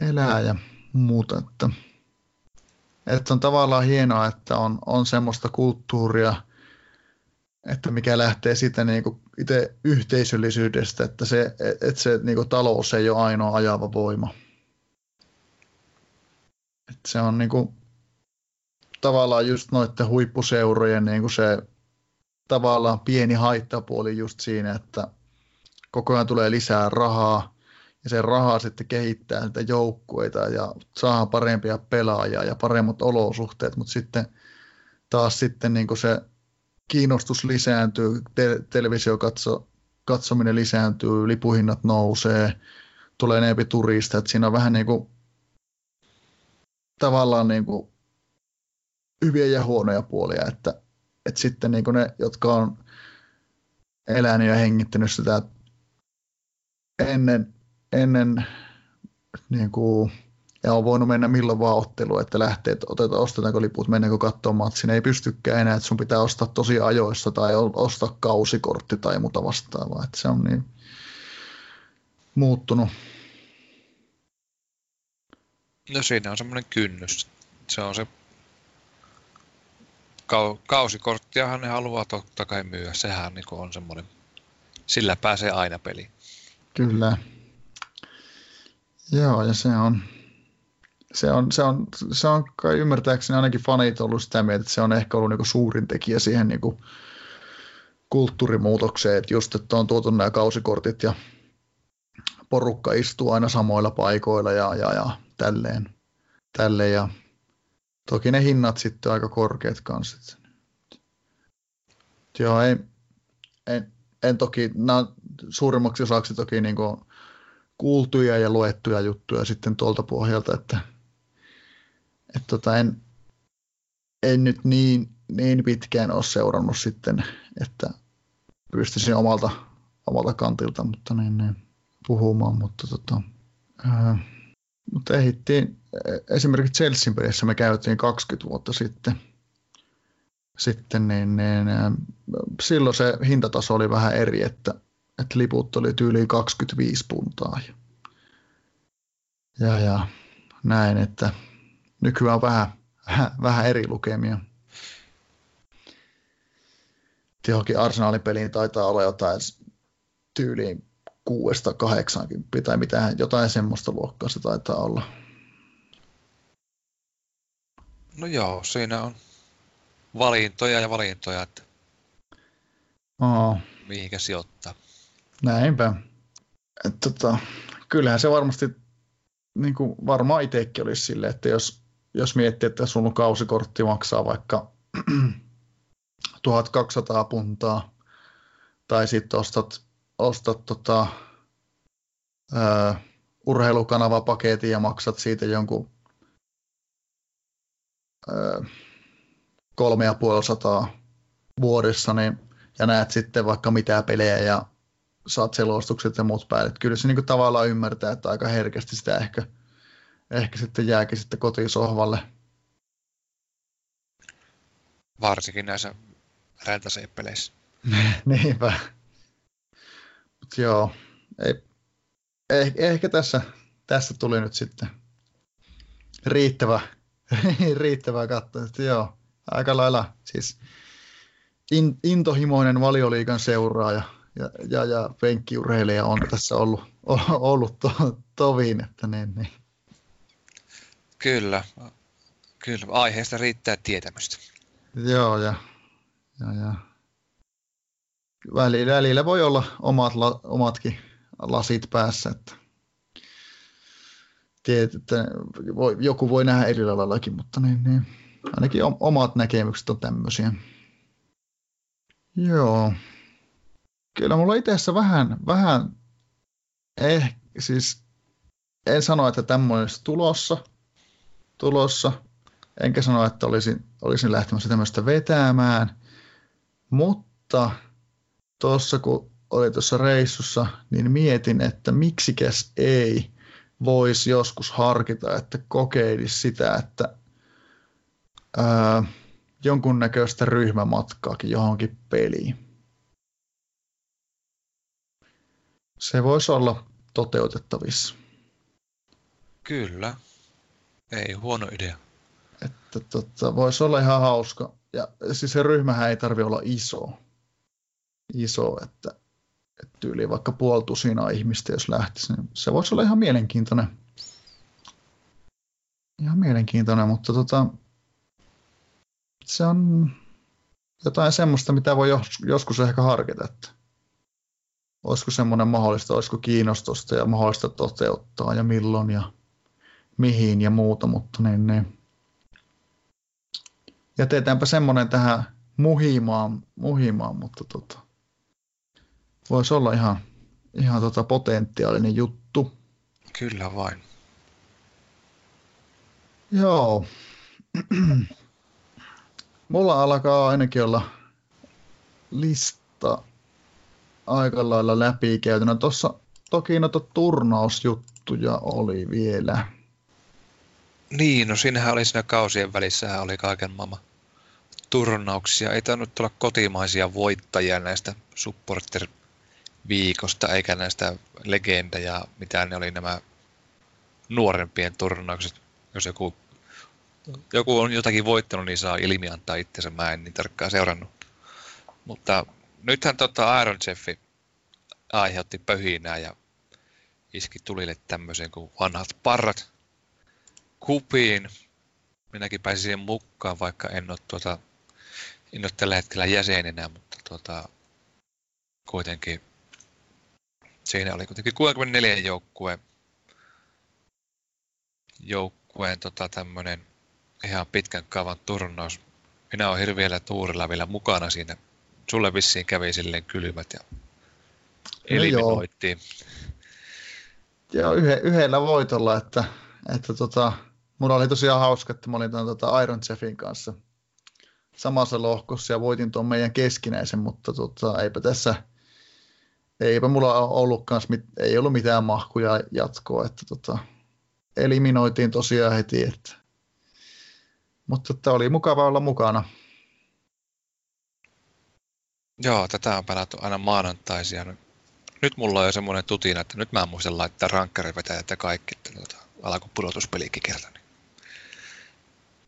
Speaker 1: Elää ja muuta. Että, että on tavallaan hienoa, että on, on semmoista kulttuuria, että mikä lähtee siitä niin kuin itse yhteisöllisyydestä, että se, että se niin kuin talous ei ole ainoa ajava voima. Että se on niin kuin, tavallaan just noiden huippuseurojen niin kuin se tavallaan pieni haittapuoli just siinä, että koko ajan tulee lisää rahaa ja se rahaa sitten kehittää niitä joukkueita ja saa parempia pelaajia ja paremmat olosuhteet, mutta sitten taas sitten niin se kiinnostus lisääntyy, te- televisiokatso, katsominen lisääntyy, lipuhinnat nousee, tulee enemmän turista, että siinä on vähän niin kuin tavallaan niin kuin hyviä ja huonoja puolia, että, että sitten niin ne, jotka on elänyt ja hengittänyt sitä ennen, ennen niin kuin ja on voinut mennä milloin vaan otteluun, että lähtee, että otetaan, ostetaanko liput, mennäänkö katsomaan matsin. Ei pystykään enää, että sun pitää ostaa tosi ajoissa tai ostaa kausikortti tai muuta vastaavaa. Että se on niin muuttunut.
Speaker 2: No siinä on semmoinen kynnys. Se on se kausikorttiahan ne haluaa totta kai myyä. Sehän niin on semmoinen, sillä pääsee aina peliin.
Speaker 1: Kyllä. Joo, ja se on, se on, se on, se on kai ymmärtääkseni ainakin fanit ollut sitä mieltä, että se on ehkä ollut niinku suurin tekijä siihen niinku kulttuurimuutokseen, että just, että on tuotu nämä kausikortit ja porukka istuu aina samoilla paikoilla ja, ja, ja tälleen, tälleen. Ja toki ne hinnat sitten aika korkeat kanssa. Joo, ei, en, en toki, nämä suurimmaksi osaksi toki niin kuultuja ja luettuja juttuja sitten tuolta pohjalta, että et tota en, en nyt niin, niin pitkään ole seurannut sitten, että pystyisin omalta, omalta kantilta mutta niin, niin, puhumaan, mutta, tota, ää, mutta ehittiin, esimerkiksi Chelsean pelissä me käytiin 20 vuotta sitten, sitten niin, niin, silloin se hintataso oli vähän eri, että, että liput oli tyyliin 25 puntaa ja, ja, ja näin, että nykyään on vähän, vähän eri lukemia. Johonkin arsenalin peliin taitaa olla jotain tyyliin 6-80 tai mitään, jotain semmoista luokkaa se taitaa olla.
Speaker 2: No joo, siinä on valintoja ja valintoja, että
Speaker 1: oh.
Speaker 2: mihinkä sijoittaa.
Speaker 1: Näinpä. Et, tota, kyllähän se varmasti niin kuin varmaan itsekin olisi silleen, että jos jos miettii, että sun kausikortti maksaa vaikka 1200 puntaa, tai sitten ostat, ostat tota, ö, urheilukanavapaketin ja maksat siitä jonkun kolme ja puoli sataa vuodessa, niin, ja näet sitten vaikka mitä pelejä ja saat selostukset ja muut päälle. Kyllä se niin tavallaan ymmärtää, että aika herkästi sitä ehkä – ehkä sitten jääkin sitten kotisohvalle.
Speaker 2: Varsinkin näissä räntäseippeleissä.
Speaker 1: Niinpä. Mut joo, ei, eh, ehkä tässä, tässä tuli nyt sitten riittävä, riittävää katsoa. Joo, aika lailla siis in, intohimoinen valioliikan seuraaja ja, ja, ja penkkiurheilija on tässä ollut, ollut to, tovin, että niin, niin.
Speaker 2: Kyllä, kyllä, aiheesta riittää tietämystä.
Speaker 1: Joo, ja, ja, ja. Välillä, välillä voi olla omat, la, omatkin lasit päässä, että, tiedät, että voi, joku voi nähdä eri laillakin, mutta niin, niin. ainakin omat näkemykset on tämmöisiä. Joo. Kyllä mulla itse vähän, vähän eh, siis en sano, että tämmöinen olisi tulossa, tulossa, enkä sano, että olisin, olisin lähtemässä tämmöistä vetämään, mutta tuossa kun oli tuossa reissussa, niin mietin, että miksikäs ei voisi joskus harkita, että kokeilisi sitä, että ää, jonkunnäköistä ryhmämatkaakin johonkin peliin. Se voisi olla toteutettavissa.
Speaker 2: Kyllä. Ei huono idea.
Speaker 1: Että tota, voisi olla ihan hauska. Ja siis se ryhmähän ei tarvi olla iso. Iso, että, tyyli vaikka puoltusina ihmistä, jos lähtisi, niin se voisi olla ihan mielenkiintoinen. Ihan mielenkiintoinen, mutta tota, se on jotain semmoista, mitä voi joskus ehkä harkita, että olisiko semmoinen mahdollista, olisiko kiinnostusta ja mahdollista toteuttaa ja milloin ja mihin ja muuta, mutta niin, niin. jätetäänpä semmoinen tähän muhimaan, muhimaan mutta tota, voisi olla ihan, ihan tota potentiaalinen juttu.
Speaker 2: Kyllä vain.
Speaker 1: Joo. Mulla alkaa ainakin olla lista aika lailla läpikäytynä. Tuossa toki noita turnausjuttuja oli vielä.
Speaker 2: Niin, no siinähän oli siinä kausien välissä oli kaiken maailman turnauksia. Ei tainnut olla kotimaisia voittajia näistä supporter-viikosta, eikä näistä legenda ja mitä ne oli nämä nuorempien turnaukset. Jos joku, joku on jotakin voittanut, niin saa ilmiantaa itsensä. Mä en niin tarkkaan seurannut. Mutta nythän tota Iron Jeffi aiheutti pöhinää ja iski tulille tämmöisen kuin vanhat parrat kupiin. Minäkin pääsin siihen mukaan, vaikka en ole, tuota, en ole tällä hetkellä jäsenenä, mutta tuota, kuitenkin siinä oli kuitenkin 64 joukkueen joukkueen tota, tämmöinen ihan pitkän kaavan turnaus. Minä olen hirveällä tuurilla vielä mukana siinä sulle vissiin kävi silleen kylmät ja eliminoittiin.
Speaker 1: No joo, yhe, yhdellä voitolla, että, että tota, mulla oli tosiaan hauska, että mä olin tämän tota Iron Chefin kanssa samassa lohkossa ja voitin tuon meidän keskinäisen, mutta tota, eipä tässä, eipä mulla ollut kans, ei ollut mitään mahkuja jatkoa, että tota, eliminoitiin tosiaan heti, että, mutta että oli mukava olla mukana.
Speaker 2: Joo, tätä on pelattu aina maanantaisia. Nyt mulla on jo semmoinen tutina, että nyt mä muistan laittaa rankkarivetäjät ja kaikki, että tuota, alkoi pudotuspelikin kerran. Niin.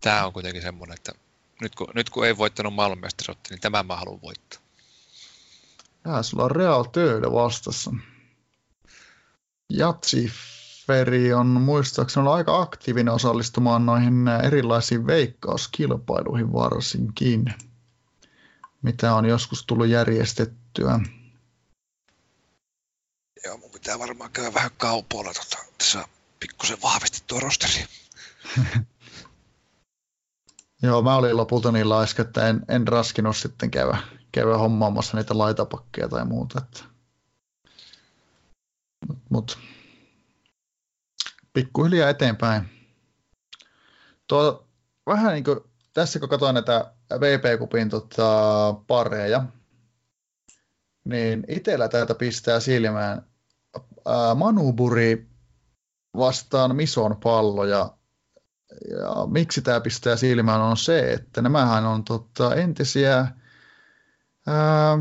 Speaker 2: Tämä on kuitenkin semmoinen, että nyt kun, nyt kun ei voittanut maailmanmestaruutta, niin tämä mä haluan voittaa.
Speaker 1: Ja sulla on Real Töölö vastassa. Jatsiferi on muistaakseni ollut aika aktiivinen osallistumaan noihin erilaisiin veikkauskilpailuihin varsinkin mitä on joskus tullut järjestettyä.
Speaker 2: Joo, mun pitää varmaan käydä vähän kaupoilla tota, tässä pikkusen vahvistettua rosteria.
Speaker 1: Joo, mä olin lopulta niin laiska, että en, en raskinut sitten käydä, käydä hommaamassa niitä laitapakkeja tai muuta. Että. Mut, mut pikkuhiljaa eteenpäin. Tuo, vähän niin kuin tässä kun katsoin näitä VP-kupin tota, pareja, niin itsellä täältä pistää silmään ää, Manuburi vastaan Mison pallo ja, ja miksi tämä pistää silmään on se, että nämähän on tota, entisiä ää,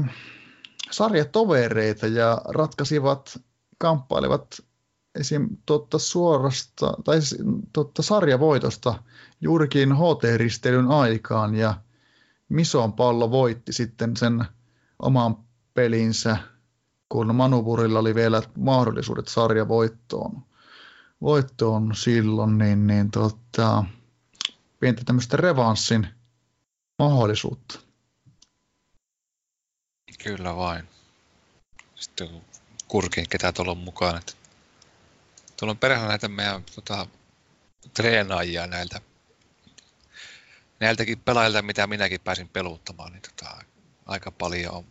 Speaker 1: sarjatovereita ja ratkaisivat, kamppailivat esim. Totta suorasta, tai totta sarjavoitosta juurikin HT-risteilyn aikaan ja Mison pallo voitti sitten sen oman pelinsä kun Manupurilla oli vielä mahdollisuudet sarjavoittoon voittoon silloin, niin, niin tota, pientä tämmöistä revanssin mahdollisuutta.
Speaker 2: Kyllä vain. Sitten kun kurkin ketä tuolla on mukaan. Että tuolla on perhana näitä meidän tota, treenaajia näiltä, näiltäkin pelaajilta, mitä minäkin pääsin peluuttamaan, niin tota, aika paljon on,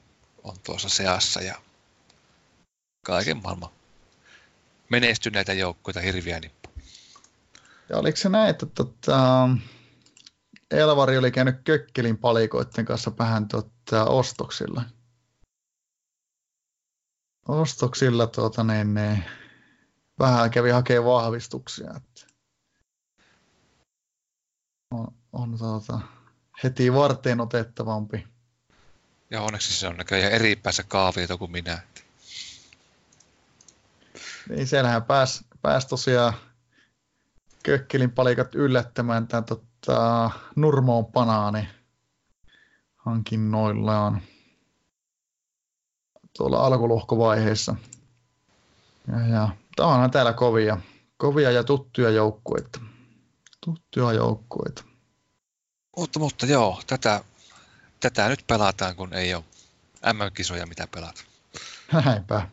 Speaker 2: on tuossa seassa ja kaiken maailman menestyneitä joukkoita hirviä nippu.
Speaker 1: Ja oliko se näin, että tota, Elvari oli käynyt Kökkelin palikoiden kanssa vähän tota, ostoksilla? Ostoksilla tuota, niin, niin, vähän kävi hakemaan vahvistuksia. Että on, on tuota, heti varteen otettavampi.
Speaker 2: Ja onneksi se on näköjään eri päässä kaaviota kuin minä.
Speaker 1: Niin siellähän pääsi pääs tosiaan kökkelin palikat yllättämään tämän tota, Nurmoon panaani hankinnoillaan tuolla alkulohkovaiheessa. Ja, ja onhan täällä kovia, kovia ja tuttuja joukkueita. Tuttuja joukkueita.
Speaker 2: Mutta, mutta joo, tätä, tätä nyt pelataan, kun ei ole MM-kisoja, mitä pelata.
Speaker 1: Näinpä.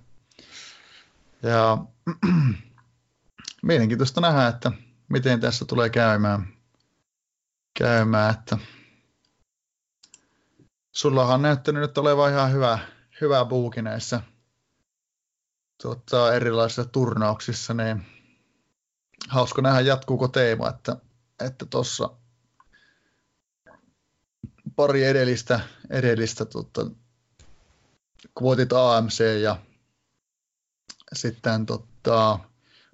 Speaker 1: Ja mielenkiintoista nähdä, että miten tässä tulee käymään. käymään että sullahan on näyttänyt nyt olevan ihan hyvä, hyvä buuki näissä tota, erilaisissa turnauksissa, niin hauska nähdä jatkuuko teema, että että tuossa pari edellistä, edellistä tota, kuotit AMC ja sitten tota,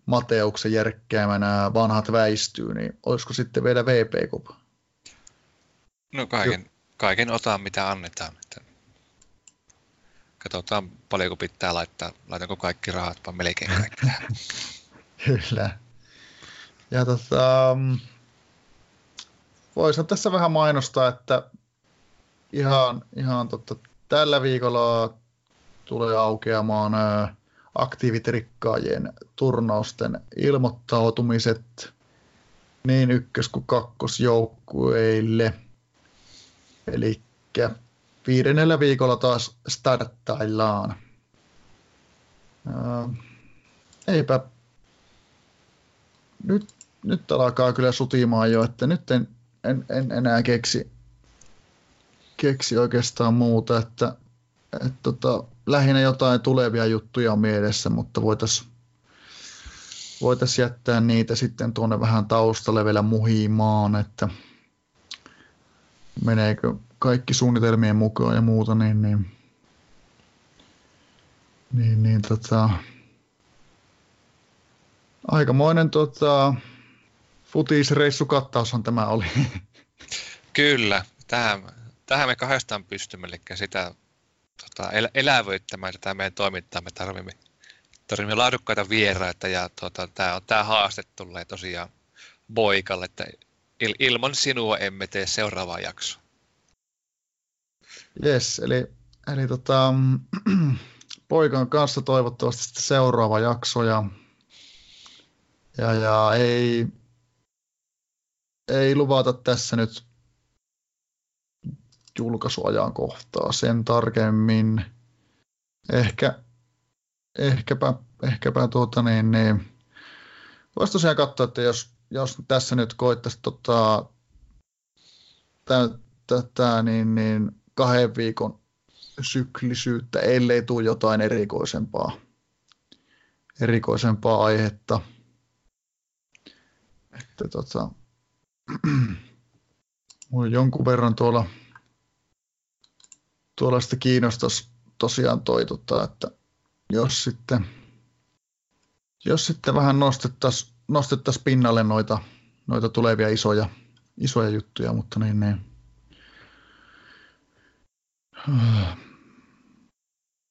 Speaker 1: Mateuksen järkkäämänä vanhat väistyy, niin olisiko sitten vielä VP Cup?
Speaker 2: No kaiken, kaiken otan, mitä annetaan. Katsotaan paljonko pitää laittaa, laitanko kaikki rahat, vaan melkein kaikki
Speaker 1: Kyllä. Ja tota, voisin tässä vähän mainostaa, että ihan, ihan totta, tällä viikolla tulee aukeamaan aktiivitrikkaajien turnausten ilmoittautumiset niin ykkös- kuin kakkosjoukkueille. Eli viidennellä viikolla taas starttaillaan. eipä nyt, nyt alkaa kyllä sutimaan jo, että nyt en, en, en enää keksi, keksi oikeastaan muuta, että, että tota, lähinnä jotain tulevia juttuja on mielessä, mutta voitaisiin voitais jättää niitä sitten tuonne vähän taustalle vielä muhimaan, että meneekö kaikki suunnitelmien mukaan ja muuta, niin, niin, niin, niin tota, aikamoinen tota, futisreissukattaushan tämä oli.
Speaker 2: Kyllä, tähän, tähän me kahdestaan pystymme, eli sitä tota, el, elävöittämään tätä meidän toimintaa. Me tarvimme, tarvimme laadukkaita vieraita ja tota, tämä on tämä haaste tulee tosiaan Boikalle, että il, ilman sinua emme tee seuraavaa jaksoa.
Speaker 1: Yes, eli, eli tota, poikan kanssa toivottavasti seuraava jakso ja, ja, ja ei, ei luvata tässä nyt julkaisuajankohtaa sen tarkemmin. Ehkä, ehkäpä, ehkäpä tuota niin, niin voisi tosiaan katsoa, että jos, jos tässä nyt koittaisi tota, tätä niin, niin kahden viikon syklisyyttä, ellei tule jotain erikoisempaa, erikoisempaa aihetta. Että tota, jonkun verran tuolla tuollaista kiinnostaisi tosiaan toituttaa, että jos sitten, jos sitten vähän nostettaisiin nostettais pinnalle noita, noita tulevia isoja, isoja juttuja, mutta niin, niin.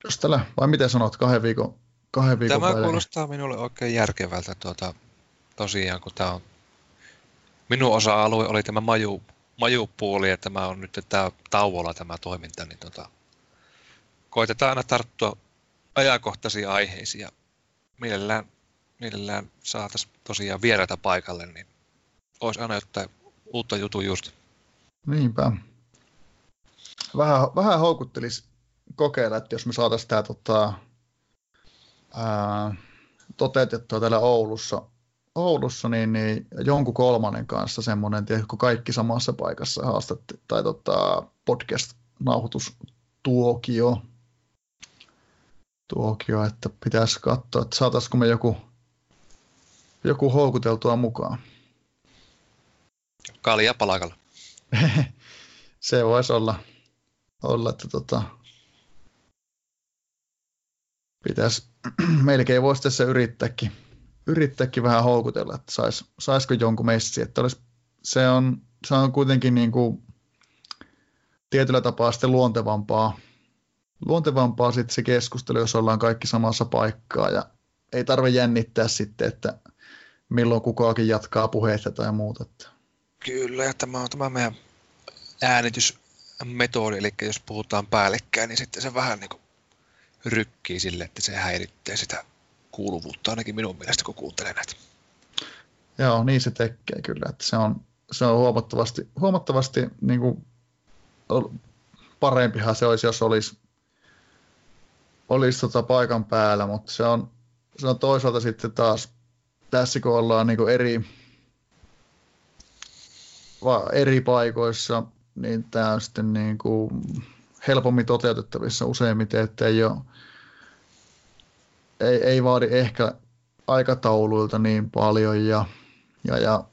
Speaker 1: Jos tällä, vai miten sanot, kahden viikon, kahden viikon
Speaker 2: Tämä päälle. kuulostaa minulle oikein järkevältä tuota, tosiaan, kun tämä on minun osa-alue oli tämä maju, majupuoli ja tämä on nyt tämä tauolla tämä toiminta, niin tota, koitetaan aina tarttua ajankohtaisia aiheisiin ja mielellään, mielellään saataisiin tosiaan vieraita paikalle, niin olisi aina jotain uutta jutun just.
Speaker 1: Niinpä. Vähän, vähän houkuttelisi kokeilla, että jos me saataisiin tämä tota, ää, toteutettua täällä Oulussa, Oulussa niin, niin jonkun kolmannen kanssa semmoinen, kun kaikki samassa paikassa haastat, tai tota, podcast-nauhoitustuokio, tuokio, että pitäisi katsoa, että saataisiko me joku, joku houkuteltua mukaan.
Speaker 2: Kalia palakalla.
Speaker 1: Se voisi olla, olla että tota, pitäisi, melkein voisi tässä yrittääkin, yrittääkin vähän houkutella, että sais, saisiko jonkun messi, että olisi, se, on, se on kuitenkin niin kuin tietyllä tapaa sitten luontevampaa, luontevampaa sitten se keskustelu, jos ollaan kaikki samassa paikkaa ja ei tarvitse jännittää sitten, että milloin kukakin jatkaa puheita tai muuta.
Speaker 2: Kyllä, ja tämä on tämä meidän äänitysmetodi, eli jos puhutaan päällekkäin, niin sitten se vähän niin kuin rykkii sille, että se häiritsee sitä kuuluvuutta ainakin minun mielestä, kun kuuntelen näitä.
Speaker 1: Joo, niin se tekee kyllä, että se on, se on huomattavasti, huomattavasti niin kuin, parempihan se olisi, jos olisi, olisi tota paikan päällä, mutta se on, se on toisaalta sitten taas, tässä kun ollaan niin eri, eri paikoissa, niin tämä on sitten niin kuin helpommin toteutettavissa useimmiten, että ei, ole, ei, ei vaadi ehkä aikatauluilta niin paljon ja, ja, ja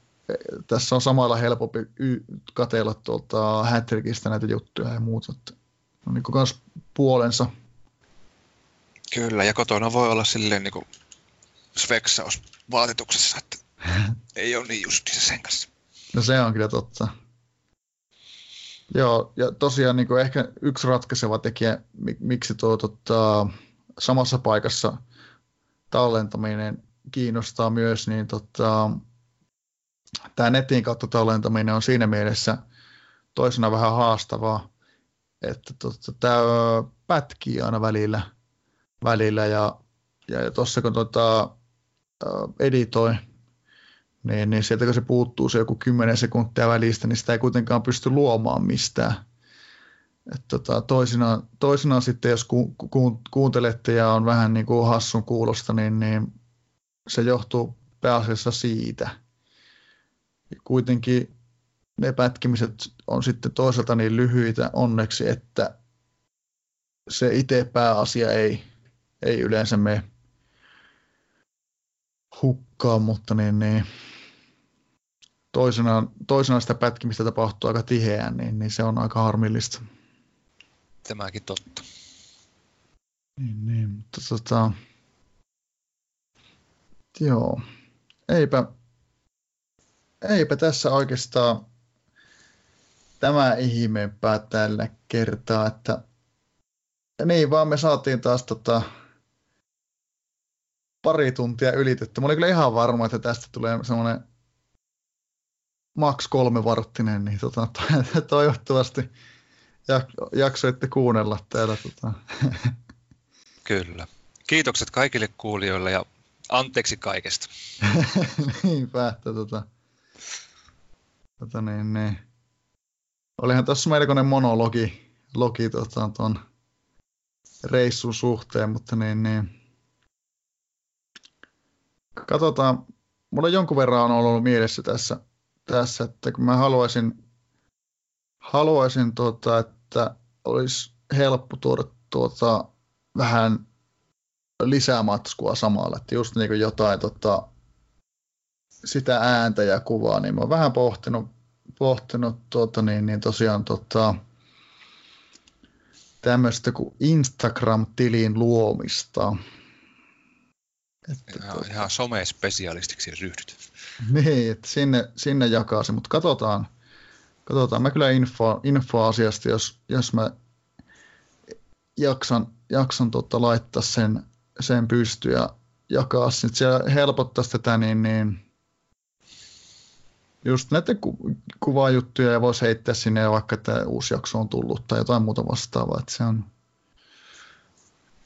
Speaker 1: tässä on samalla helpompi y- katella tuolta Hattrickista näitä juttuja ja muuta. On niin kuin puolensa.
Speaker 2: Kyllä, ja kotona voi olla silleen niin kuin sveksaus vaatetuksessa, että ei ole niin justiinsa sen kanssa.
Speaker 1: No se on kyllä totta. Joo, ja tosiaan niin kuin ehkä yksi ratkaiseva tekijä, miksi tuo tota, samassa paikassa tallentaminen kiinnostaa myös, niin tota, tämä netin kautta tallentaminen on siinä mielessä toisena vähän haastavaa, että tota, tämä pätkii aina välillä, välillä ja, ja, tuossa kun tota, editoi, niin, niin sieltä kun se puuttuu se joku 10 sekuntia välistä, niin sitä ei kuitenkaan pysty luomaan mistään. Et tota, toisinaan, toisinaan sitten, jos ku, ku, kuuntelette ja on vähän niin kuin hassun kuulosta, niin, niin se johtuu pääasiassa siitä. Kuitenkin ne pätkimiset on sitten toisaalta niin lyhyitä onneksi, että se itse pääasia ei, ei yleensä mene hukkaan, mutta niin, niin toisenaan, toisenaan sitä pätkimistä tapahtuu aika tiheään, niin, niin se on aika harmillista.
Speaker 2: Tämäkin totta.
Speaker 1: Niin, niin mutta tota, joo, eipä, eipä tässä oikeastaan tämä ihmeempää tällä kertaa, että niin vaan me saatiin taas tota, pari tuntia ylitetty. Mä olin kyllä ihan varma, että tästä tulee semmoinen maks kolme varttinen, niin tota, toivottavasti jaksoitte kuunnella täällä. Tota.
Speaker 2: Kyllä. Kiitokset kaikille kuulijoille ja anteeksi kaikesta.
Speaker 1: Niinpä, että tota, tota niin, niin. Olihan tuossa melkoinen monologi logi, tota, ton reissun suhteen, mutta niin, niin. Katsotaan, mulla jonkun verran on ollut mielessä tässä tässä, että kun mä haluaisin, haluaisin tuota, että olisi helppo tuoda tuota, vähän lisää matskua samalla, että just niin kuin jotain tota, sitä ääntä ja kuvaa, niin mä oon vähän pohtinut, pohtinut tuota, niin, niin tosiaan tota, tämmöistä kuin Instagram-tilin luomista.
Speaker 2: Että, ihan, tuota, ihan some-spesialistiksi ryhdyt.
Speaker 1: Niin, että sinne, sinne jakaa se, mutta katsotaan, katsotaan. Mä kyllä info, info asiasta, jos, jos mä jaksan, jaksan tota, laittaa sen, sen pystyyn ja jakaa sen. Se helpottaisi tätä niin, niin just näitä ku, kuvajuttuja ja voisi heittää sinne vaikka, että uusi jakso on tullut tai jotain muuta vastaavaa. Että se on,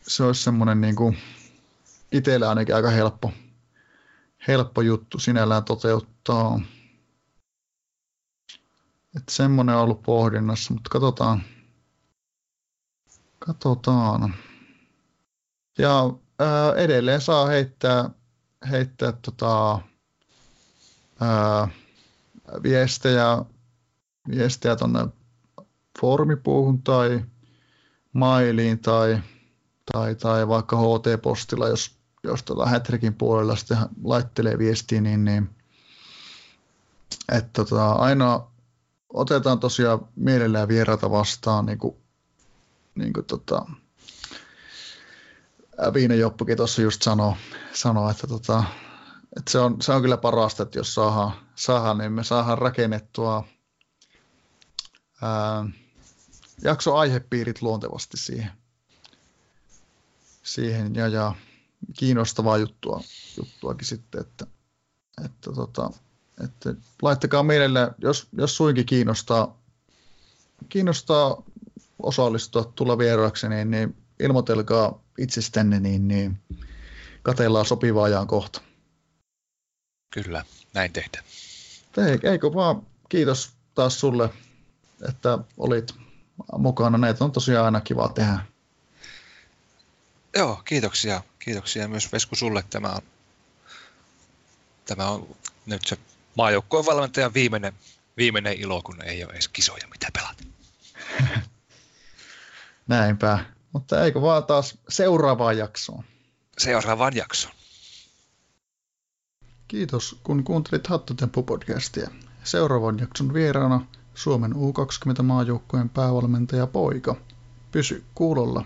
Speaker 1: se olisi semmoinen niin kuin itsellä ainakin aika helppo, helppo juttu sinällään toteuttaa. Että semmoinen on ollut pohdinnassa, mutta katsotaan. Katsotaan. Ja ää, edelleen saa heittää, heittää tota, ää, viestejä, viestejä tuonne formipuuhun tai mailiin tai, tai, tai vaikka HT-postilla, jos, jos tota Hätrikin puolella sitten laittelee viestiä, niin, niin että tota, aina otetaan tosiaan mielellään vieraita vastaan, niin kuin, niin kuin tota, Viine Joppukin tuossa just sanoi, sanoi että, tota, että se, on, se on kyllä parasta, että jos saadaan, saadaan niin me saadaan rakennettua ää, jakso aihepiirit luontevasti siihen. siihen ja, ja kiinnostavaa juttua, juttuakin sitten, että, että, tota, että laittakaa mielelle, jos, jos suinkin kiinnostaa, kiinnostaa osallistua, tulla vieraaksi, niin, niin ilmoitelkaa itsestänne, niin, niin katellaan sopivaa ajan kohta.
Speaker 2: Kyllä, näin tehdään.
Speaker 1: Ei, eikö vaan kiitos taas sulle, että olit mukana. Näitä on tosiaan aina kiva tehdä.
Speaker 2: Joo, kiitoksia. Kiitoksia myös Vesku sulle. Tämä on, tämä on nyt se maajoukkojen valmentajan viimeinen, viimeinen ilo, kun ei ole edes kisoja, mitä pelata.
Speaker 1: Näinpä. Mutta eikö vaan taas seuraavaan jaksoon?
Speaker 2: Seuraavaan jaksoon.
Speaker 1: Kiitos, kun kuuntelit Hattutemppu-podcastia. Seuraavan jakson vieraana Suomen U20-maajoukkojen päävalmentaja poika. Pysy kuulolla.